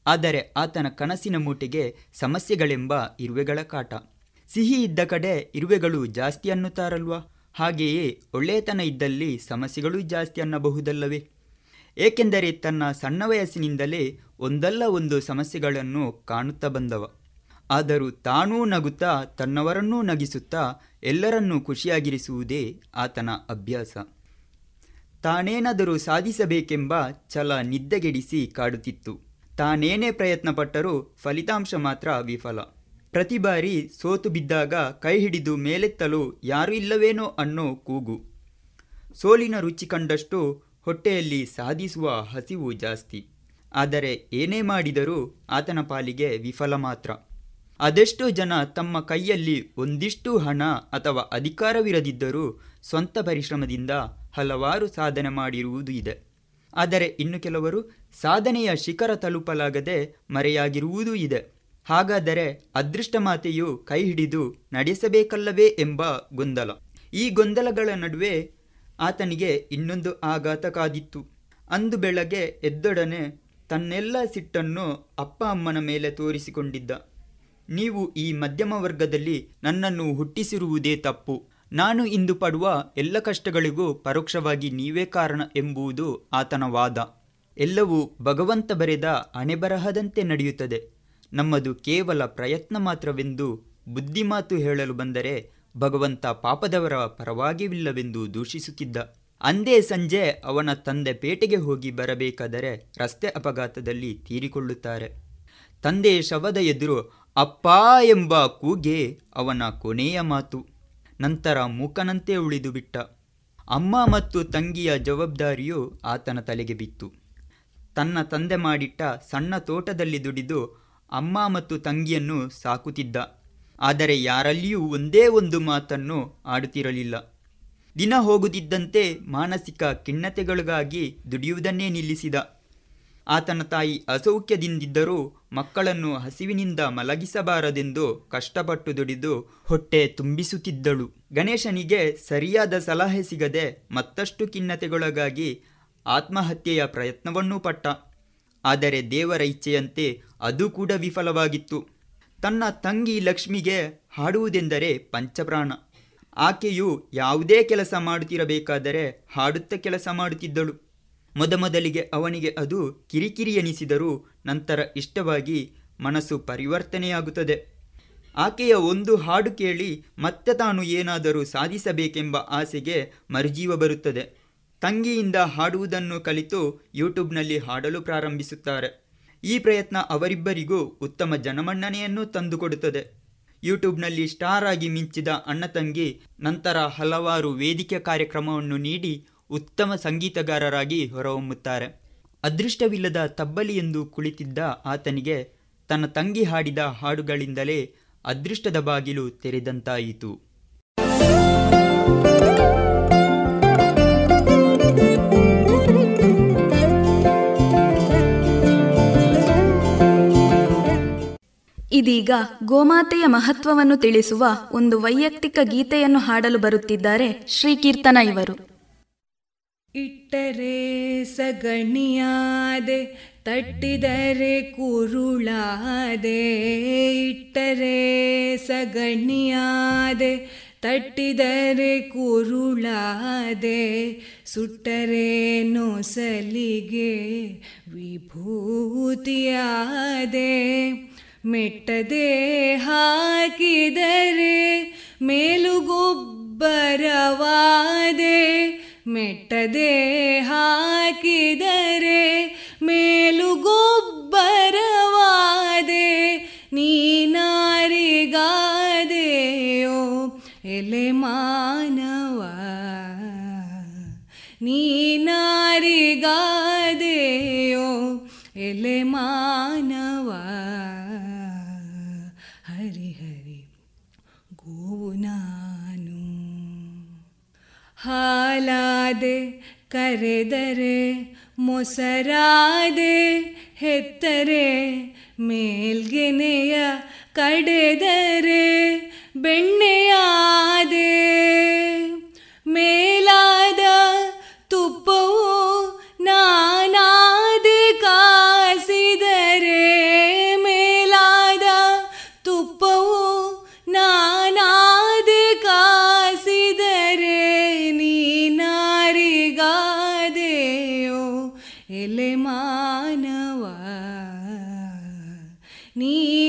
ಆದರೆ ಆತನ ಕನಸಿನ ಮೂಟೆಗೆ ಸಮಸ್ಯೆಗಳೆಂಬ ಇರುವೆಗಳ ಕಾಟ. ಸಿಹಿ ಇದ್ದ ಕಡೆ ಇರುವೆಗಳು ಜಾಸ್ತಿ ಅನ್ನುತ್ತಾರಲ್ವಾ? ಹಾಗೆಯೇ ಒಳ್ಳೆಯತನ ಇದ್ದಲ್ಲಿ ಸಮಸ್ಯೆಗಳು ಜಾಸ್ತಿ ಅನ್ನಬಹುದಲ್ಲವೇ? ಏಕೆಂದರೆ ತನ್ನ ಸಣ್ಣ ವಯಸ್ಸಿನಿಂದಲೇ ಒಂದಲ್ಲ ಒಂದು ಸಮಸ್ಯೆಗಳನ್ನು ಕಾಣುತ್ತಾ ಬಂದವ. ಆದರೂ ತಾನೂ ನಗುತ್ತಾ ತನ್ನವರನ್ನೂ ನಗಿಸುತ್ತಾ ಎಲ್ಲರನ್ನೂ ಖುಷಿಯಾಗಿರಿಸುವುದೇ ಆತನ ಅಭ್ಯಾಸ. ತಾನೇನಾದರೂ ಸಾಧಿಸಬೇಕೆಂಬ ಛಲ ನಿದ್ದೆಗೆಡಿಸಿ ಕಾಡುತ್ತಿತ್ತು. ತಾನೇನೇ ಪ್ರಯತ್ನ ಪಟ್ಟರೂ ಫಲಿತಾಂಶ ಮಾತ್ರ ವಿಫಲ. ಪ್ರತಿ ಬಾರಿ ಸೋತು ಬಿದ್ದಾಗ ಕೈ ಹಿಡಿದು ಮೇಲೆತ್ತಲು ಯಾರೂ ಇಲ್ಲವೇನೋ ಅನ್ನೋ ಕೂಗು. ಸೋಲಿನ ರುಚಿ ಕಂಡಷ್ಟು ಹೊಟ್ಟೆಯಲ್ಲಿ ಸಾಧಿಸುವ ಹಸಿವು ಜಾಸ್ತಿ. ಆದರೆ ಏನೇ ಮಾಡಿದರೂ ಆತನ ಪಾಲಿಗೆ ವಿಫಲ ಮಾತ್ರ. ಅದೆಷ್ಟೋ ಜನ ತಮ್ಮ ಕೈಯಲ್ಲಿ ಒಂದಿಷ್ಟು ಹಣ ಅಥವಾ ಅಧಿಕಾರವಿರದಿದ್ದರೂ ಸ್ವಂತ ಪರಿಶ್ರಮದಿಂದ ಹಲವಾರು ಸಾಧನೆ ಮಾಡಿರುವುದು ಇದೆ. ಆದರೆ ಇನ್ನು ಕೆಲವರು ಸಾಧನೆಯ ಶಿಖರ ತಲುಪಲಾಗದೆ ಮರೆಯಾಗಿರುವುದೂ ಇದೆ. ಹಾಗಾದರೆ ಅದೃಷ್ಟ ಮಾತೆಯು ಕೈ ಹಿಡಿದು ನಡೆಸಬೇಕಲ್ಲವೇ ಎಂಬ ಗೊಂದಲ. ಈ ಗೊಂದಲಗಳ ನಡುವೆ ಆತನಿಗೆ ಇನ್ನೊಂದು ಆಘಾತ ಕಾದಿತ್ತು ಅಂದು ಬೆಳಗ್ಗೆ ಎದ್ದೊಡನೆ ತನ್ನೆಲ್ಲ ಸಿಟ್ಟನ್ನು ಅಪ್ಪ ಅಮ್ಮನ ಮೇಲೆ ತೋರಿಸಿಕೊಂಡಿದ್ದ. ನೀವು ಈ ಮಧ್ಯಮ ವರ್ಗದಲ್ಲಿ ನನ್ನನ್ನು ಹುಟ್ಟಿಸಿರುವುದೇ ತಪ್ಪು. ನಾನು ಇಂದು ಪಡುವ ಎಲ್ಲ ಕಷ್ಟಗಳಿಗೂ ಪರೋಕ್ಷವಾಗಿ ನೀವೇ ಕಾರಣ ಎಂಬುದು ಆತನ ವಾದ. ಎಲ್ಲವೂ ಭಗವಂತ ಬರೆದ ಅಣೆಬರಹದಂತೆ ನಡೆಯುತ್ತದೆ. ನಮ್ಮದು ಕೇವಲ ಪ್ರಯತ್ನ ಮಾತ್ರವೆಂದು ಬುದ್ಧಿಮಾತು ಹೇಳಲು ಬಂದರೆ ಭಗವಂತ ಪಾಪದವರ ಪರವಾಗಿವಿಲ್ಲವೆಂದು ದೂಷಿಸುತ್ತಿದ್ದ. ಅಂದೇ ಸಂಜೆ ಅವನ ತಂದೆ ಪೇಟೆಗೆ ಹೋಗಿ ಬರಬೇಕಾದರೆ ರಸ್ತೆ ಅಪಘಾತದಲ್ಲಿ ತೀರಿಕೊಳ್ಳುತ್ತಾರೆ. ತಂದೆ ಶವದ ಎದುರು, ಅಪ್ಪ ಎಂಬ ಕೂಗೆ ಅವನ ಕೊನೆಯ ಮಾತು. ನಂತರ ಮೂಕನಂತೆ ಉಳಿದು ಬಿಟ್ಟ. ಅಮ್ಮ ಮತ್ತು ತಂಗಿಯ ಜವಾಬ್ದಾರಿಯು ಆತನ ತಲೆಗೆ ಬಿತ್ತು. ತನ್ನ ತಂದೆ ಮಾಡಿಟ್ಟ ಸಣ್ಣ ತೋಟದಲ್ಲಿ ದುಡಿದು ಅಮ್ಮ ಮತ್ತು ತಂಗಿಯನ್ನು ಸಾಕುತ್ತಿದ್ದ. ಆದರೆ ಯಾರಲ್ಲಿಯೂ ಒಂದೇ ಒಂದು ಮಾತನ್ನು ಆಡುತ್ತಿರಲಿಲ್ಲ. ದಿನ ಹೋಗುದಿದ್ದಂತೆ ಮಾನಸಿಕ ಖಿನ್ನತೆಗಳಿಗಾಗಿ ದುಡಿಯುವುದನ್ನೇ ನಿಲ್ಲಿಸಿದ. ಆತನ ತಾಯಿ ಅಸೌಖ್ಯದಿಂದಿದ್ದರೂ ಮಕ್ಕಳನ್ನು ಹಸಿವಿನಿಂದ ಮಲಗಿಸಬಾರದೆಂದು ಕಷ್ಟಪಟ್ಟು ದುಡಿದು ಹೊಟ್ಟೆ ತುಂಬಿಸುತ್ತಿದ್ದಳು. ಗಣೇಶನಿಗೆ ಸರಿಯಾದ ಸಲಹೆ ಸಿಗದೆ ಮತ್ತಷ್ಟು ಖಿನ್ನತೆಗೊಳಗಾಗಿ ಆತ್ಮಹತ್ಯೆಯ ಪ್ರಯತ್ನವನ್ನೂ ಪಟ್ಟ. ಆದರೆ ದೇವರ ಇಚ್ಛೆಯಂತೆ ಅದು ಕೂಡ ವಿಫಲವಾಗಿತ್ತು. ತನ್ನ ತಂಗಿ ಲಕ್ಷ್ಮಿಗೆ ಹಾಡುವುದೆಂದರೆ ಪಂಚಪ್ರಾಣ. ಆಕೆಯು ಯಾವುದೇ ಕೆಲಸ ಮಾಡುತ್ತಿರಬೇಕಾದರೆ ಹಾಡುತ್ತ ಕೆಲಸ ಮಾಡುತ್ತಿದ್ದಳು. ಮೊದಮೊದಲಿಗೆ ಅವನಿಗೆ ಅದು ಕಿರಿಕಿರಿ ಎನಿಸಿದರೂ ನಂತರ ಇಷ್ಟವಾಗಿ ಮನಸ್ಸು ಪರಿವರ್ತನೆಯಾಗುತ್ತದೆ. ಆಕೆಯ ಒಂದು ಹಾಡು ಕೇಳಿ ಮತ್ತೆ ತಾನು ಏನಾದರೂ ಸಾಧಿಸಬೇಕೆಂಬ ಆಸೆಗೆ ಮರುಜೀವ ಬರುತ್ತದೆ. ತಂಗಿಯಿಂದ ಹಾಡುವುದನ್ನು ಕಲಿತು ಯೂಟ್ಯೂಬ್ನಲ್ಲಿ ಹಾಡಲು ಪ್ರಾರಂಭಿಸುತ್ತಾರೆ. ಈ ಪ್ರಯತ್ನ ಅವರಿಬ್ಬರಿಗೂ ಉತ್ತಮ ಜನಮನ್ನಣೆಯನ್ನು ತಂದುಕೊಡುತ್ತದೆ. ಯೂಟ್ಯೂಬ್ನಲ್ಲಿ ಸ್ಟಾರ್ ಆಗಿ ಮಿಂಚಿದ ಅಣ್ಣ ತಂಗಿ ನಂತರ ಹಲವಾರು ವೇದಿಕೆ ಕಾರ್ಯಕ್ರಮವನ್ನು ನೀಡಿ ಉತ್ತಮ ಸಂಗೀತಗಾರರಾಗಿ ಹೊರಹೊಮ್ಮುತ್ತಾರೆ. ಅದೃಷ್ಟವಿಲ್ಲದ ತಬ್ಬಲಿ ಎಂದು ಕುಳಿತಿದ್ದ ಆತನಿಗೆ ತನ್ನ ತಂಗಿ ಹಾಡಿದ ಹಾಡುಗಳಿಂದಲೇ ಅದೃಷ್ಟದ ಬಾಗಿಲು ತೆರೆದಂತಾಯಿತು. ಇದೀಗ ಗೋಮಾತೆಯ ಮಹತ್ವವನ್ನು ತಿಳಿಸುವ ಒಂದು ವೈಯಕ್ತಿಕ ಗೀತೆಯನ್ನು ಹಾಡಲು ಬರುತ್ತಿದ್ದಾರೆ ಶ್ರೀಕೀರ್ತನ ಇವರು. ಇಟ್ಟರೆ ಸಗಣಿಯಾದೆ, ತಟ್ಟಿದರೆ ಕುರುಳಾದೆ. ಇಟ್ಟರೆ ಸಗಣಿಯಾದೆ, ತಟ್ಟಿದರೆ ಕುರುಳಾದೆ. ಸುಟ್ಟರೆ ಸಲಿಗೆ ವಿಭೂತಿಯಾದೆ. ಮೆಟ್ಟದೆ ಹಾಕಿದರೆ ಮೇಲುಗೊಬ್ಬರವಾದೆ ಮೆಟ್ಟದೆ ಹಾಕಿದರೆ ಮೇಲುಗೊಬ್ಬರವಾದೆ ನೀನಾರಿಗಾದೆಯೋ ಎಲೆ ಮಾನವ. ನೀನಾರಿಗಾದೆಯೋ ಎಲೆ ಮಾನವ. ಹಾಲಾದೆ ಕರೆದರೆ ಮೊಸರಾದೆ ಹೆತ್ತರೆ ಮೇಲ್ಗೆನೆಯ ಕಡೆದರೆ ಬೆಣ್ಣೆಯಾದೆ ಮೇಲಾದ ತುಪ್ಪವು ನಾನಾದೆ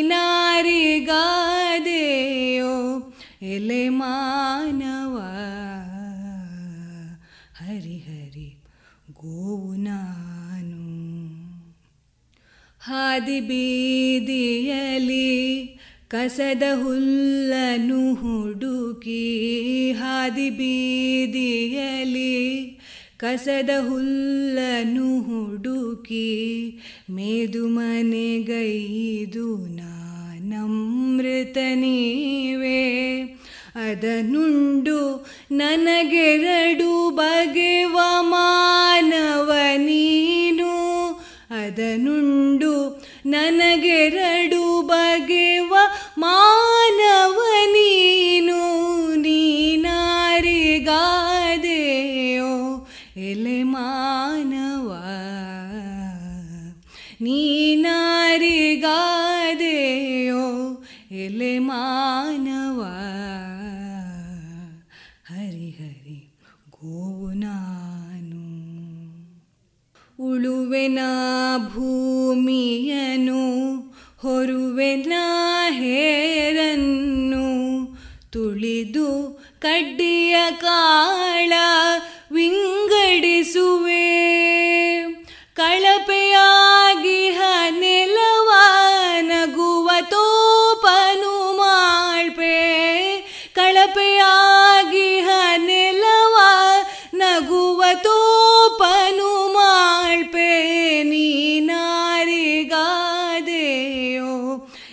ನೀನಾರಿಗಾದೆಯೋ ಎಲೆ ಮಾನವ. ಹರಿ ಹರಿ ಗೋವು ನಾನು. ಹಾದಿ ಬೀದಿಯಲಿ ಕಸದ ಹುಲ್ಲನು ಹುಡುಕಿ ಹಾದಿ ಬೀದಿಯಲಿ ಕಸದ ಹುಲ್ಲನ್ನು ಹುಡುಕಿ ಮೇದು ಮನೆಗೈದು ನಾನಮೃತ ನೀವೇ, ಅದನುಂಡು ನನಗೆರಡು ಬಗೆವ ಮಾನವ ನೀನು, ಅದನುಂಡು ನನಗೆರಡು ಬಗೆವ ಮಾನವ ನೀನಾರಿಗಾದೆಯೋ ಎಲೆ ಮಾನವ? ಹರಿ ಹರಿ, ಗೋವು ನಾನು. ಉಳುವೆನ ಭೂಮಿಯನು ಹೊರುವೆನ ಹೇರನ್ನು. ತುಳಿದು ಕಡ್ಡಿಯ ಕಾಳ ವಿಂಗಡಿಸುವೆ. ಕಳಪೆಯಾಗಿ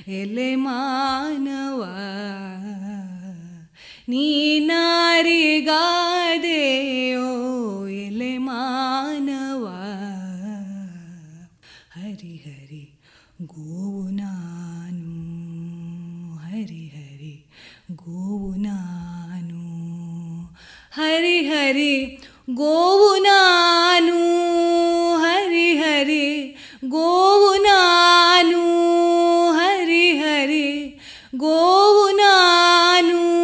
ಎಲೆ ಮಾನವ ನೀನಾರಿಗಾದೆಯೋ ಎಲೆ ಮಾನವ ಹರಿ ಹರಿ ಗೋವು ನಾನು ಹರಿ ಹರಿ ಗೋವು ನಾನು ಹರಿ ಹರಿ ಗೋವು ನಾನು ಹರಿ ಹರಿ ಗೋವು ನಾನು ಹರಿ ಹರಿ ಗೋವು ನಾನು.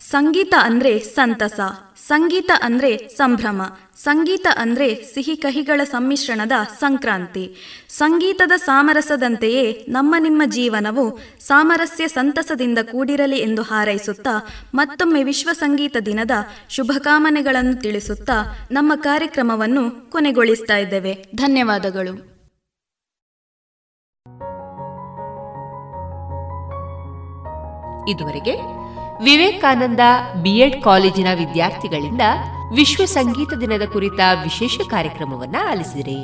ಸಂಗೀತ ಅಂದ್ರೆ ಸಂತಸ, ಸಂಗೀತ ಅಂದ್ರೆ ಸಂಭ್ರಮ, ಸಂಗೀತ ಅಂದ್ರೆ ಸಿಹಿ ಕಹಿಗಳ ಸಮ್ಮಿಶ್ರಣದ ಸಂಕ್ರಾಂತಿ. ಸಂಗೀತದ ಸಾಮರಸದಂತೆಯೇ ನಮ್ಮ ನಿಮ್ಮ ಜೀವನವು ಸಾಮರಸ್ಯ ಸಂತಸದಿಂದ ಕೂಡಿರಲಿ ಎಂದು ಹಾರೈಸುತ್ತಾ, ಮತ್ತೊಮ್ಮೆ ವಿಶ್ವ ಸಂಗೀತ ದಿನದ ಶುಭಕಾಮನೆಗಳನ್ನು ತಿಳಿಸುತ್ತಾ ನಮ್ಮ ಕಾರ್ಯಕ್ರಮವನ್ನು ಕೊನೆಗೊಳಿಸ್ತಾ ಇದ್ದೇವೆ. ಧನ್ಯವಾದಗಳು. ಇದುವರೆಗೆ ವಿವೇಕಾನಂದ ಬಿಎಡ್ ಕಾಲೇಜಿನ ವಿದ್ಯಾರ್ಥಿಗಳಿಂದ ವಿಶ್ವ ಸಂಗೀತ ದಿನದ ಕುರಿತ ವಿಶೇಷ ಕಾರ್ಯಕ್ರಮವನ್ನ ಆಲಿಸಿದರೆ.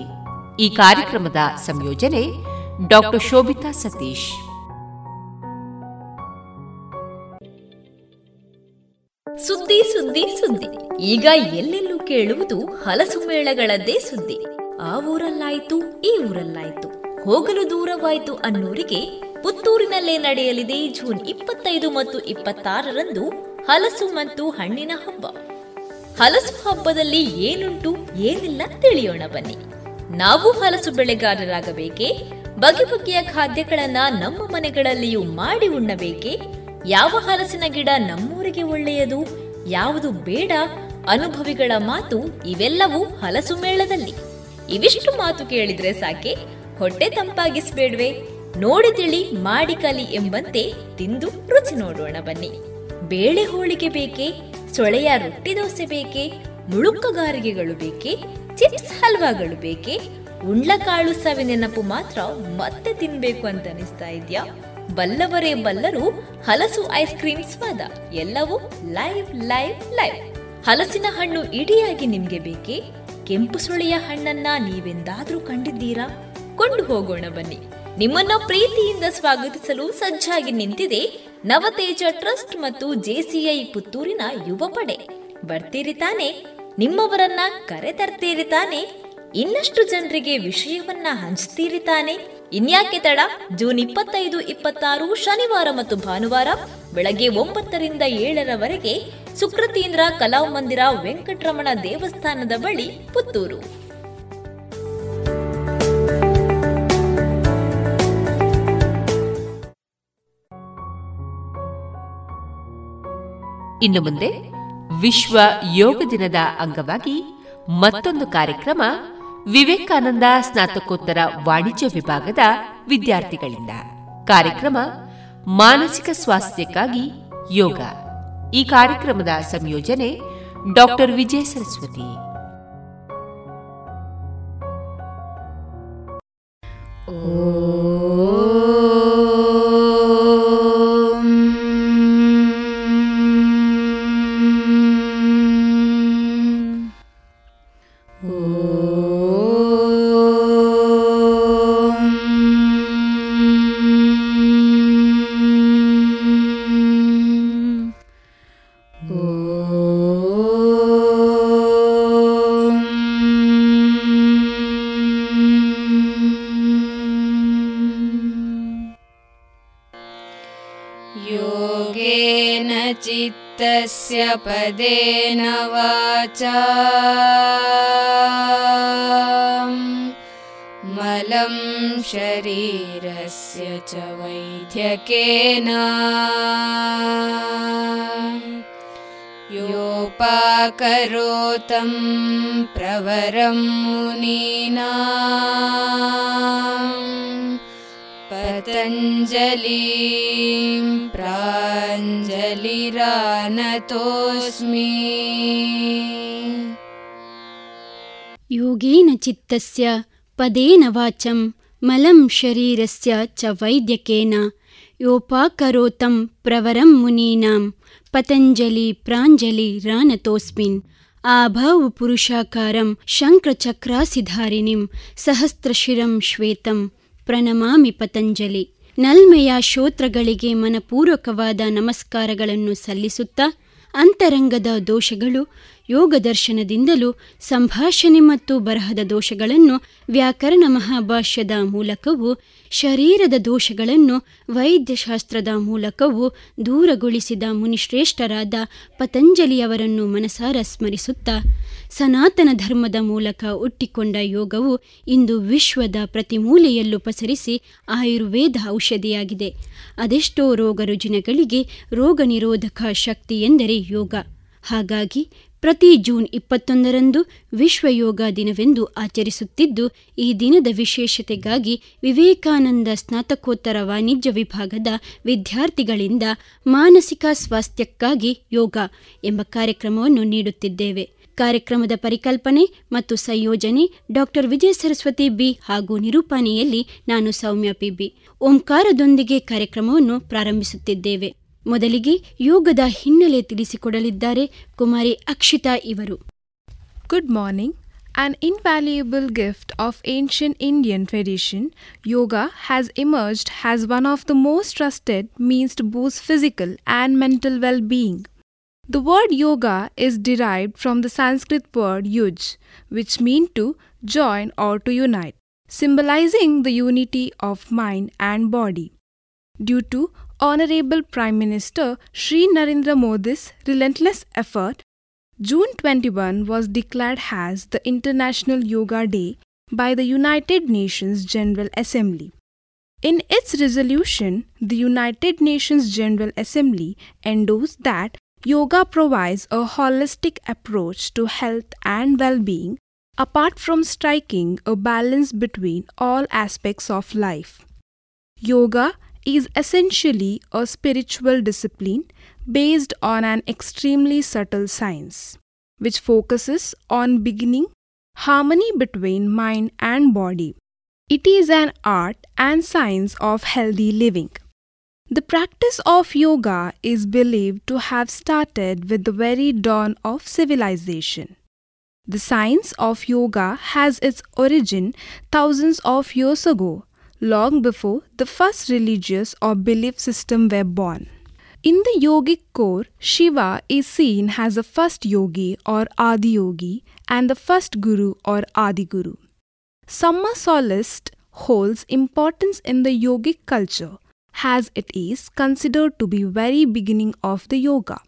ಈ ಕಾರ್ಯಕ್ರಮದ ಸಂಯೋಜನೆ ಡಾಕ್ಟರ್ ಶೋಭಿತಾ ಸತೀಶ್. ಸುದ್ದಿ ಸುದ್ದಿ ಸುದ್ದಿ. ಈಗ ಎಲ್ಲೆಲ್ಲೂ ಕೇಳುವುದು ಹಲಸು ಮೇಳಗಳದ್ದೇ ಸುದ್ದಿ. ಆ ಊರಲ್ಲಾಯ್ತು, ಈ ಊರಲ್ಲಾಯ್ತು. ಹೋಗಲು ದೂರವಾಯ್ತು ಅನ್ನೋರಿಗೆ ಪುತ್ತೂರಿನಲ್ಲೇ ನಡೆಯಲಿದೆ ಜೂನ್ ಇಪ್ಪತ್ತೈದು ಮತ್ತು ಇಪ್ಪತ್ತಾರರಂದು ಹಲಸು ಮತ್ತು ಹಣ್ಣಿನ ಹಬ್ಬ. ಹಲಸು ಹಬ್ಬದಲ್ಲಿ ಏನುಂಟು, ಏನಿಲ್ಲ ತಿಳಿಯೋಣ ಬನ್ನಿ. ನಾವು ಹಲಸು ಬೆಳೆಗಾರರಾಗಬೇಕೆ? ಬಗೆ ಬಗೆಯ ಖಾದ್ಯಗಳನ್ನ ನಮ್ಮ ಮನೆಗಳಲ್ಲಿಯೂ ಮಾಡಿ ಉಣ್ಣಬೇಕೆ? ಯಾವ ಹಲಸಿನ ಗಿಡ ನಮ್ಮೂರಿಗೆ ಒಳ್ಳೆಯದು? ಯಾವುದು ಬೇಡ? ಅನುಭವಿಗಳ ಮಾತು ಇವೆಲ್ಲವೂ ಹಲಸು ಮೇಳದಲ್ಲಿ. ಇವಿಷ್ಟು ಮಾತು ಕೇಳಿದ್ರೆ ಸಾಕೆ? ಹೊಟ್ಟೆ ತಂಪಾಗಿಸ್ಬೇಡ್ವೆ? ನೋಡಿ ತಿಳಿ, ಮಾಡಿ ಕಲಿ ಎಂಬಂತೆ ತಿಂದು ರುಚಿ ನೋಡೋಣ ಬನ್ನಿ. ಬೇಳೆ ಹೋಳಿಗೆ ಬೇಕೆ, ಸೊಳೆಯ ರೊಟ್ಟಿ ದೋಸೆ ಬೇಕೆ, ಮುಳುಕುಗಾರಿಗೆಗಳು ಬೇಕೆ, ಚಿಪ್ಸ್ ಹಲ್ವಾಗಳು ಬೇಕೆ, ಉಂಡ್ಲಕಾಳು ಸವಿ ನೆನಪು ಮಾತ್ರ ಮತ್ತೆ ತಿನ್ಬೇಕು ಅಂತ ಅನಿಸ್ತಾ ಇದ್ಯಾ? ಬಲ್ಲವರೇ ಬಲ್ಲರು, ಹಲಸು ಐಸ್ ಕ್ರೀಮ್ ಸ್ವಾದ, ಎಲ್ಲವೂ ಲೈವ್ ಲೈವ್ ಲೈವ್ ಹಲಸಿನ ಹಣ್ಣು ಇಡಿಯಾಗಿ ನಿಮ್ಗೆ ಬೇಕೆ? ಕೆಂಪು ಸುಳಿಯ ಹಣ್ಣನ್ನ ನೀವೆಂದಾದ್ರೂ ಕಂಡಿದ್ದೀರಾ? ಕೊಂಡು ಹೋಗೋಣ ಬನ್ನಿ. ನಿಮ್ಮನ್ನ ಪ್ರೀತಿಯಿಂದ ಸ್ವಾಗತಿಸಲು ಸಜ್ಜಾಗಿ ನಿಂತಿದೆ ನವತೇಜ ಟ್ರಸ್ಟ್ ಮತ್ತು ಜೆಸಿಐ ಪುತ್ತೂರಿನ ಯುವ ಪಡೆ ಬರ್ತೀರಿ ತಾನೆ, ನಿಮ್ಮವರನ್ನ ಕರೆ ತರ್ತೀರಿ ತಾನೆ, ಇನ್ನಷ್ಟು ಜನರಿಗೆ ವಿಷಯವನ್ನ ಹಂಚ್ತೀರಿ ತಾನೆ. ಇನ್ಯಾಕೆ ತಡ, ಜೂನ್ ಇಪ್ಪತ್ತೈದು, ಇಪ್ಪತ್ತಾರು, ಶನಿವಾರ ಮತ್ತು ಭಾನುವಾರ ಬೆಳಗ್ಗೆ ಒಂಬತ್ತರಿಂದ ಏಳರವರೆಗೆ ಸುಕೃತೀಂದ್ರ ಕಲಾಮಂದಿರ ವೆಂಕಟರಮಣ ದೇವಸ್ಥಾನದ ಬಳಿ ಪುತ್ತೂರು. ಇನ್ನು ಮುಂದೆ ವಿಶ್ವ ಯೋಗ ದಿನದ ಅಂಗವಾಗಿ ಮತ್ತೊಂದು ಕಾರ್ಯಕ್ರಮ ವಿವೇಕಾನಂದ ಸ್ನಾತಕೋತ್ತರ ವಾಣಿಜ್ಯ ವಿಭಾಗದ ವಿದ್ಯಾರ್ಥಿಗಳಿಂದ. ಕಾರ್ಯಕ್ರಮ ಮಾನಸಿಕ ಸ್ವಾಸ್ಥ್ಯಕ್ಕಾಗಿ ಯೋಗ. ಈ ಕಾರ್ಯಕ್ರಮದ ಸಂಯೋಜನೆ ಡಾಕ್ಟರ್ ವಿಜಯ ಸರಸ್ವತಿ. चित्तस्य पदेन वाचा। मलं शरीरस्य च वैद्यकेन। योपाकरोतं प्रवरं मुनीना पतञ्जलिं प्राञ्जलिरानतोऽस्मि। योगेन चित्तस्य पदेन वाचं मलं शरीरस्य च वैद्यकेन योपाकरोतं प्रवरं मुनीनां पतञ्जलि प्राञ्जलिरानतोऽस्मिन् आभाव पुरुषाकारं शङ्खचक्रासिधारिणीं सहस्रशिरं श्वेतं ಪ್ರಣಮಾಮಿ ಪತಂಜಲಿ. ನಲ್ಮೆಯ ಶ್ರೋತ್ರಗಳಿಗೆ ಮನಪೂರ್ವಕವಾದ ನಮಸ್ಕಾರಗಳನ್ನು ಸಲ್ಲಿಸುತ್ತಾ ಅಂತರಂಗದ ದೋಷಗಳು ಯೋಗ ದರ್ಶನದಿಂದಲೂ ಸಂಭಾಷಣೆ ಮತ್ತು ಬರಹದ ದೋಷಗಳನ್ನು ವ್ಯಾಕರಣ ಮಹಾಭಾಷ್ಯದ ಮೂಲಕವೂ, ಶರೀರದ ದೋಷಗಳನ್ನು ವೈದ್ಯಶಾಸ್ತ್ರದ ಮೂಲಕವೂ ದೂರಗೊಳಿಸಿದ ಮುನಿಶ್ರೇಷ್ಠರಾದ ಪತಂಜಲಿಯವರನ್ನು ಮನಸಾರ ಸ್ಮರಿಸುತ್ತಾ, ಸನಾತನ ಧರ್ಮದ ಮೂಲಕ ಹುಟ್ಟಿಕೊಂಡ ಯೋಗವು ಇಂದು ವಿಶ್ವದ ಪ್ರತಿ ಮೂಲೆಯಲ್ಲೂ ಪಸರಿಸಿ ಆಯುರ್ವೇದ ಔಷಧಿಯಾಗಿದೆ. ಅದೆಷ್ಟೋ ರೋಗ ರುಜಿನಗಳಿಗೆ ರೋಗ ನಿರೋಧಕ ಶಕ್ತಿ ಎಂದರೆ ಯೋಗ. ಹಾಗಾಗಿ ಪ್ರತಿ ಜೂನ್ ಇಪ್ಪತ್ತೊಂದರಂದು ವಿಶ್ವ ಯೋಗ ದಿನವೆಂದು ಆಚರಿಸುತ್ತಿದ್ದು, ಈ ದಿನದ ವಿಶೇಷತೆಗಾಗಿ ವಿವೇಕಾನಂದ ಸ್ನಾತಕೋತ್ತರ ವಾಣಿಜ್ಯ ವಿಭಾಗದ ವಿದ್ಯಾರ್ಥಿಗಳಿಂದ ಮಾನಸಿಕ ಸ್ವಾಸ್ಥ್ಯಕ್ಕಾಗಿ ಯೋಗ ಎಂಬ ಕಾರ್ಯಕ್ರಮವನ್ನು ನೀಡುತ್ತಿದ್ದೇವೆ. ಕಾರ್ಯಕ್ರಮದ ಪರಿಕಲ್ಪನೆ ಮತ್ತು ಸಂಯೋಜನೆ ಡಾಕ್ಟರ್ ವಿಜಯ ಸರಸ್ವತಿ ಬಿ ಹಾಗೂ ನಿರೂಪಣೆಯಲ್ಲಿ ನಾನು ಸೌಮ್ಯ ಪಿ ಬಿ. ಓಂಕಾರದೊಂದಿಗೆ ಕಾರ್ಯಕ್ರಮವನ್ನು ಪ್ರಾರಂಭಿಸುತ್ತಿದ್ದೇವೆ. ಮೊದಲಿಗೆ ಯೋಗದ ಹಿನ್ನೆಲೆ ತಿಳಿಸಿಕೊಡಲಿದ್ದಾರೆ ಕುಮಾರಿ ಅಕ್ಷಿತಾ ಇವರು good morning An invaluable gift of ancient Indian tradition, yoga has emerged as one of the most trusted means to boost physical and mental well being. The word yoga is derived from the Sanskrit word yuj, which means to join or to unite, symbolizing the unity of mind and body. Due to Honorable Prime Minister Sri Narendra Modi's relentless effort, June 21 was declared as the International Yoga Day by the United Nations General Assembly. In its resolution, the United Nations General Assembly endorsed that yoga provides a holistic approach to health and well being apart from striking a balance between all aspects of life. Yoga is essentially a spiritual discipline based on an extremely subtle science, which focuses on beginning harmony between mind and body. It is an art and science of healthy living. The practice of yoga is believed to have started with the very dawn of civilization. The science of yoga has its origin thousands of years ago, long before the first religious or belief system were born. In the yogic core, Shiva is seen as the first yogi or Adi Yogi and the first guru or Adi Guru. Summer holds importance in the yogic culture as it is considered to be very beginning of the yoga.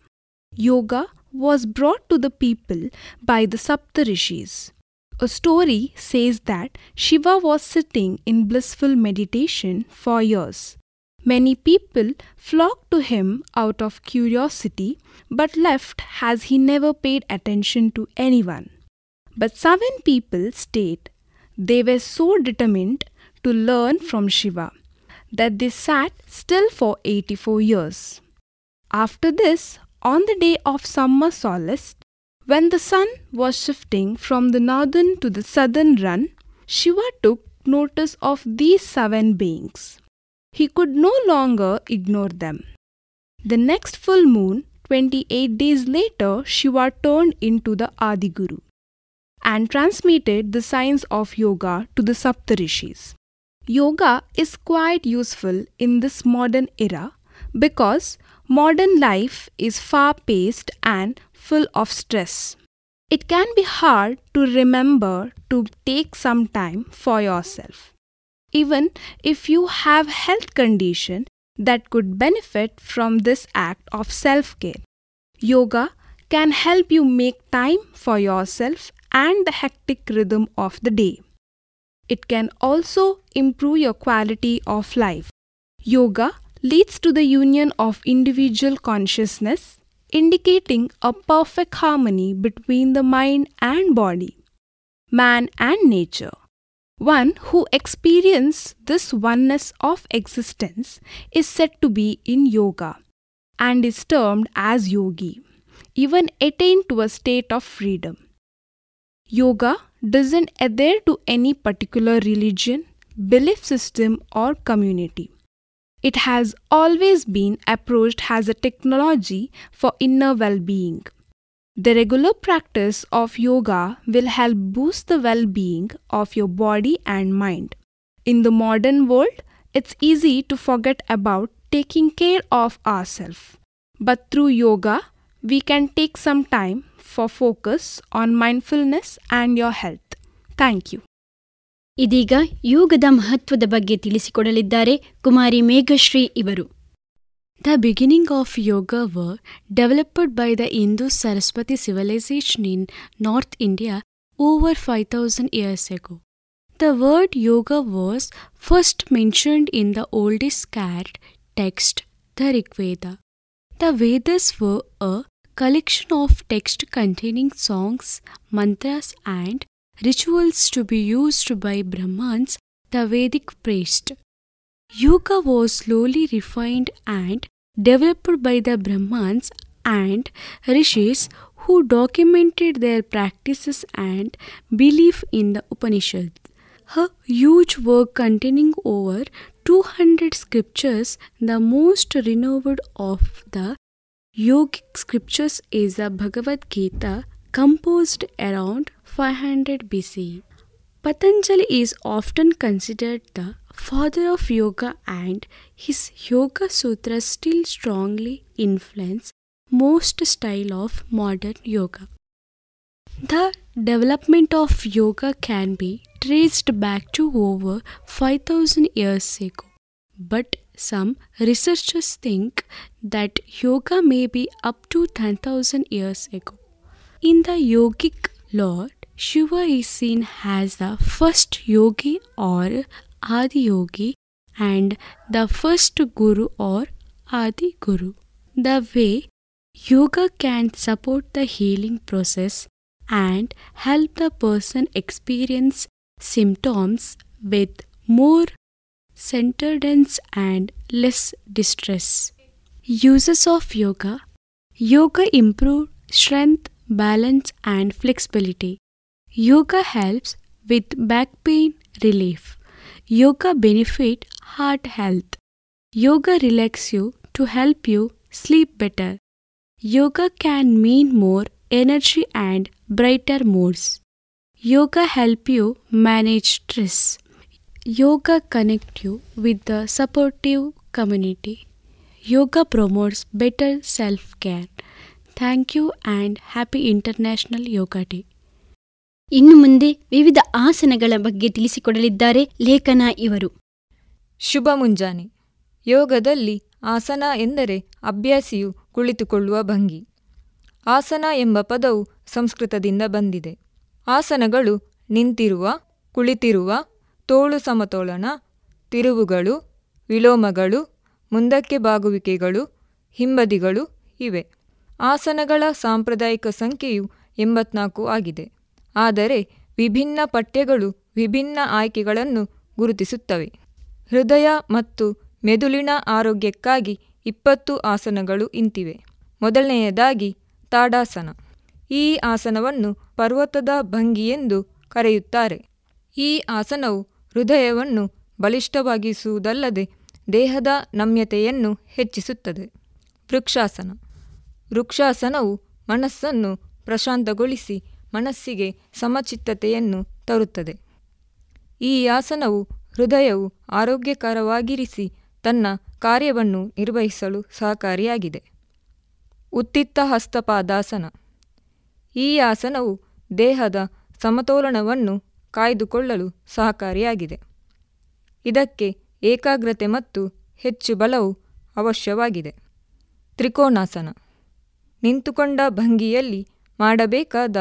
Yoga was brought to the people by the Saptarishis. A story says that Shiva was sitting in blissful meditation for years. Many people flocked to him out of curiosity but left as he never paid attention to anyone. But seven people stayed. They were so determined to learn from Shiva that they sat still for 84 years. After this, on the day of summer solstice, when the sun was shifting from the northern to the southern run, Shiva took notice of these seven beings. He could no longer ignore them. The next full moon, 28 days later, Shiva turned into the Adi Guru and transmitted the science of yoga to the Saptarishis. Yoga is quite useful in this modern era because modern life is far paced and full of stress. It can be hard to remember to take some time for yourself. Even if you have health condition that could benefit from this act of self-care. Yoga can help you make time for yourself and the hectic rhythm of the day. It can also improve your quality of life. Yoga leads to the union of individual consciousness, indicating a perfect harmony between the mind and body, man and nature. One who experiences this oneness of existence is said to be in yoga and is termed as yogi, even attained to a state of freedom. Yoga doesn't adhere to any particular religion, belief system, or community. It has always been approached as a technology for inner well being. The regular practice of yoga will help boost the well being of your body and mind. In the modern world, it's easy to forget about taking care of ourselves. But through yoga, we can take some time for focus on mindfulness and your health. Thank you. ಇದೀಗ ಯೋಗದ ಮಹತ್ವದ ಬಗ್ಗೆ ತಿಳಿಸಿಕೊಡಲಿದ್ದಾರೆ ಕುಮಾರಿ ಮೇಘಶ್ರೀ ಇವರು The beginning of yoga were developed by the Indus Saraswati civilization in North India over 5000 years ago. The word yoga was first mentioned in the oldest sacred text, the Rig Veda. The Vedas were a collection of text containing songs, mantras, and rituals to be used by Brahmans, the Vedic priest. Yoga was slowly refined and developed by the Brahmans and rishis who documented their practices and belief in the Upanishads. A huge work containing over 200 scriptures, the most renowned of the yogic scriptures is the Bhagavad Gita, composed around 500 BC. Patanjali is often considered the father of yoga and his yoga sutras still strongly influence most style of modern yoga. The development of yoga can be traced back to over 5000 years ago. But some researchers think that yoga may be up to 10,000 years ago. In the yogic lore, Shiva is seen as the first yogi or Adi Yogi and the first guru or Adi Guru. The way yoga can support the healing process and help the person experience symptoms with more centeredness and less distress. Uses of yoga Yoga improve strength, balance, and flexibility. Yoga helps with back pain relief. Yoga benefit heart health. Yoga relax you to help you sleep better. Yoga can mean more energy and brighter moods. Yoga help you manage stress. Yoga connect you with the supportive community. Yoga promotes better self-care. Thank you and happy International Yoga Day. ಇನ್ನು ಮುಂದೆ ವಿವಿಧ ಆಸನಗಳ ಬಗ್ಗೆ ತಿಳಿಸಿಕೊಡಲಿದ್ದಾರೆ ಲೇಖನ ಇವರು. ಶುಭ ಮುಂಜಾನೆ. ಯೋಗದಲ್ಲಿ ಆಸನ ಎಂದರೆ ಅಭ್ಯಾಸಿಯು ಕುಳಿತುಕೊಳ್ಳುವ ಭಂಗಿ. ಆಸನ ಎಂಬ ಪದವು ಸಂಸ್ಕೃತದಿಂದ ಬಂದಿದೆ. ಆಸನಗಳು ನಿಂತಿರುವ, ಕುಳಿತಿರುವ, ತೋಳು ಸಮತೋಲನ, ತಿರುವುಗಳು, ವಿಲೋಮಗಳು, ಮುಂದಕ್ಕೆ ಬಾಗುವಿಕೆಗಳು, ಹಿಂಬದಿಗಳು ಇವೆ. ಆಸನಗಳ ಸಾಂಪ್ರದಾಯಿಕ ಸಂಖ್ಯೆಯು ಎಂಬತ್ನಾಲ್ಕು ಆಗಿದೆ. ಆದರೆ ವಿಭಿನ್ನ ಪಠ್ಯಗಳು ವಿಭಿನ್ನ ಆಯ್ಕೆಗಳನ್ನು ಗುರುತಿಸುತ್ತವೆ. ಹೃದಯ ಮತ್ತು ಮೆದುಳಿನ ಆರೋಗ್ಯಕ್ಕಾಗಿ ಇಪ್ಪತ್ತು ಆಸನಗಳು ಇಂತಿವೆ. ಮೊದಲನೆಯದಾಗಿ ತಾಡಾಸನ. ಈ ಆಸನವನ್ನು ಪರ್ವತದ ಭಂಗಿ ಎಂದು ಕರೆಯುತ್ತಾರೆ. ಈ ಆಸನವು ಹೃದಯವನ್ನು ಬಲಿಷ್ಠವಾಗಿಸುವುದಲ್ಲದೆ ದೇಹದ ನಮ್ಯತೆಯನ್ನು ಹೆಚ್ಚಿಸುತ್ತದೆ. ವೃಕ್ಷಾಸನ. ವೃಕ್ಷಾಸನವು ಮನಸ್ಸನ್ನು ಪ್ರಶಾಂತಗೊಳಿಸಿ ಮನಸ್ಸಿಗೆ ಸಮಚಿತ್ತತೆಯನ್ನು ತರುತ್ತದೆ. ಈ ಆಸನವು ಹೃದಯವು ಆರೋಗ್ಯಕರವಾಗಿರಿಸಿ ತನ್ನ ಕಾರ್ಯವನ್ನು ನಿರ್ವಹಿಸಲು ಸಹಕಾರಿಯಾಗಿದೆ. ಉತ್ತಿತ್ತ ಹಸ್ತಪಾದಾಸನ. ಈ ಆಸನವು ದೇಹದ ಸಮತೋಲನವನ್ನು ಕಾಯ್ದುಕೊಳ್ಳಲು ಸಹಕಾರಿಯಾಗಿದೆ. ಇದಕ್ಕೆ ಏಕಾಗ್ರತೆ ಮತ್ತು ಹೆಚ್ಚು ಬಲವು ಅವಶ್ಯವಾಗಿದೆ. ತ್ರಿಕೋಣಾಸನ ನಿಂತುಕೊಂಡ ಭಂಗಿಯಲ್ಲಿ ಮಾಡಬೇಕಾದ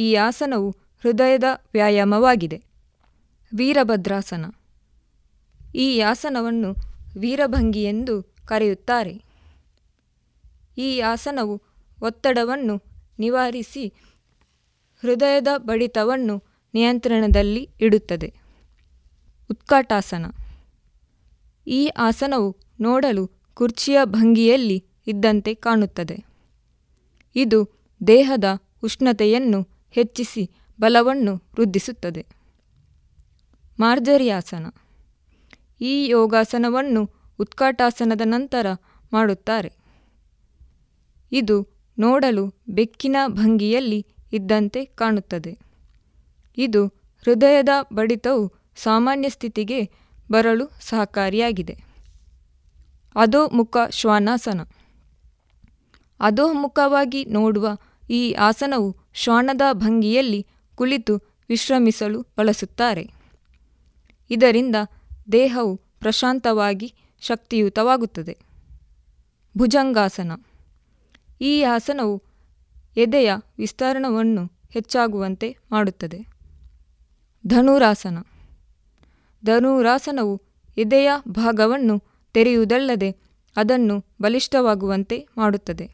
ಈ ಆಸನವು ಹೃದಯದ ವ್ಯಾಯಾಮವಾಗಿದೆ. ವೀರಭದ್ರಾಸನ. ಈ ಆಸನವನ್ನು ವೀರಭಂಗಿ ಎಂದು ಕರೆಯುತ್ತಾರೆ. ಈ ಆಸನವು ಒತ್ತಡವನ್ನು ನಿವಾರಿಸಿ ಹೃದಯದ ಬಡಿತವನ್ನು ನಿಯಂತ್ರಣದಲ್ಲಿ ಇಡುತ್ತದೆ. ಉತ್ಕಾಟಾಸನ. ಈ ಆಸನವು ನೋಡಲು ಕುರ್ಚಿಯ ಭಂಗಿಯಲ್ಲಿ ಇದ್ದಂತೆ ಕಾಣುತ್ತದೆ. ಇದು ದೇಹದ ಉಷ್ಣತೆಯನ್ನು ಹೆಚ್ಚಿಸಿ ಬಲವನ್ನು ವೃದ್ಧಿಸುತ್ತದೆ. ಮಾರ್ಜರಿಯಾಸನ. ಈ ಯೋಗಾಸನವನ್ನು ಉತ್ಕಾಟಾಸನದ ನಂತರ ಮಾಡುತ್ತಾರೆ. ಇದು ನೋಡಲು ಬೆಕ್ಕಿನ ಭಂಗಿಯಲ್ಲಿ ಇದ್ದಂತೆ ಕಾಣುತ್ತದೆ. ಇದು ಹೃದಯದ ಬಡಿತವು ಸಾಮಾನ್ಯ ಸ್ಥಿತಿಗೆ ಬರಲು ಸಹಕಾರಿಯಾಗಿದೆ. ಅಧೋಮುಖ ಶ್ವಾನಾಸನ. ಅಧೋಮುಖವಾಗಿ ನೋಡುವ ಈ ಆಸನವು ಶ್ವಾನದ ಭಂಗಿಯಲ್ಲಿ ಕುಳಿತು ವಿಶ್ರಮಿಸಲು ಬಳಸುತ್ತಾರೆ. ಇದರಿಂದ ದೇಹವು ಪ್ರಶಾಂತವಾಗಿ ಶಕ್ತಿಯುತವಾಗುತ್ತದೆ. ಭುಜಂಗಾಸನ. ಈ ಆಸನವು ಎದೆಯ ವಿಸ್ತರಣವನ್ನು ಹೆಚ್ಚಾಗುವಂತೆ ಮಾಡುತ್ತದೆ. ಧನುರಾಸನ. ಧನುರಾಸನವು ಎದೆಯ ಭಾಗವನ್ನು ತೆರೆಯುವುದಲ್ಲದೆ ಅದನ್ನು ಬಲಿಷ್ಠವಾಗುವಂತೆ ಮಾಡುತ್ತದೆ.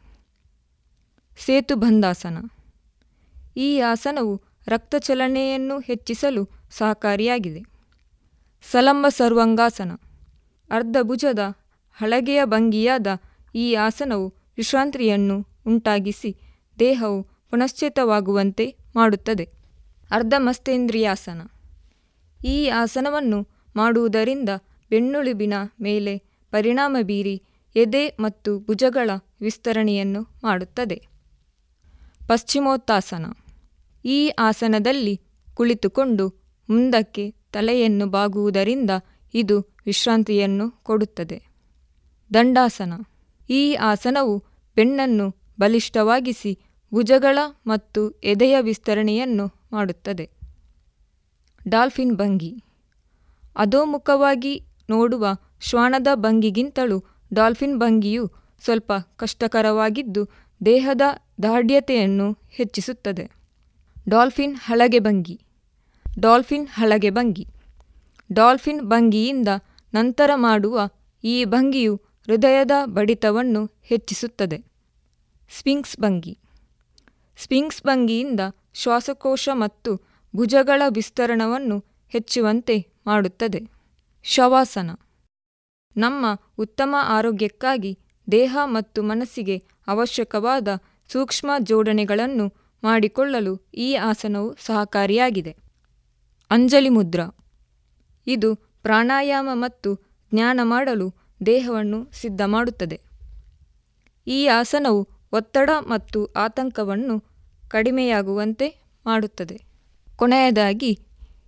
ಸೇತುಬಂಧಾಸನ. ಈ ಆಸನವು ರಕ್ತ ಚಲನೆಯನ್ನು ಹೆಚ್ಚಿಸಲು ಸಹಕಾರಿಯಾಗಿದೆ. ಸಲಂಬ ಸರ್ವಂಗಾಸನ. ಅರ್ಧಭುಜದ ಹಳಗೆಯ ಭಂಗಿಯಾದ ಈ ಆಸನವು ವಿಶ್ರಾಂತಿಯನ್ನು ಉಂಟಾಗಿಸಿ ದೇಹವು ಪುನಶ್ಚೇತವಾಗುವಂತೆ ಮಾಡುತ್ತದೆ. ಅರ್ಧಮಸ್ತೇಂದ್ರಿಯಾಸನ. ಈ ಆಸನವನ್ನು ಮಾಡುವುದರಿಂದ ಬೆನ್ನುಳುಬಿನ ಮೇಲೆ ಪರಿಣಾಮ ಬೀರಿ ಎದೆ ಮತ್ತು ಭುಜಗಳ ವಿಸ್ತರಣೆಯನ್ನು ಮಾಡುತ್ತದೆ. ಪಶ್ಚಿಮೋತ್ತಾಸನ. ಈ ಆಸನದಲ್ಲಿ ಕುಳಿತುಕೊಂಡು ಮುಂದಕ್ಕೆ ತಲೆಯನ್ನು ಬಾಗುವುದರಿಂದ ಇದು ವಿಶ್ರಾಂತಿಯನ್ನು ಕೊಡುತ್ತದೆ. ದಂಡಾಸನ. ಈ ಆಸನವು ಬೆನ್ನನ್ನು ಬಲಿಷ್ಠವಾಗಿಸಿ ಭುಜಗಳ ಮತ್ತು ಎದೆಯ ವಿಸ್ತರಣೆಯನ್ನು ಮಾಡುತ್ತದೆ. ಡಾಲ್ಫಿನ್ ಭಂಗಿ. ಅಧೋಮುಖವಾಗಿ ನೋಡುವ ಶ್ವಾನದ ಭಂಗಿಗಿಂತಲೂ ಡಾಲ್ಫಿನ್ ಭಂಗಿಯು ಸ್ವಲ್ಪ ಕಷ್ಟಕರವಾಗಿದ್ದು ದೇಹದ ದಾರ್ಢ್ಯತೆಯನ್ನು ಹೆಚ್ಚಿಸುತ್ತದೆ. ಡಾಲ್ಫಿನ್ ಹಳಗೆ ಭಂಗಿ. ಡಾಲ್ಫಿನ್ ಹಳಗೆ ಭಂಗಿ. ಡಾಲ್ಫಿನ್ ಭಂಗಿಯಿಂದ ನಂತರ ಮಾಡುವ ಈ ಭಂಗಿಯು ಹೃದಯದ ಬಡಿತವನ್ನು ಹೆಚ್ಚಿಸುತ್ತದೆ. ಸ್ಪಿಂಕ್ಸ್ ಭಂಗಿ. ಸ್ಪಿಂಕ್ಸ್ ಭಂಗಿಯಿಂದ ಶ್ವಾಸಕೋಶ ಮತ್ತು ಭುಜಗಳ ವಿಸ್ತರಣವನ್ನು ಹೆಚ್ಚುವಂತೆ ಮಾಡುತ್ತದೆ. ಶವಾಸನ. ನಮ್ಮ ಉತ್ತಮ ಆರೋಗ್ಯಕ್ಕಾಗಿ ದೇಹ ಮತ್ತು ಮನಸ್ಸಿಗೆ ಅವಶ್ಯಕವಾದ ಸೂಕ್ಷ್ಮ ಜೋಡಣೆಗಳನ್ನು ಮಾಡಿಕೊಳ್ಳಲು ಈ ಆಸನವು ಸಹಕಾರಿಯಾಗಿದೆ. ಅಂಜಲಿ ಮುದ್ರಾ ಇದು ಪ್ರಾಣಾಯಾಮ ಮತ್ತು ಜ್ಞಾನ ಮಾಡಲು ದೇಹವನ್ನು ಸಿದ್ಧ ಮಾಡುತ್ತದೆ. ಈ ಆಸನವು ಒತ್ತಡ ಮತ್ತು ಆತಂಕವನ್ನು ಕಡಿಮೆಯಾಗುವಂತೆ ಮಾಡುತ್ತದೆ. ಕೊನೆಯದಾಗಿ,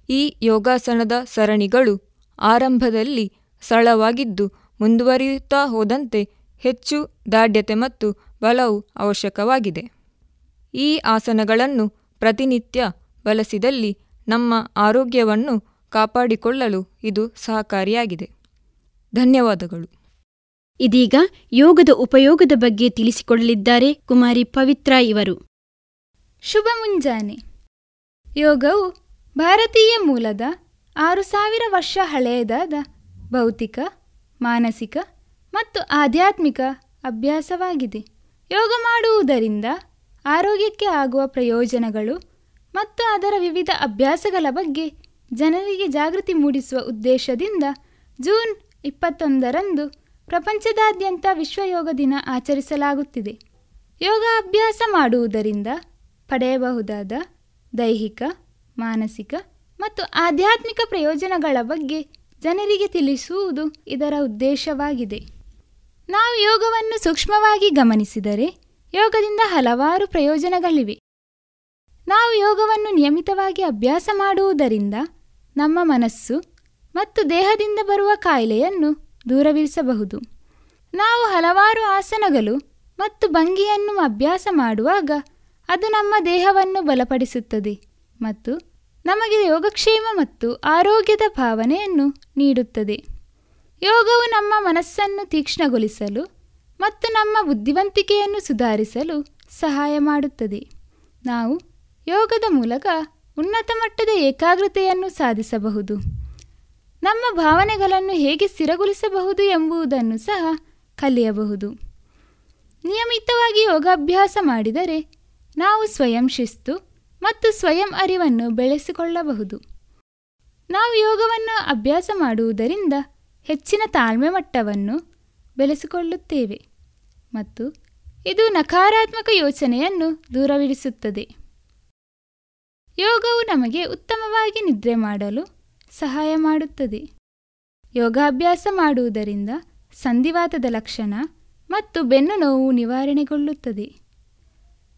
ಈ ಯೋಗಾಸನದ ಸರಣಿಗಳು ಆರಂಭದಲ್ಲಿ ಸರಳವಾಗಿದ್ದು ಮುಂದುವರಿಯುತ್ತಾ ಹೋದಂತೆ ಹೆಚ್ಚು ದಾಢ್ಯತೆ ಮತ್ತು ಬಲವು ಅವಶ್ಯಕವಾಗಿದೆ. ಈ ಆಸನಗಳನ್ನು ಪ್ರತಿನಿತ್ಯ ಬಳಸಿದಲ್ಲಿ ನಮ್ಮ ಆರೋಗ್ಯವನ್ನು ಕಾಪಾಡಿಕೊಳ್ಳಲು ಇದು ಸಹಕಾರಿಯಾಗಿದೆ. ಧನ್ಯವಾದಗಳು. ಇದೀಗ ಯೋಗದ ಉಪಯೋಗದ ಬಗ್ಗೆ ತಿಳಿಸಿಕೊಡಲಿದ್ದಾರೆ ಕುಮಾರಿ ಪವಿತ್ರ ಇವರು. ಶುಭ ಮುಂಜಾನೆ. ಯೋಗವು ಭಾರತೀಯ ಮೂಲದ ಆರು ಸಾವಿರ ವರ್ಷ ಹಳೆಯದಾದ ಭೌತಿಕ ಮಾನಸಿಕ ಮತ್ತು ಆಧ್ಯಾತ್ಮಿಕ ಅಭ್ಯಾಸವಾಗಿದೆ. ಯೋಗ ಮಾಡುವುದರಿಂದ ಆರೋಗ್ಯಕ್ಕೆ ಆಗುವ ಪ್ರಯೋಜನಗಳು ಮತ್ತು ಅದರ ವಿವಿಧ ಅಭ್ಯಾಸಗಳ ಬಗ್ಗೆ ಜನರಿಗೆ ಜಾಗೃತಿ ಮೂಡಿಸುವ ಉದ್ದೇಶದಿಂದ ಜೂನ್ ಇಪ್ಪತ್ತೊಂದರಂದು ಪ್ರಪಂಚದಾದ್ಯಂತ ವಿಶ್ವ ಯೋಗ ದಿನ ಆಚರಿಸಲಾಗುತ್ತಿದೆ. ಯೋಗ ಅಭ್ಯಾಸ ಮಾಡುವುದರಿಂದ ಪಡೆಯಬಹುದಾದ ದೈಹಿಕ, ಮಾನಸಿಕ ಮತ್ತು ಆಧ್ಯಾತ್ಮಿಕ ಪ್ರಯೋಜನಗಳ ಬಗ್ಗೆ ಜನರಿಗೆ ತಿಳಿಸುವುದು ಇದರ ಉದ್ದೇಶವಾಗಿದೆ. ನಾವು ಯೋಗವನ್ನು ಸೂಕ್ಷ್ಮವಾಗಿ ಗಮನಿಸಿದರೆ ಯೋಗದಿಂದ ಹಲವಾರು ಪ್ರಯೋಜನಗಳಿವೆ. ನಾವು ಯೋಗವನ್ನು ನಿಯಮಿತವಾಗಿ ಅಭ್ಯಾಸ ಮಾಡುವುದರಿಂದ ನಮ್ಮ ಮನಸ್ಸು ಮತ್ತು ದೇಹದಿಂದ ಬರುವ ಕಾಯಿಲೆಯನ್ನು ದೂರವಿರಿಸಬಹುದು. ನಾವು ಹಲವಾರು ಆಸನಗಳು ಮತ್ತು ಭಂಗಿಯನ್ನು ಅಭ್ಯಾಸ ಮಾಡುವಾಗ ಅದು ನಮ್ಮ ದೇಹವನ್ನು ಬಲಪಡಿಸುತ್ತದೆ ಮತ್ತು ನಮಗೆ ಯೋಗಕ್ಷೇಮ ಮತ್ತು ಆರೋಗ್ಯದ ಭಾವನೆಯನ್ನು ನೀಡುತ್ತದೆ. ಯೋಗವು ನಮ್ಮ ಮನಸ್ಸನ್ನು ತೀಕ್ಷ್ಣಗೊಳಿಸಲು ಮತ್ತು ನಮ್ಮ ಬುದ್ಧಿವಂತಿಕೆಯನ್ನು ಸುಧಾರಿಸಲು ಸಹಾಯ ಮಾಡುತ್ತದೆ. ನಾವು ಯೋಗದ ಮೂಲಕ ಉನ್ನತ ಮಟ್ಟದ ಏಕಾಗ್ರತೆಯನ್ನು ಸಾಧಿಸಬಹುದು. ನಮ್ಮ ಭಾವನೆಗಳನ್ನು ಹೇಗೆ ಸ್ಥಿರಗೊಳಿಸಬಹುದು ಎಂಬುದನ್ನು ಸಹ ಕಲಿಯಬಹುದು. ನಿಯಮಿತವಾಗಿ ಯೋಗಾಭ್ಯಾಸ ಮಾಡಿದರೆ ನಾವು ಸ್ವಯಂ ಶಿಸ್ತು ಮತ್ತು ಸ್ವಯಂ ಅರಿವನ್ನು ಬೆಳೆಸಿಕೊಳ್ಳಬಹುದು. ನಾವು ಯೋಗವನ್ನು ಅಭ್ಯಾಸ ಮಾಡುವುದರಿಂದ ಹೆಚ್ಚಿನ ತಾಳ್ಮೆ ಮಟ್ಟವನ್ನು ಬೆಳೆಸಿಕೊಳ್ಳುತ್ತೇವೆ. ಮತ್ತು ಇದು ನಕಾರಾತ್ಮಕ ಯೋಚನೆಯನ್ನು ದೂರವಿರಿಸುತ್ತದೆ. ಯೋಗವು ನಮಗೆ ಉತ್ತಮವಾಗಿ ನಿದ್ರೆ ಮಾಡಲು ಸಹಾಯ ಮಾಡುತ್ತದೆ. ಯೋಗಾಭ್ಯಾಸ ಮಾಡುವುದರಿಂದ ಸಂಧಿವಾತದ ಲಕ್ಷಣ ಮತ್ತು ಬೆನ್ನು ನೋವು ನಿವಾರಣೆಗೊಳ್ಳುತ್ತದೆ.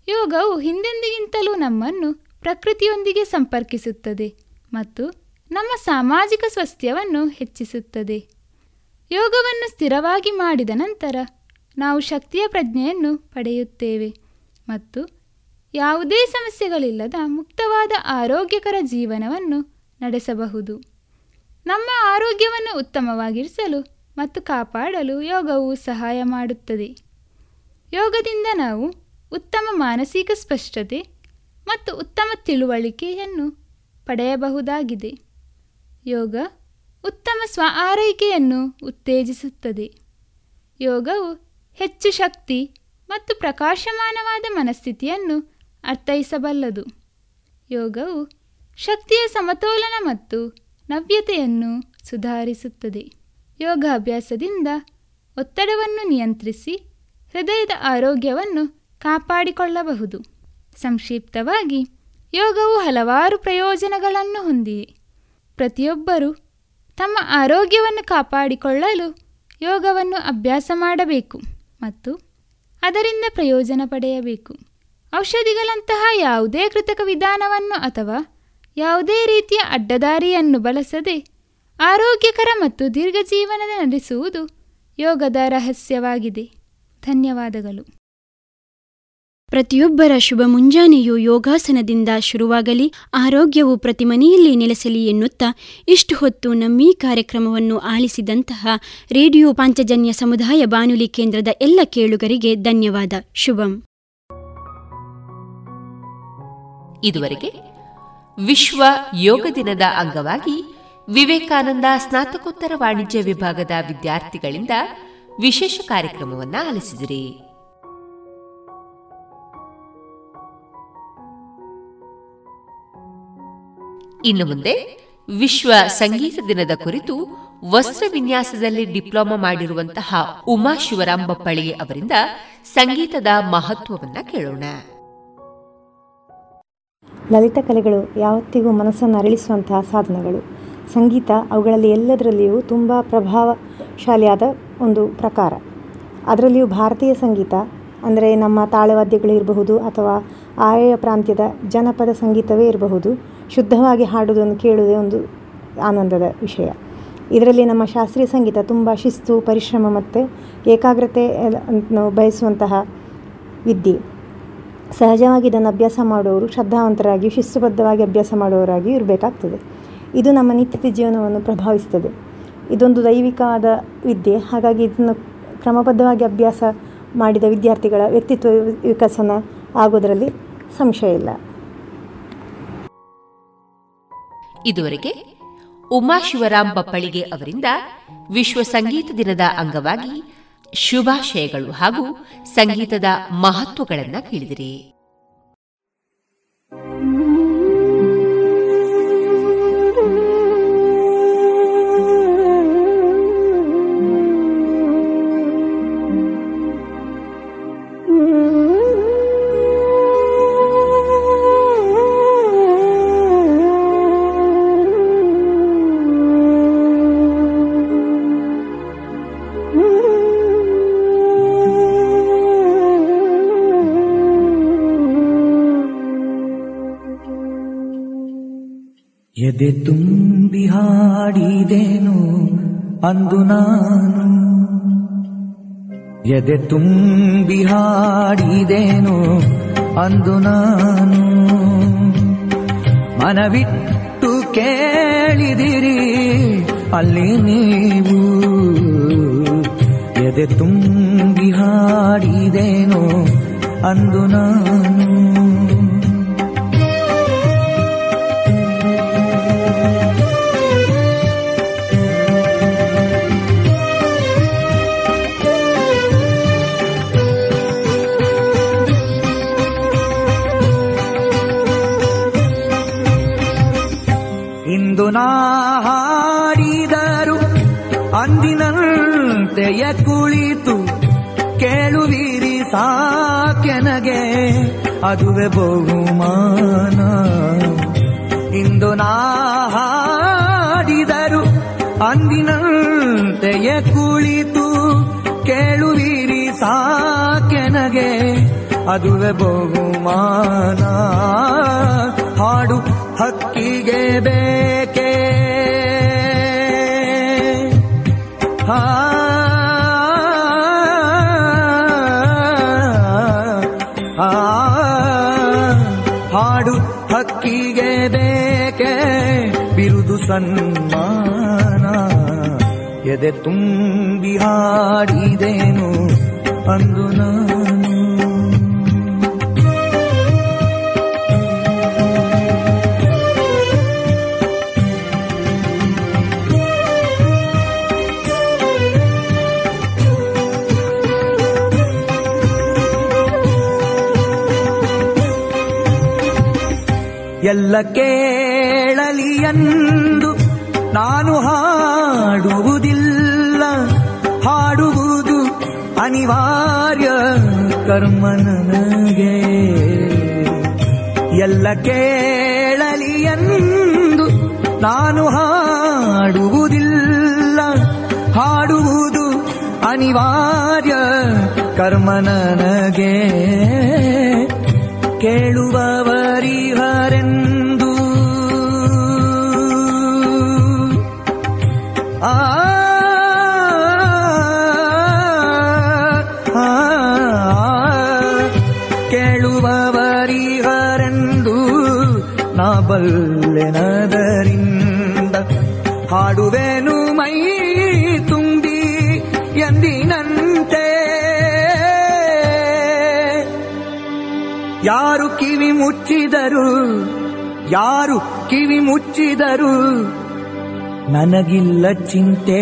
ಯೋಗವು ಹಿಂದೆಂದಿಗಿಂತಲೂ ನಮ್ಮನ್ನು ಪ್ರಕೃತಿಯೊಂದಿಗೆ ಸಂಪರ್ಕಿಸುತ್ತದೆ ಮತ್ತು ನಮ್ಮ ಸಾಮಾಜಿಕ ಸ್ವಾಸ್ಥ್ಯವನ್ನು ಹೆಚ್ಚಿಸುತ್ತದೆ. ಯೋಗವನ್ನು ಸ್ಥಿರವಾಗಿ ಮಾಡಿದ ನಂತರ ನಾವು ಶಕ್ತಿಯ ಪ್ರಜ್ಞೆಯನ್ನು ಪಡೆಯುತ್ತೇವೆ ಮತ್ತು ಯಾವುದೇ ಸಮಸ್ಯೆಗಳಿಲ್ಲದ ಮುಕ್ತವಾದ ಆರೋಗ್ಯಕರ ಜೀವನವನ್ನು ನಡೆಸಬಹುದು. ನಮ್ಮ ಆರೋಗ್ಯವನ್ನು ಉತ್ತಮವಾಗಿರಿಸಲು ಮತ್ತು ಕಾಪಾಡಲು ಯೋಗವು ಸಹಾಯ ಮಾಡುತ್ತದೆ. ಯೋಗದಿಂದ ನಾವು ಉತ್ತಮ ಮಾನಸಿಕ ಸ್ಪಷ್ಟತೆ ಮತ್ತು ಉತ್ತಮ ತಿಳುವಳಿಕೆಯನ್ನು ಪಡೆಯಬಹುದಾಗಿದೆ. ಯೋಗ ಉತ್ತಮ ಸ್ವ ಆರೈಕೆಯನ್ನು ಉತ್ತೇಜಿಸುತ್ತದೆ. ಯೋಗವು ಹೆಚ್ಚು ಶಕ್ತಿ ಮತ್ತು ಪ್ರಕಾಶಮಾನವಾದ ಮನಸ್ಥಿತಿಯನ್ನು ಅರ್ಥೈಸಬಲ್ಲದು. ಯೋಗವು ಶಕ್ತಿಯ ಸಮತೋಲನ ಮತ್ತು ನವ್ಯತೆಯನ್ನು ಸುಧಾರಿಸುತ್ತದೆ. ಯೋಗಾಭ್ಯಾಸದಿಂದ ಒತ್ತಡವನ್ನು ನಿಯಂತ್ರಿಸಿ ಹೃದಯದ ಆರೋಗ್ಯವನ್ನು ಕಾಪಾಡಿಕೊಳ್ಳಬಹುದು. ಸಂಕ್ಷಿಪ್ತವಾಗಿ, ಯೋಗವು ಹಲವಾರು ಪ್ರಯೋಜನಗಳನ್ನು ಹೊಂದಿದೆ. ಪ್ರತಿಯೊಬ್ಬರೂ ತಮ್ಮ ಆರೋಗ್ಯವನ್ನು ಕಾಪಾಡಿಕೊಳ್ಳಲು ಯೋಗವನ್ನು ಅಭ್ಯಾಸ ಮಾಡಬೇಕು. ಮತ್ತು ಅದರಿಂದ ಪ್ರಯೋಜನ ಪಡೆಯಬೇಕು. ಔಷಧಿಗಳಂತಹ ಯಾವುದೇ ಕೃತಕ ವಿಧಾನವನ್ನು ಅಥವಾ ಯಾವುದೇ ರೀತಿಯ ಅಡ್ಡದಾರಿಯನ್ನು ಬಳಸದೆ ಆರೋಗ್ಯಕರ ಮತ್ತು ದೀರ್ಘ ಜೀವನದ ನಡೆಸುವುದು ಯೋಗದ ರಹಸ್ಯವಾಗಿದೆ. ಧನ್ಯವಾದಗಳು. ಪ್ರತಿಯೊಬ್ಬರ ಶುಭ ಮುಂಜಾನೆಯು ಯೋಗಾಸನದಿಂದ ಶುರುವಾಗಲಿ, ಆರೋಗ್ಯವು ಪ್ರತಿ ಮನೆಯಲ್ಲಿ ನೆಲೆಸಲಿ ಎನ್ನುತ್ತಾ ಇಷ್ಟು ಹೊತ್ತು ನಮ್ಮೀ ಕಾರ್ಯಕ್ರಮವನ್ನು ಆಲಿಸಿದಂತಹ ರೇಡಿಯೋ ಪಾಂಚಜನ್ಯ ಸಮುದಾಯ ಬಾನುಲಿ ಕೇಂದ್ರದ ಎಲ್ಲ ಕೇಳುಗರಿಗೆ ಧನ್ಯವಾದ. ಶುಭಂ. ಇದುವರೆಗೆ ವಿಶ್ವ ಯೋಗ ದಿನದ ಅಂಗವಾಗಿ ವಿವೇಕಾನಂದ ಸ್ನಾತಕೋತ್ತರ ವಾಣಿಜ್ಯ ವಿಭಾಗದ ವಿದ್ಯಾರ್ಥಿಗಳಿಂದ ವಿಶೇಷ ಕಾರ್ಯಕ್ರಮವನ್ನು ಆಲಿಸಿದಿರಿ. ಇನ್ನು ಮುಂದೆ ವಿಶ್ವ ಸಂಗೀತ ದಿನದ ಕುರಿತು ವಸ್ತ್ರ ವಿನ್ಯಾಸದಲ್ಲಿ ಡಿಪ್ಲೊಮಾ ಮಾಡಿರುವಂತಹ ಉಮಾ ಶಿವರಾಮ್ ಬಪ್ಪಳಿಗೆ ಅವರಿಂದ ಸಂಗೀತದ ಮಹತ್ವವನ್ನ ಕೇಳೋಣ. ಲಲಿತ ಕಲೆಗಳು ಯಾವತ್ತಿಗೂ ಮನಸ್ಸನ್ನು ಅರಳಿಸುವಂತಹ ಸಾಧನಗಳು. ಸಂಗೀತ ಅವುಗಳಲ್ಲಿ ಎಲ್ಲದರಲ್ಲಿಯೂ ತುಂಬ ಪ್ರಭಾವಶಾಲಿಯಾದ ಒಂದು ಪ್ರಕಾರ. ಅದರಲ್ಲಿಯೂ ಭಾರತೀಯ ಸಂಗೀತ, ಅಂದರೆ ನಮ್ಮ ತಾಳವಾದ್ಯಗಳು ಇರಬಹುದು ಅಥವಾ ಆಯಾ ಪ್ರಾಂತ್ಯದ ಜನಪದ ಸಂಗೀತವೇ ಇರಬಹುದು ಶುದ್ಧವಾಗಿ ಹಾಡುವುದನ್ನು ಕೇಳುವುದೇ ಒಂದು ಆನಂದದ ವಿಷಯ. ಇದರಲ್ಲಿ ನಮ್ಮ ಶಾಸ್ತ್ರೀಯ ಸಂಗೀತ ತುಂಬ ಶಿಸ್ತು, ಪರಿಶ್ರಮ ಮತ್ತು ಏಕಾಗ್ರತೆ ಬಯಸುವಂತಹ ವಿದ್ಯೆ. ಸಹಜವಾಗಿ ಇದನ್ನು ಅಭ್ಯಾಸ ಮಾಡುವವರು ಶ್ರದ್ಧಾವಂತರಾಗಿ ಶಿಸ್ತುಬದ್ಧವಾಗಿ ಅಭ್ಯಾಸ ಮಾಡುವವರಾಗಿ ಇರಬೇಕಾಗ್ತದೆ. ಇದು ನಮ್ಮ ನಿತ್ಯದ ಜೀವನವನ್ನು ಪ್ರಭಾವಿಸ್ತದೆ ಇದೊಂದು ದೈವಿಕವಾದ ವಿದ್ಯೆ. ಹಾಗಾಗಿ ಇದನ್ನು ಕ್ರಮಬದ್ಧವಾಗಿ ಅಭ್ಯಾಸ ಮಾಡಿದ ವಿದ್ಯಾರ್ಥಿಗಳ ವ್ಯಕ್ತಿತ್ವ ವಿಕಸನ ಆಗೋದರಲ್ಲಿ ಸಂಶಯ ಇಲ್ಲ. ಇದುವರೆಗೆ ಉಮಾಶಿವರಾಮ್ ಬಪ್ಪಳಿಗೆ ಅವರಿಂದ ವಿಶ್ವ ಸಂಗೀತ ದಿನದ ಅಂಗವಾಗಿ ಶುಭಾಶಯಗಳು ಹಾಗೂ ಸಂಗೀತದ ಮಹತ್ವಗಳನ್ನು ಕೇಳಿದಿರಿ. ಎದೆ ತುಂಬಿ ಹಾಡಿದೇನು ಅಂದು ನಾನು. ಎದೆ ತುಂಬಿ ಹಾಡಿದೇನು ಅಂದು ನಾನು. ಮನವಿಟ್ಟು ಕೇಳಿದಿರಿ ಅಲ್ಲಿ ನೀವು. ಎದೆ ತುಂಬಿ ಹಾಡಿದೇನು ಅಂದು ನಾನು. ಇಂದು ನಾ ಹಾಡಿದರು ಅಂದಿನಂತೆಯ ಕುಳಿತು ಕೇಳುವಿರಿ ಸಾಕೆನಗೆ ಅದುವೆ ಬಹುಮಾನ. ಇಂದು ನಾ ಹಾಡಿದರು ಅಂದಿನಂತೆಯ ಕುಳಿತು ಕೇಳುವಿರಿ ಸಾಕೆನಗೆ ಅದುವೆ ಬಹುಮಾನ. ಹಾಡು ಹಕ್ಕಿಗೆ ಬೇಕೆ. ಹಾಡು ಹಕ್ಕಿಗೆ ಬೇಕೆ ಬಿರುದು ಸನ್ಮಾನ ಎದೆ ತುಂಬಿ ಹಾಡಿದೇನು ಅಂದು ನಾನು ಎಲ್ಲ ಕೇಳಲಿ ಎಂದು ನಾನು ಹಾಡುವುದಿಲ್ಲ. ಹಾಡುವುದು ಅನಿವಾರ್ಯ ಕರ್ಮ ನನಗೆ. ಎಲ್ಲ ಕೇಳಲಿ ಎಂದು ನಾನು ಹಾಡುವುದಿಲ್ಲ. ಹಾಡುವುದು ಅನಿವಾರ್ಯ ಕರ್ಮ ನನಗೆ. ಕೇಳುವವರಿಹರೆಂದು ಯಾರು ಕಿವಿ ಮುಚ್ಚಿದರು? ಯಾರು ಕಿವಿ ಮುಚ್ಚಿದರು? ನನಗಿಲ್ಲ ಚಿಂತೆ.